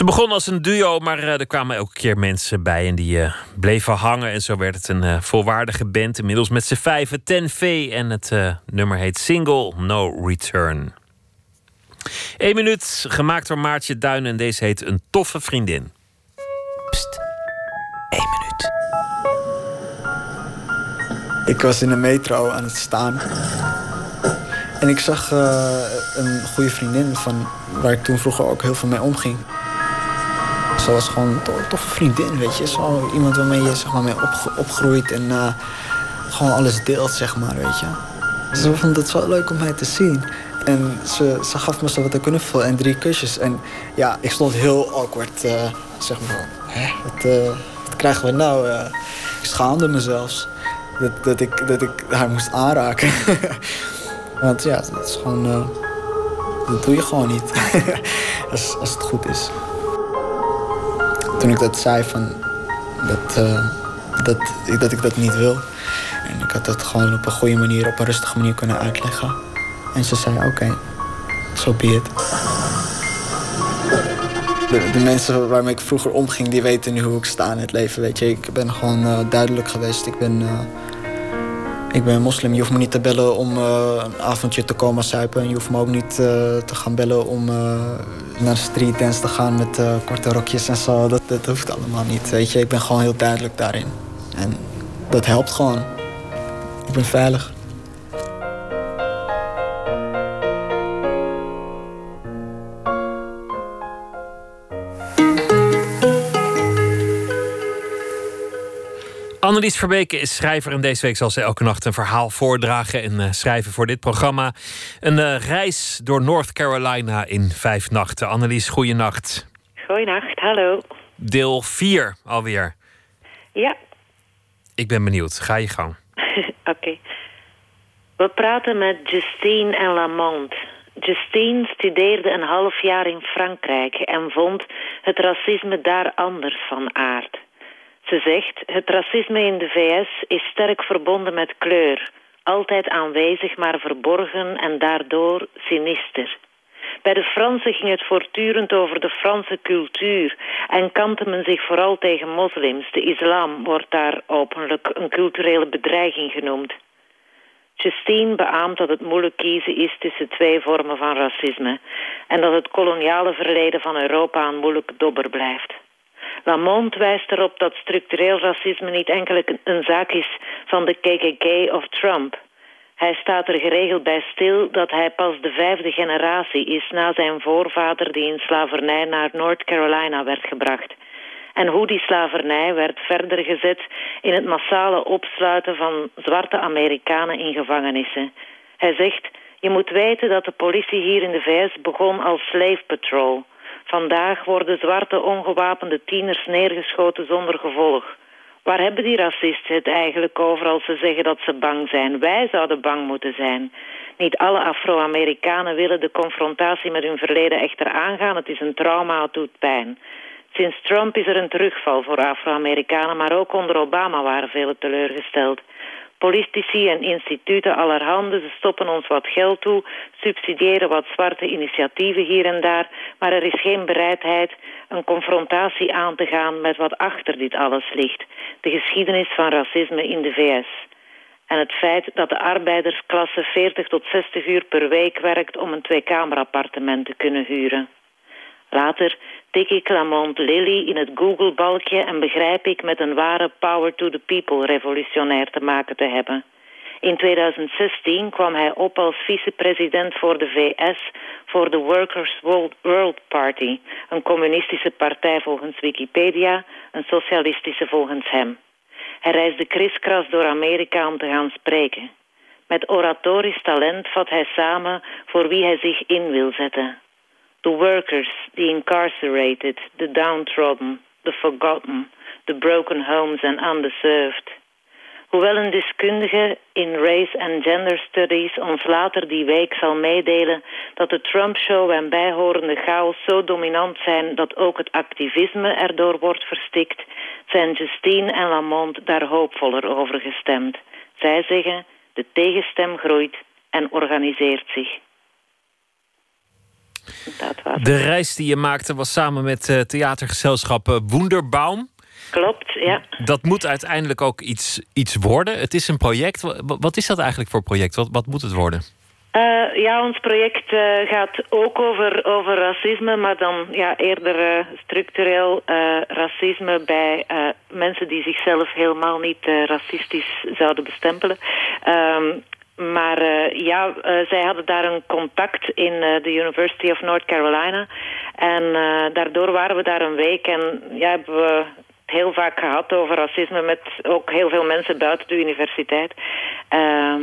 Begon als een duo, maar eh, er kwamen elke keer mensen bij en die eh, bleven hangen. En zo werd het een eh, volwaardige band. Inmiddels met z'n vijven, Ten V. En het nummer heet Single No Return. Eén minuut, gemaakt door Maartje Duin. En deze heet Een toffe vriendin. Ik was in de metro aan het staan. En ik zag eh, een goede vriendin van waar ik toen vroeger ook heel veel mee omging. Ze was gewoon een vriendin, weet je. Zo iemand waarmee je zeg maar, mee opgroeit en eh, gewoon alles deelt, zeg maar, weet je. Ze vond het zo leuk om mij te zien. En ze, ze gaf me zo wat knuffel en drie kusjes. En ja, ik stond heel awkward, eh, zeg maar. Eh, wat krijgen we nou? Ik schaamde me zelfs. Dat, dat, ik, dat ik haar moest aanraken. [LAUGHS] Want ja, dat is gewoon... dat doe je gewoon niet. [LAUGHS] als, als het goed is. Toen ik dat zei van... Dat, eh, dat, ik, dat ik dat niet wil. En ik had dat gewoon op een goede manier, op een rustige manier kunnen uitleggen. En ze zei, oké, so be it. De, de mensen waarmee ik vroeger omging, die weten nu hoe ik sta in het leven. Weet je, ik ben gewoon eh, duidelijk geweest. Ik ben, eh, ik ben moslim. Je hoeft me niet te bellen om eh, een avondje te komen suipen. En je hoeft me ook niet eh, te gaan bellen om eh, naar de street dance te gaan met korte rokjes en zo. Dat, dat hoeft allemaal niet. Weet je, ik ben gewoon heel duidelijk daarin. En dat helpt gewoon. Ik ben veilig. Annelies Verbeke is schrijver en deze week zal ze elke nacht een verhaal voordragen en eh, schrijven voor dit programma. Een eh, reis door North Carolina in vijf nachten. Annelies, goeienacht. Goeienacht, hallo. Deel 4 alweer. Ja, Ik ben benieuwd. Ga je gang. [LAUGHS] oké. We praten met Justine en Lamont. Justine studeerde een half jaar in Frankrijk en vond het racisme daar anders van aard. Ze zegt, het racisme in de VS is sterk verbonden met kleur. Altijd aanwezig, maar verborgen en daardoor sinister. Bij de Fransen ging het voortdurend over de Franse cultuur en kantte men zich vooral tegen moslims. De islam wordt daar openlijk een culturele bedreiging genoemd. Justine beaamt dat het moeilijk kiezen is tussen twee vormen van racisme en dat het koloniale verleden van Europa een moeilijke dobber blijft. Lamont wijst erop dat structureel racisme niet enkel een- zaak is van de KKK of Trump. Hij staat er geregeld bij stil dat hij pas de vijfde generatie is na zijn voorvader die in slavernij naar North Carolina werd gebracht. En hoe die slavernij werd verder gezet in het massale opsluiten van zwarte Amerikanen in gevangenissen. Hij zegt, Je moet weten dat de politie hier in de VS begon als slave patrol. Vandaag worden zwarte ongewapende tieners neergeschoten zonder gevolg. Waar hebben die racisten het eigenlijk over als ze zeggen dat ze bang zijn? Wij zouden bang moeten zijn. Niet alle Afro-Amerikanen willen de confrontatie met hun verleden echter aangaan. Het is een trauma, het doet pijn. Sinds Trump is er een terugval voor Afro-Amerikanen, maar ook onder Obama waren velen teleurgesteld. Politici en instituten allerhande, ze stoppen ons wat geld toe, subsidiëren wat zwarte initiatieven hier en daar, maar er is geen bereidheid een confrontatie aan te gaan met wat achter dit alles ligt. De geschiedenis van racisme in de VS. En het feit dat de arbeidersklasse 40 tot 60 uur per week werkt om een tweekamerappartement te kunnen huren. Later tik ik Lamont Lilly in het Google-balkje en begrijp ik met een ware power to the people revolutionair te maken te hebben. In 2016 kwam hij op als vicepresident voor de VS voor de Workers' World, Party, een communistische partij volgens Wikipedia, een socialistische volgens hem. Hij reisde kriskras door Amerika om te gaan spreken. Met oratorisch talent vat hij samen voor wie hij zich in wil zetten. The workers, the incarcerated, the downtrodden, the forgotten, the broken homes and underserved. Hoewel een deskundige in race and gender studies ons later die week zal meedelen dat de Trump-show en bijhorende chaos zo dominant zijn dat ook het activisme erdoor wordt verstikt, zijn Justine en Lamont daar hoopvoller over gestemd. Zij zeggen, de tegenstem groeit en organiseert zich. Dat was De reis die je maakte was samen met eh, theatergezelschap eh, Wunderbaum. Klopt, ja. Dat moet uiteindelijk ook iets, iets worden. Het is een project. Wa- Wat is dat eigenlijk voor project? Wat, wat moet het worden? Eh, ja, ons project gaat ook over, over racisme, maar dan ja, eerder structureel racisme bij mensen die zichzelf helemaal niet racistisch zouden bestempelen. Maar eh, ja, eh, zij hadden daar een contact in eh, de University of North Carolina. En daardoor waren we daar een week en ja, hebben we het heel vaak gehad over racisme met ook heel veel mensen buiten de universiteit. Ehm,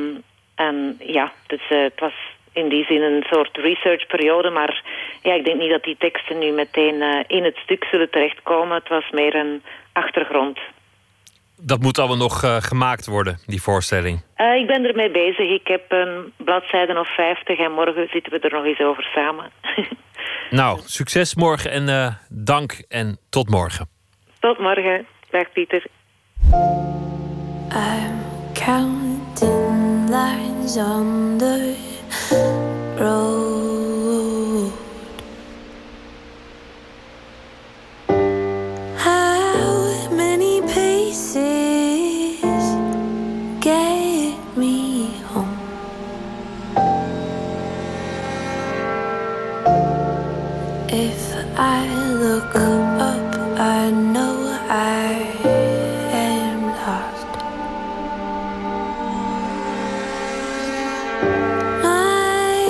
en ja, dus het was in die zin een soort researchperiode, maar ja, ik denk niet dat die teksten nu meteen in het stuk zullen terechtkomen. Het was meer een achtergrond. Dat moet allemaal nog eh, gemaakt worden, die voorstelling. Eh, ik ben ermee bezig. Ik heb een bladzijde of 50 en morgen zitten we er nog eens over samen. [LAUGHS] Nou, succes morgen en eh, dank en tot morgen. Tot morgen. Dag Pieter. I'm counting lines on the road. How many paces I look up, I know I am lost. My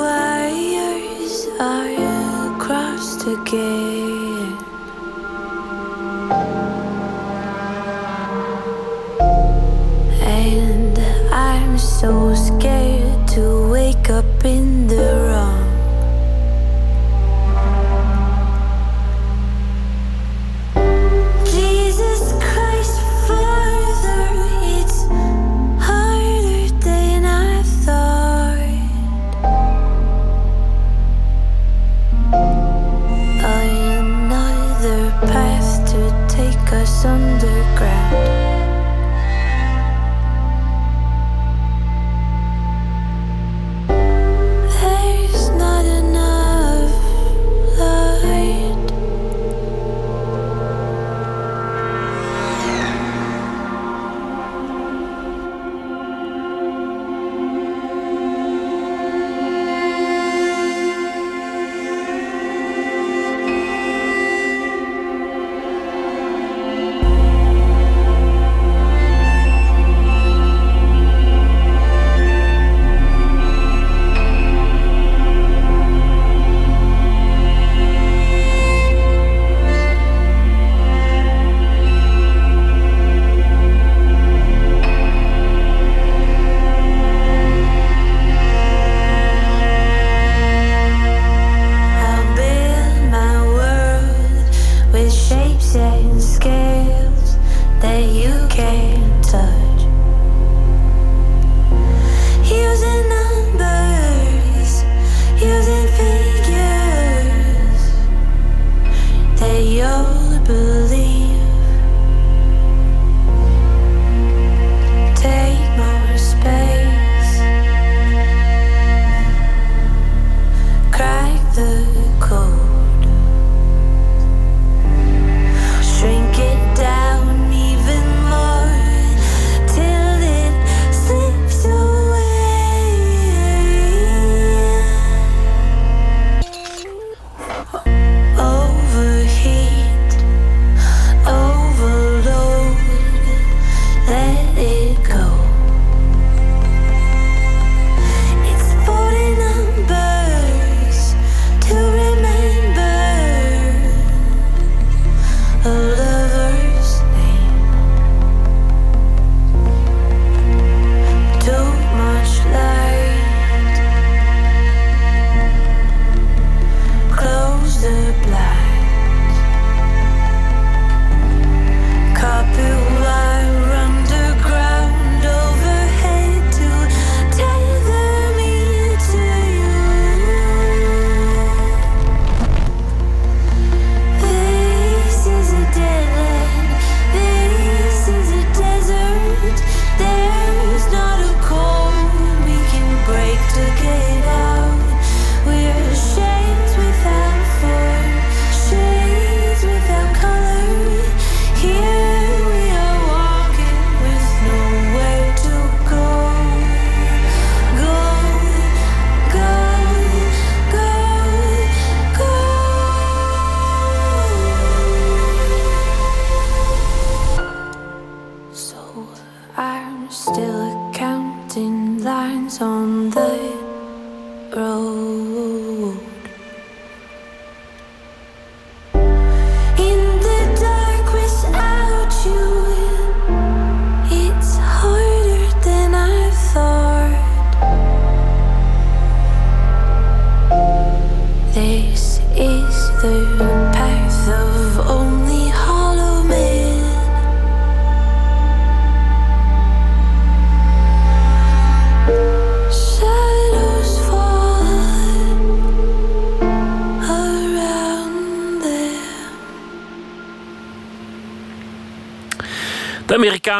wires are crossed again. And I'm so scared to wake up in the wrong. Underground.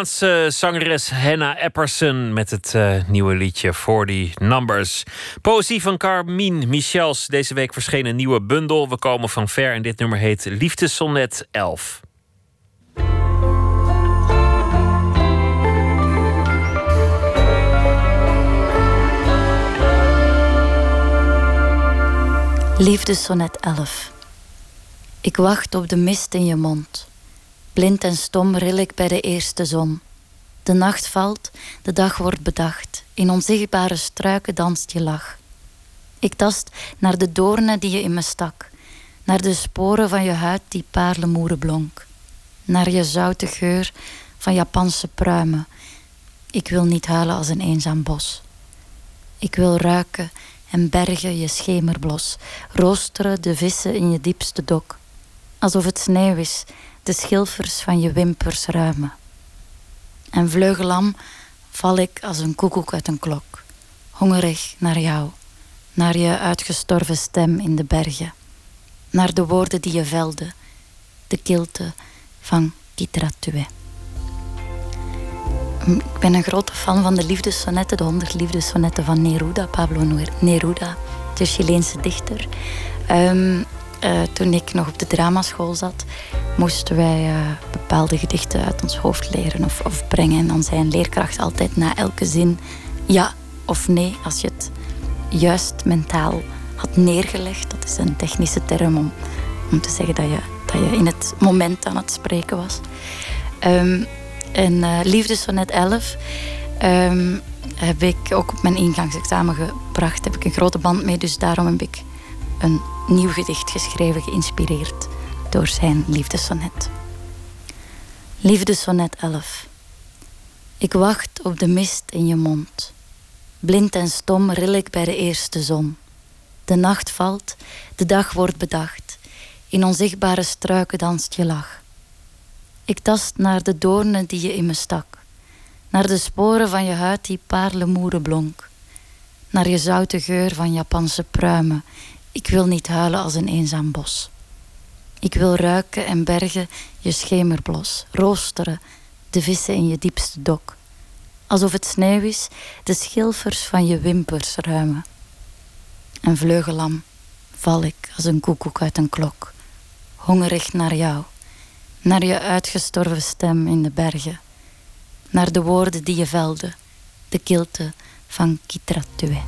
Amerikaanse zangeres Hannah Epperson met het eh, nieuwe liedje 40 Numbers. Poëzie van Carmine Michels. Deze week verscheen een nieuwe bundel. We komen van ver en dit nummer heet Liefdesonnet 11. Liefdesonnet 11. Ik wacht op de mist in je mond. Blind en stom ril ik bij de eerste zon. De nacht valt, de dag wordt bedacht. In onzichtbare struiken danst je lach. Ik tast naar de doornen die je in me stak. Naar de sporen van je huid die paarlemoeren blonk. Naar je zoute geur van Japanse pruimen. Ik wil niet huilen als een eenzaam bos. Ik wil ruiken en bergen je schemerblos, roosteren de vissen in je diepste dok. Alsof het sneeuw is, de schilfers van je wimpers ruimen. En vleugelam val ik als een koekoek uit een klok, hongerig naar jou, naar je uitgestorven stem in de bergen, naar de woorden die je velden, de kilte van Kitratue. Ik ben een grote fan van de liefdessonetten, de honderd liefdessonetten van Neruda, Pablo Neruda, de Chileense dichter. Ehm, eh, toen ik nog op de dramaschool zat, moesten wij eh, bepaalde gedichten uit ons hoofd leren of, brengen. En dan zei een leerkracht altijd na elke zin ja of nee, als je het juist mentaal had neergelegd. Dat is een technische term om, om te zeggen dat je, dat je in het moment aan het spreken was. Ehm, en eh Liefdesonnet 11 ehm, heb ik ook op mijn ingangsexamen gebracht. Heb ik een grote band mee, dus daarom heb ik een nieuw gedicht geschreven, geïnspireerd door zijn liefdesonnet. Liefdesonnet 11. Ik wacht op de mist in je mond. Blind en stom ril ik bij de eerste zon. De nacht valt, de dag wordt bedacht. In onzichtbare struiken danst je lach. Ik tast naar de doornen die je in me stak. Naar de sporen van je huid die paarlemoeren blonk. Naar je zoute geur van Japanse pruimen. Ik wil niet huilen als een eenzaam bos. Ik wil ruiken en bergen je schemerblos, roosteren de vissen in je diepste dok. Alsof het sneeuw is, de schilfers van je wimpers ruimen. En vleugelam val ik als een koekoek uit een klok, hongerig naar jou, naar je uitgestorven stem in de bergen, naar de woorden die je velden, de kilte van Kitratue.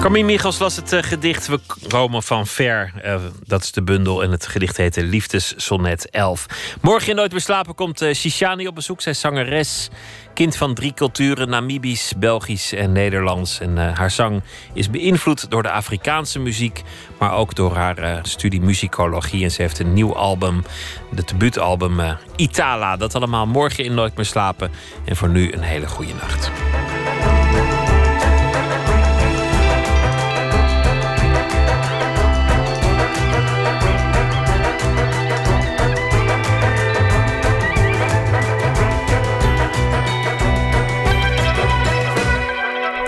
Carmine Michels las het eh, gedicht We komen van ver. Eh, dat is de bundel en het gedicht heette Liefdessonnet 11. Morgen in Nooit meer slapen komt eh, Shishani op bezoek. Zij is zangeres, kind van drie culturen, Namibisch, Belgisch en Nederlands. En haar zang is beïnvloed door de Afrikaanse muziek, maar ook door haar studie muzikologie. En ze heeft een nieuw album, het debuutalbum Itala. Dat allemaal morgen in Nooit meer slapen. En voor nu een hele goede nacht.